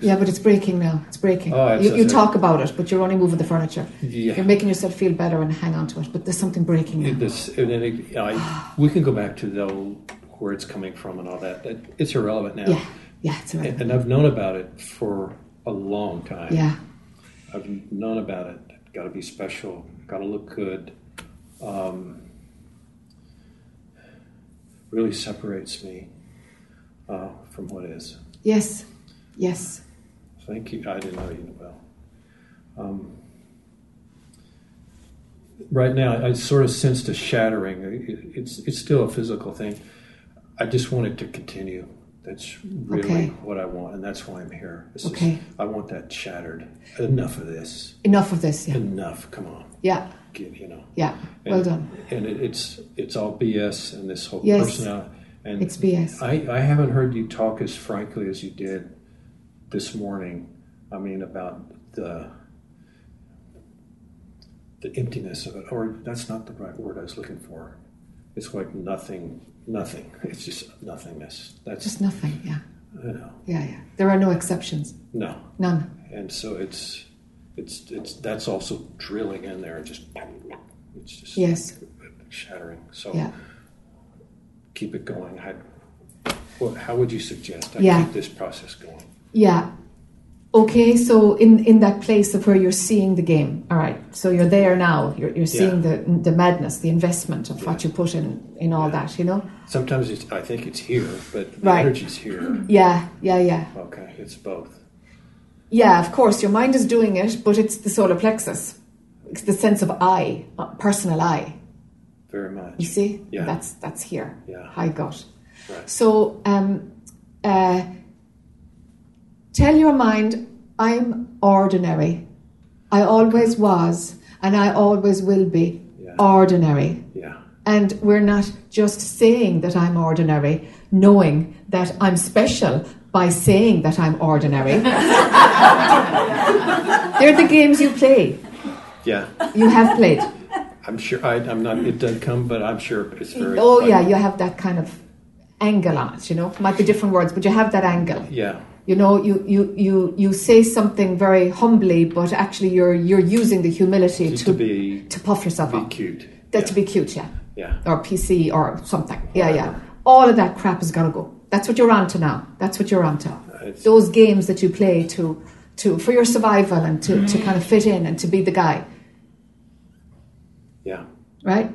Yeah, but it's breaking now. It's breaking. Oh, it's- you, you talk about it, but you're only moving the furniture. Yeah. You're making yourself feel better and hang on to it, but there's something breaking now. This, and then it, I, we can go back to the where it's coming from and all that. That it's irrelevant now. Yeah, yeah, it's irrelevant. And, and I've known about it for a long time. Yeah. I've known about it. Got to be special. Got to look good. Um, really separates me uh, from what is. Yes, yes. Thank you. I didn't know you well. Um, right now, I sort of sensed a shattering. It- It's it's still a physical thing. I just want it to continue. That's really Okay. what I want, and that's why I'm here. This is- Okay. I want that shattered. Enough of this. Enough of this, yeah. Enough. Come on. Yeah, you know. yeah. Well And- done. And it, it's it's all BS and this whole Yes. personality. And It's BS. I, I haven't heard you talk as frankly as you did this morning. I mean about the the emptiness of it, or that's not the right word I was looking for. It's like nothing, nothing. It's just nothingness. That's Just nothing, yeah. you know, Yeah, yeah. There are no exceptions. no, None. and so it's it's it's that's also drilling in there. Just it's just Yes. shattering. So Yeah. keep it going. How, what, how would you suggest I Yeah. keep this process going? Yeah. Okay, so in, in that place of where you're seeing the game, all right. So you're there now. You're, you're seeing the the madness, the investment of what you put in in all that. You know. Sometimes it's, I think it's here, but the Right. energy's here. Yeah, yeah, yeah, Okay, it's both. Yeah. Of course, your mind is doing it, but it's the solar plexus. It's the sense of I, uh, personal I. Very much. You see, Yeah. that's that's here. Yeah. High gut. Right. So, um, uh, tell your mind, I'm ordinary. I always was, and I always will be ordinary. Yeah. And we're not just saying that I'm ordinary, knowing that I'm special by saying that I'm ordinary. They're the games you play. Yeah. You have played. I'm sure. I, I'm not. It doesn't come, but I'm sure it's very. Oh, yeah, you have that kind of angle on it, you know. Might be different words, but you have that angle. Yeah. You know, you, you, you, you say something very humbly, but actually you're you're using the humility to to be to puff yourself be up. cute. That to be cute, yeah. Yeah. Yeah. or PC or something. Yeah, yeah. All of that crap has got to go. That's what you're onto now. That's what you're onto. It's- Those games that you play to, to for your survival and to, to mm-hmm. kind of fit in and to be the guy, Yeah. right?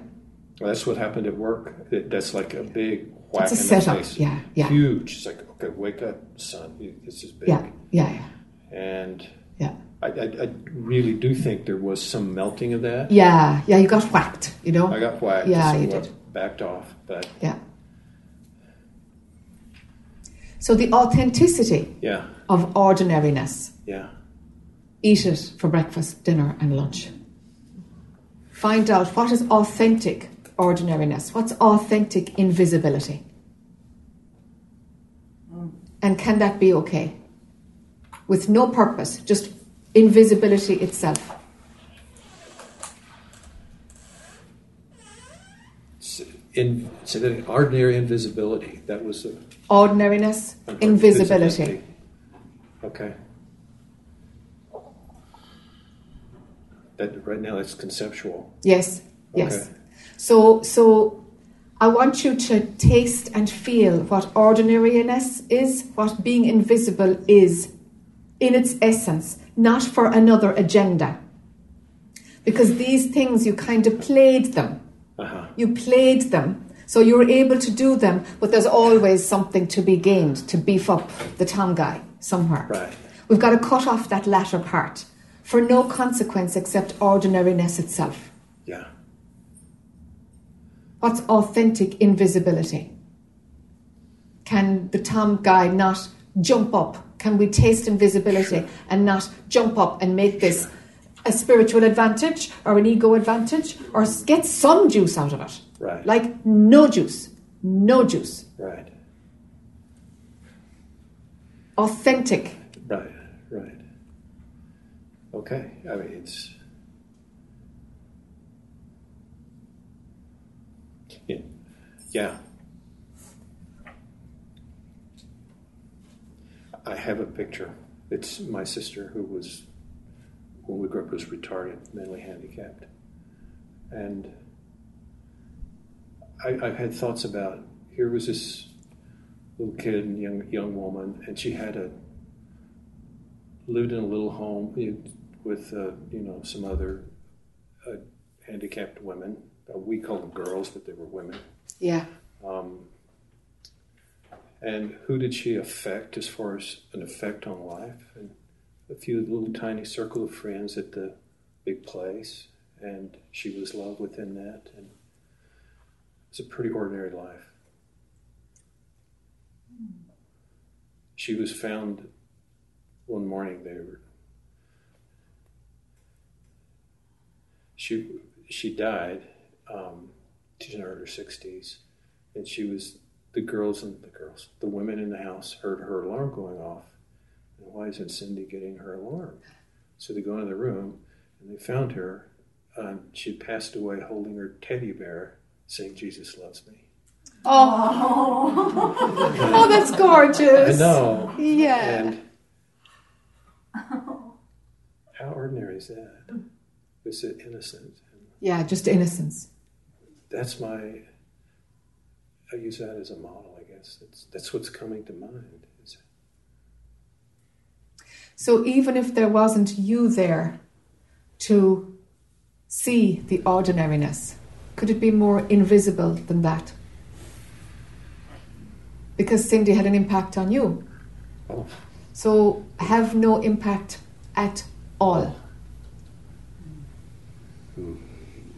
Well, that's what happened at work. It, that's like a big whack That's a in setup. the face. Yeah, yeah. Huge. It's like, okay, wake up, son. You- This is big. Yeah, yeah, yeah. And Yeah. I, I, I really do think there was some melting of that. Yeah, yeah, you got whacked, you know? I got whacked. Yeah, you did. Backed off, but Yeah. So the authenticity yeah, of ordinariness. yeah, Eat it for breakfast, dinner, and lunch. Find out what is authentic ordinariness. What's authentic invisibility? And can that be okay? With no purpose, just invisibility itself. In ordinary invisibility. That was the Ordinariness, invisibility. Okay. That right now that's conceptual. Yes, yes. Okay. So, so I want you to taste and feel what ordinariness is, what being invisible is, in its essence, not for another agenda. Because these things, you kind of played them. Uh-huh. You played them. So you were able to do them, but there's always something to be gained to beef up the Tom guy somewhere. Right. We've got to cut off that latter part for no consequence except ordinariness itself. Yeah. What's authentic invisibility? Can the Tom guy not jump up? Can we taste invisibility and not jump up and make this a spiritual advantage or an ego advantage or get some juice out of it? Right. Like no juice, no juice. Right. Authentic. Right. Right. Okay. I mean, it's. Yeah. yeah. I have a picture. It's my sister who was, when we grew up, was retarded, mentally handicapped. And I, I've had thoughts about here was this little kid and young young woman, and she had a lived in a little home with uh, you know some other uh, handicapped women. Uh, we call them girls, but they were women. Yeah. Um, and who did she affect as far as an effect on life? And a few little tiny circle of friends at the big place, and she was loved within that. And it's a pretty ordinary life. She was found one morning. They were. She she died. Um, she's in her sixties, and she was the girls and the girls, the women in the house heard her alarm going off. And why isn't Cindy getting her alarm? So they go into the room and they found her. Um, she passed away holding her teddy bear, saying, "Jesus loves me." Oh, oh that's gorgeous. I know. Yeah. And how ordinary is that? Is it innocent? Yeah, just innocence. That's my. I use that as a model, I guess. That's that's what's coming to mind. So even if there wasn't you there to see the ordinariness, could it be more invisible than that? Because Cindy had an impact on you. So have no impact at all.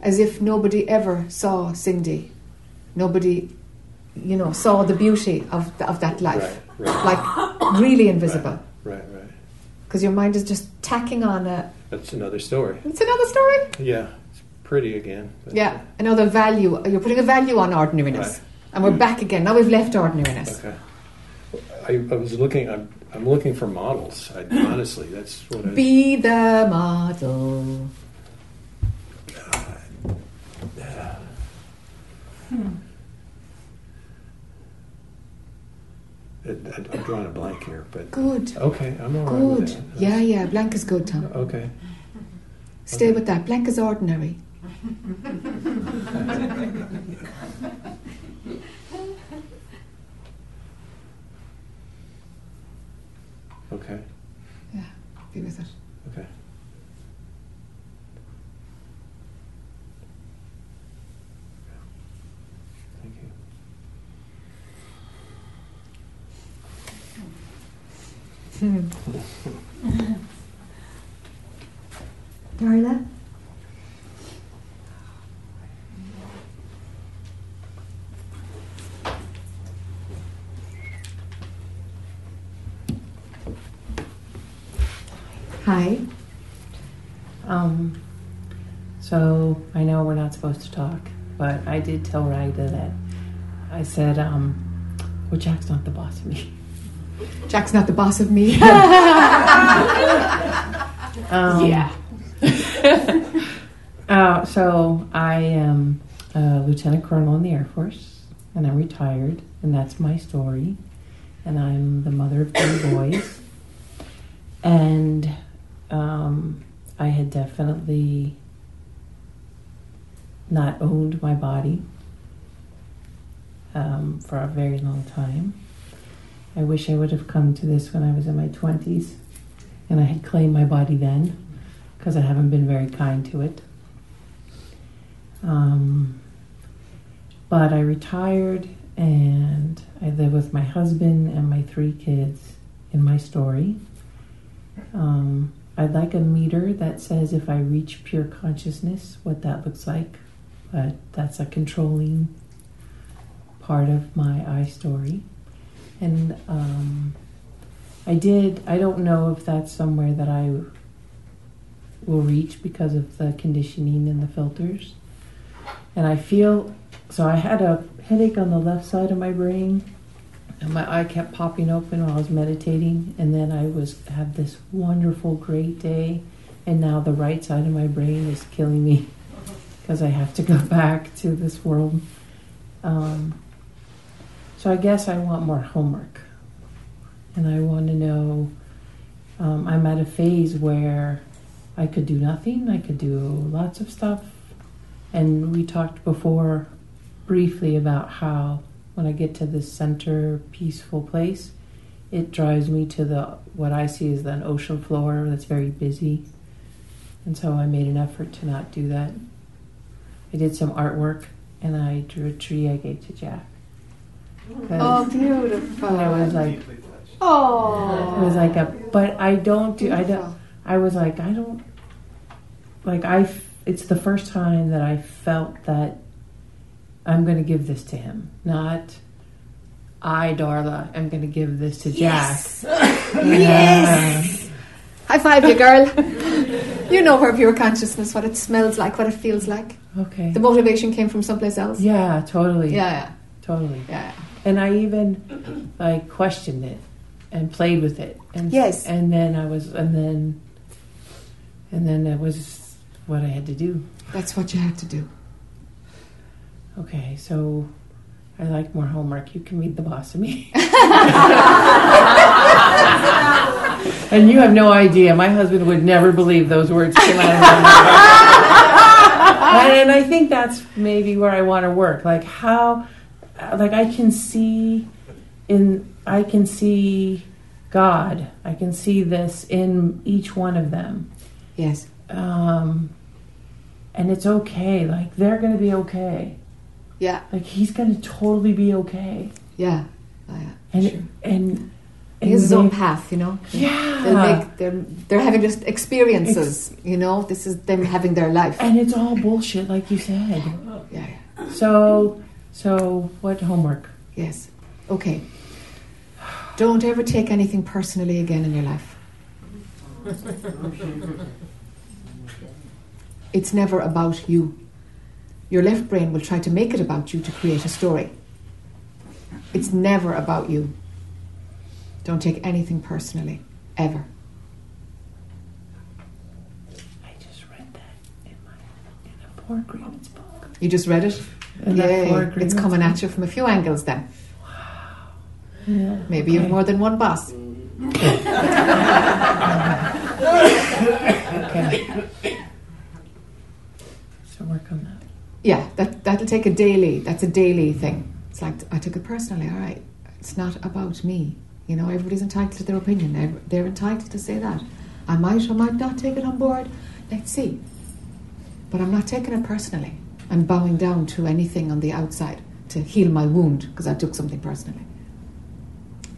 As if nobody ever saw Cindy. Nobody, you know, saw the beauty of, of that life. Right, right. Like really invisible. Right. Because your mind is just tacking on a. That's another story. It's another story. Yeah, it's pretty again. But Yeah, uh, another value. You're putting a value on ordinariness. Right. And we're hmm. back again. Now we've left ordinariness. Okay. I, I was looking. I'm, I'm looking for models. I, honestly, that's what I. Be the model. I, am drawing a blank here, but Good. Okay, I'm all right Good. that. Yeah, yeah. Blank is good, Tom. Okay. Stay with that. Blank is ordinary. Okay. Yeah, be with it. Okay. Thank you. Darla? Hi. Um, so I know we're not supposed to talk, but I did tell Ragda that I said, um, well, Jac's not the boss of me. Jac's not the boss of me. Um, yeah. uh, so I am a lieutenant colonel in the Air Force, and I'm retired, and that's my story. And I'm the mother of three boys. And um, I had definitely not owned my body um, for a very long time. I wish I would have come to this when I was in my 20s and I had claimed my body then because I haven't been very kind to it. Um, but I retired and I live with my husband and my three kids in my story. Um, I'd like a meter that says if I reach pure consciousness, what that looks like, but that's a controlling part of my I story. And um, I did, I don't know if that's somewhere that I will reach because of the conditioning and the filters. And I feel, so I had a headache on the left side of my brain, and my eye kept popping open while I was meditating, and then I was had this wonderful, great day, and now the right side of my brain is killing me because I have to go back to this world. Um, so I guess I want more homework and I want to know. Um, I'm at a phase where I could do nothing, I could do lots of stuff. And we talked before briefly about how when I get to this center, peaceful place, it drives me to the what I see as an ocean floor that's very busy. And so I made an effort to not do that. I did some artwork and I drew a tree I gave to Jac. Oh, beautiful. And I was like, Oh. it was like a, but I don't do, I don't, I was like, I don't, like, I, it's the first time that I felt that I'm going to give this to him, not I, Darla, am going to give this to Yes. Jac. Yes. High five you, girl. you know her pure consciousness, what it smells like, what it feels like. Okay. The motivation came from someplace else. Yeah, totally. Yeah, yeah. Totally. Yeah. And I even I questioned it and played with it. And Yes. And then I was, and then, and then that was what I had to do. That's what you had to do. Okay, so I like more homework. You can meet the boss of me. and you have no idea. My husband would never believe those words came out of my mouth. and I think that's maybe where I want to work. Like how, like I can see in, I can see God. I can see this in each one of them. Yes. Um, and it's okay. Like they're going to be okay. Yeah. Like he's going to totally be okay. Yeah. Oh, yeah. And and He has his own path, you know. Yeah. They'll make, they're, they're having just experiences, you know. This is them having their life. And it's all bullshit, like you said. Yeah. So so what homework? Yes. Okay. Don't ever take anything personally again in your life. It's never about you. Your left brain will try to make it about you to create a story. It's never about you. Don't take anything personally, ever. I just read that in my in a Four Agreements book. You just read it? And that Yay. four It's coming at you from a few angles then. Yeah. Maybe you have more than one boss. okay. So work on that. Yeah, that that'll take a daily. That's a daily thing. It's like I took it personally. All right, it's not about me. You know, everybody's entitled to their opinion. They're, they're entitled to say that. I might or might not take it on board. Let's see. But I'm not taking it personally. I'm bowing down to anything on the outside to heal my wound because I took something personally.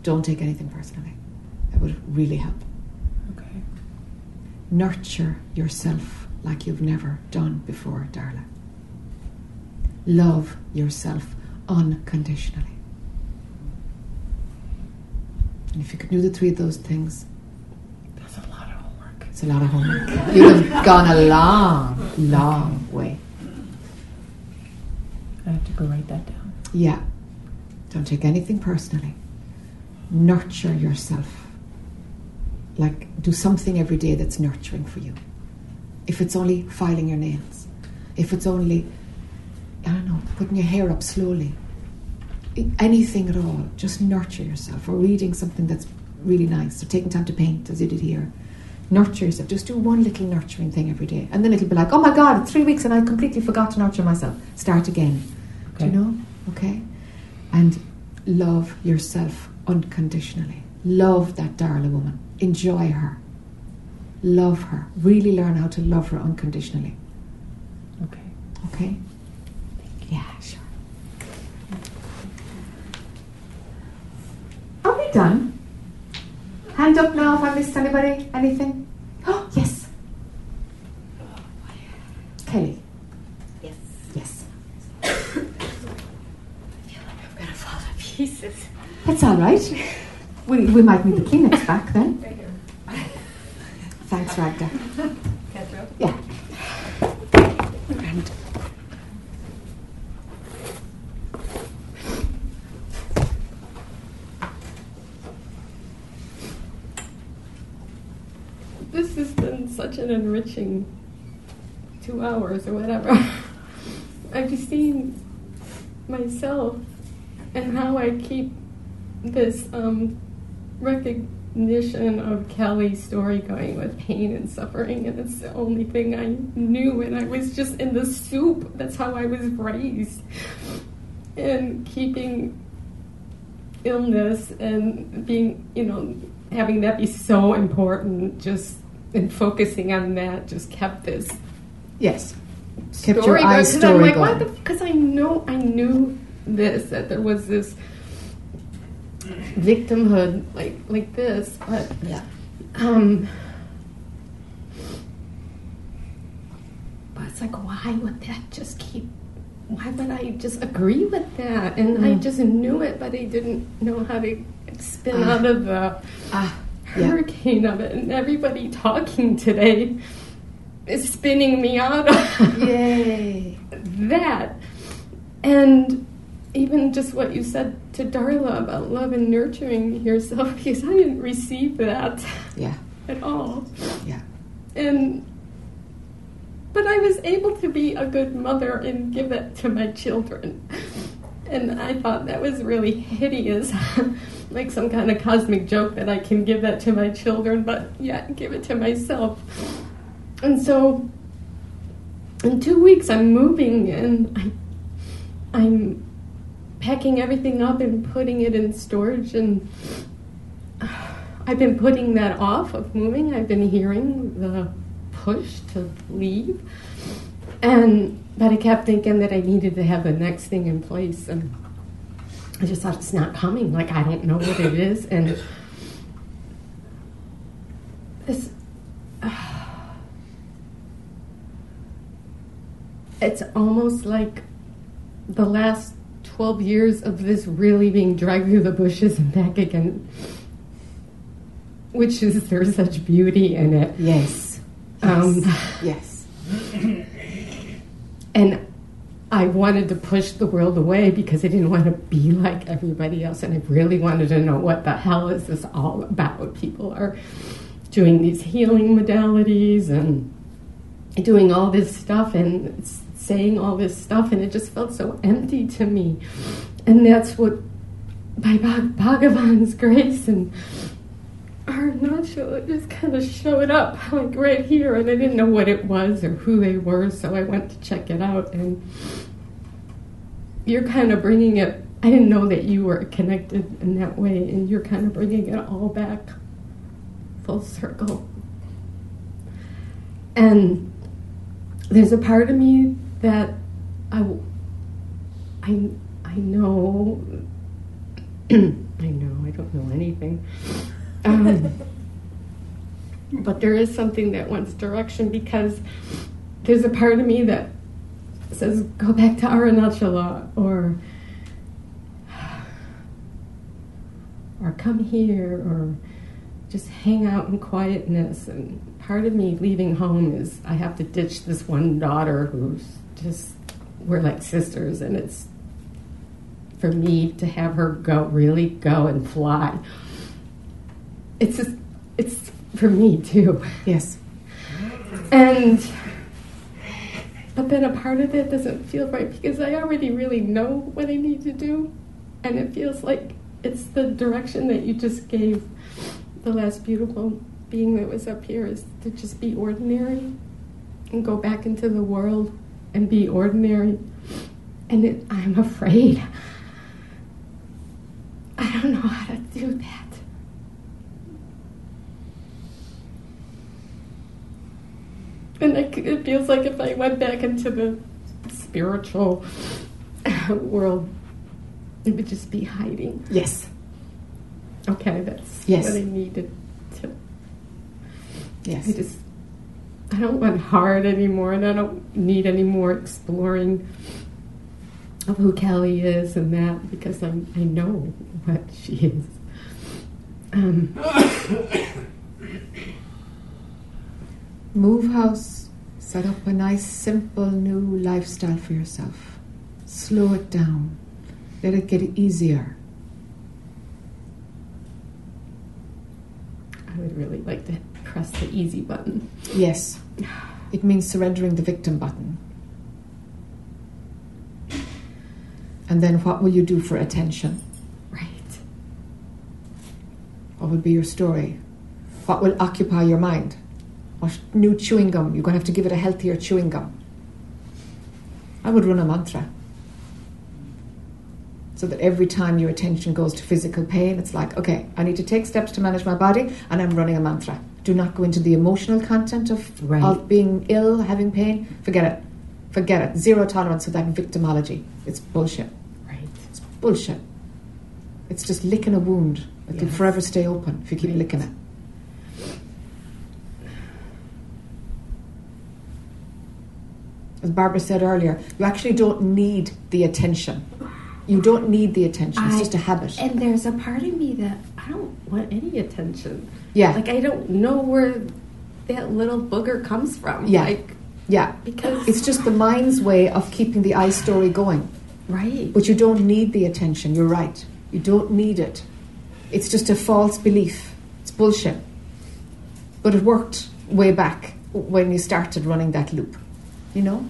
Don't take anything personally. It would really help. Okay. Nurture yourself like you've never done before, Darla. Love yourself unconditionally. And if you could do the three of those things, That's a lot of homework. it's a lot of homework. You'd have gone a long, long way. Have to go write that down. Yeah. Don't take anything personally. Nurture yourself. Like, do something every day that's nurturing for you. If it's only filing your nails, if it's only, I don't know, putting your hair up slowly, anything at all, just nurture yourself. Or reading something that's really nice, or taking time to paint, as you did here. Nurture yourself. Just do one little nurturing thing every day. And then it'll be like, oh my God, it's three weeks and I completely forgot to nurture myself. Start again. Do you know? Okay? And love yourself unconditionally. Love that Darla woman. Enjoy her. Love her. Really learn how to love her unconditionally. Okay. Okay? Yeah, sure. Are we done? Hand up now if I missed anybody. Anything? Oh, yes. Kelly. Yes. Yes. I'm gonna fall to pieces. That's all right. We, we might need the Kleenex back then. Thanks, Ragda. Pedro? Yeah. And This has been such an enriching two hours or whatever. I've just seen myself and how I keep this um, recognition of Kelly's story going with pain and suffering, and it's the only thing I knew, and I was just in the soup. That's how I was raised. And keeping illness and being, you know, having that be so important, just and focusing on that, just kept this yes, kept your story eyes going. 'Cause I'm like, going. Because I know, I knew this that there was this victimhood like like this, but yeah. um. But it's like, why would that just keep? Why would I just agree with that? And I Mm. just knew it, but I didn't know how to spin Ah. out of the yeah. hurricane of it. And everybody talking today is spinning me out of Yay. that. And even just what you said to Darla about love and nurturing yourself, because I didn't receive that Yeah. at all. Yeah. And but I was able to be a good mother and give it to my children. And I thought that was really hideous, like some kind of cosmic joke that I can give that to my children, but yet give it to myself. And so in two weeks I'm moving and I, I'm packing everything up and putting it in storage and I've been putting that off of moving. I've been hearing the push to leave. And but I kept thinking that I needed to have the next thing in place and I just thought it's not coming. Like I don't know what it is and this it's almost like the last 12 years of this really being dragged through the bushes and back again which is there's such beauty in it Yes. um, Yes. and I wanted to push the world away because I didn't want to be like everybody else, and I really wanted to know what the hell is this all about. People are doing these healing modalities and doing all this stuff and saying all this stuff, and it just felt so empty to me. And that's what by Bhag- Bhagavan's grace and our Arunachal just kind of showed up like right here, and I didn't know what it was or who they were, so I went to check it out, and you're kind of bringing it. I didn't know that you were connected in that way, and you're kind of bringing it all back full circle. And there's a part of me that I, I, I know. I know I don't know anything. Um, but there is something that wants direction because there's a part of me that says go back to Arunachala or or come here or just hang out in quietness and part of me leaving home is I have to ditch this one daughter who's just we're like sisters and it's for me to have her go really go and fly it's just, it's for me too. Yes. And but then a part of it doesn't feel right because I already really know what I need to do and it feels like it's the direction that you just gave. The last beautiful being that was up here is to just be ordinary and go back into the world and be ordinary. And it, I'm afraid. I don't know how to do that. And it, it feels like if I went back into the spiritual world, it would just be hiding. Yes. Okay, that's Yes. what I needed to. Yes. I just, I don't want hard anymore, and I don't need any more exploring of who Kelly is and that because I I know what she is. Um, Move house, set up a nice, simple new lifestyle for yourself. Slow it down, let it get easier. I would really like to press the easy button. Yes, it means surrendering the victim button. And then what will you do for attention? Right. What will be your story? What will occupy your mind? What new chewing gum? You're going to have to give it a healthier chewing gum. I would run a mantra. So that every time your attention goes to physical pain, it's like, okay, I need to take steps to manage my body, and I'm running a mantra. Do not go into the emotional content of, Right. of being ill, having pain. Forget it. Forget it. Zero tolerance for that victimology. It's bullshit. Right. It's bullshit. It's just licking a wound. It'll Yes. forever stay open if you keep licking it. As Barbara said earlier, you actually don't need the attention. You don't need the attention. It's I- just a habit. And there's a part of me that I don't want any attention. Yeah. Like I don't know where that little booger comes from. Yeah. Like Yeah. because It's just the mind's way of keeping the I story going. right. But you don't need the attention. You're right. You don't need it. It's just a false belief. It's bullshit. But it worked way back when you started running that loop. You know?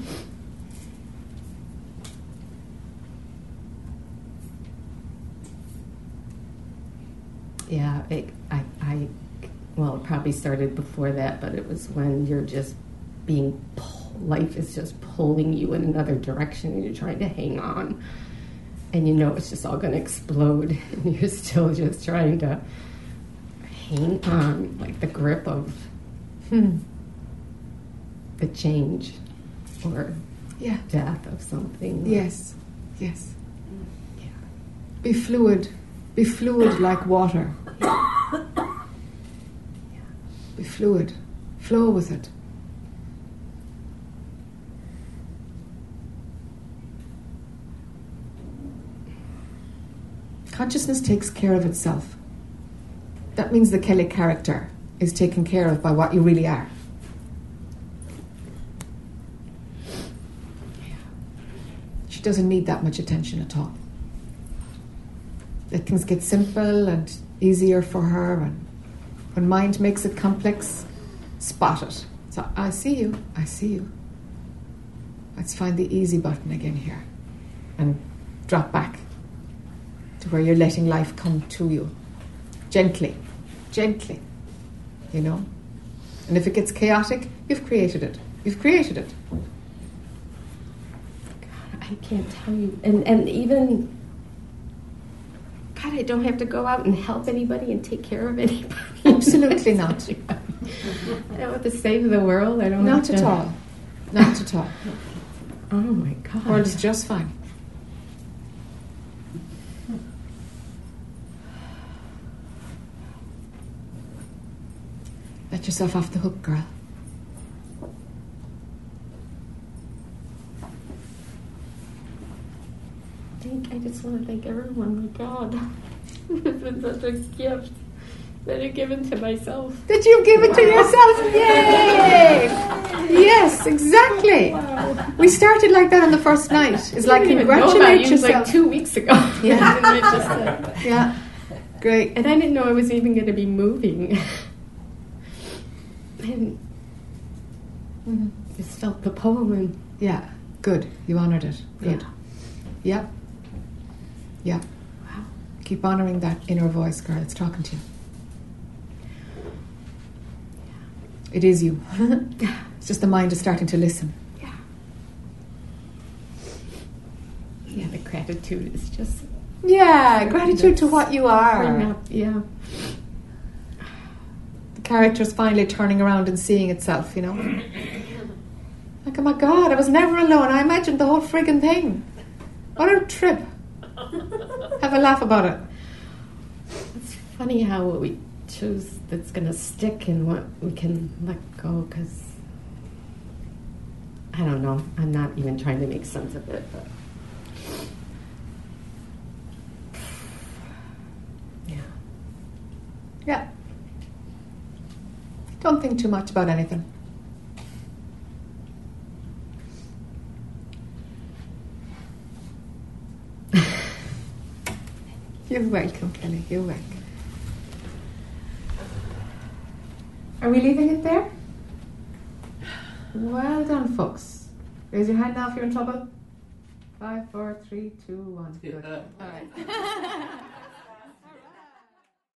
Yeah, it, I, I, well, it probably started before that, but it was when you're just being, pull- life is just pulling you in another direction and you're trying to hang on. And you know it's just all going to explode and you're still just trying to hang on, like the grip of Hmm. the change or Yeah. death of something. Yes. Yes. Be fluid. Be fluid like water. Be fluid. Flow with it. Consciousness takes care of itself. That means the Kelly character is taken care of by what you really are. She doesn't need that much attention at all. Let things get simple and easier for her, and when mind makes it complex, spot it. So I see you, I see you. Let's find the easy button again here and drop back to where you're letting life come to you. Gently, gently, you know? And if it gets chaotic, you've created it. You've created it. I I can't tell you. And and even God, I don't have to go out and help anybody and take care of anybody. Absolutely not. I don't have to save the world. I don't Not at all. Not at all. Oh my God. World is just fine. Let yourself off the hook, girl. Thank, I just want to thank everyone. My God, it's been such a gift that I've given to myself. Did you give it to yourself? Yay! Yes, exactly. We started like that on the first night. It's like I didn't even know about congratulate you. Yourself. like two weeks ago. Yeah. Just, yeah. Great. And I didn't know I was even going to be moving. and mm-hmm. just felt the poem and Yeah. Good. You honored it. Good. Yeah. Yeah. Wow. Keep honoring that inner voice, girl. It's talking to you. It is you. it's just the mind is starting to listen. yeah, Yeah, the gratitude is just Yeah, gratitude to what you are. up, yeah. The character's finally turning around and seeing itself, you know. Like, oh my god, I was never alone. I imagined the whole friggin' thing. What a trip. Have a laugh about it. It's funny how we choose that's going to stick and what we can let go because I don't know. I'm not even trying to make sense of it, but yeah. Yeah. Don't think too much about anything. You're welcome, Kelly. You're welcome. Are we leaving it there? Well done, folks. Raise your hand now if you're in trouble. Five, four, three, two, one. Good. Uh, All right.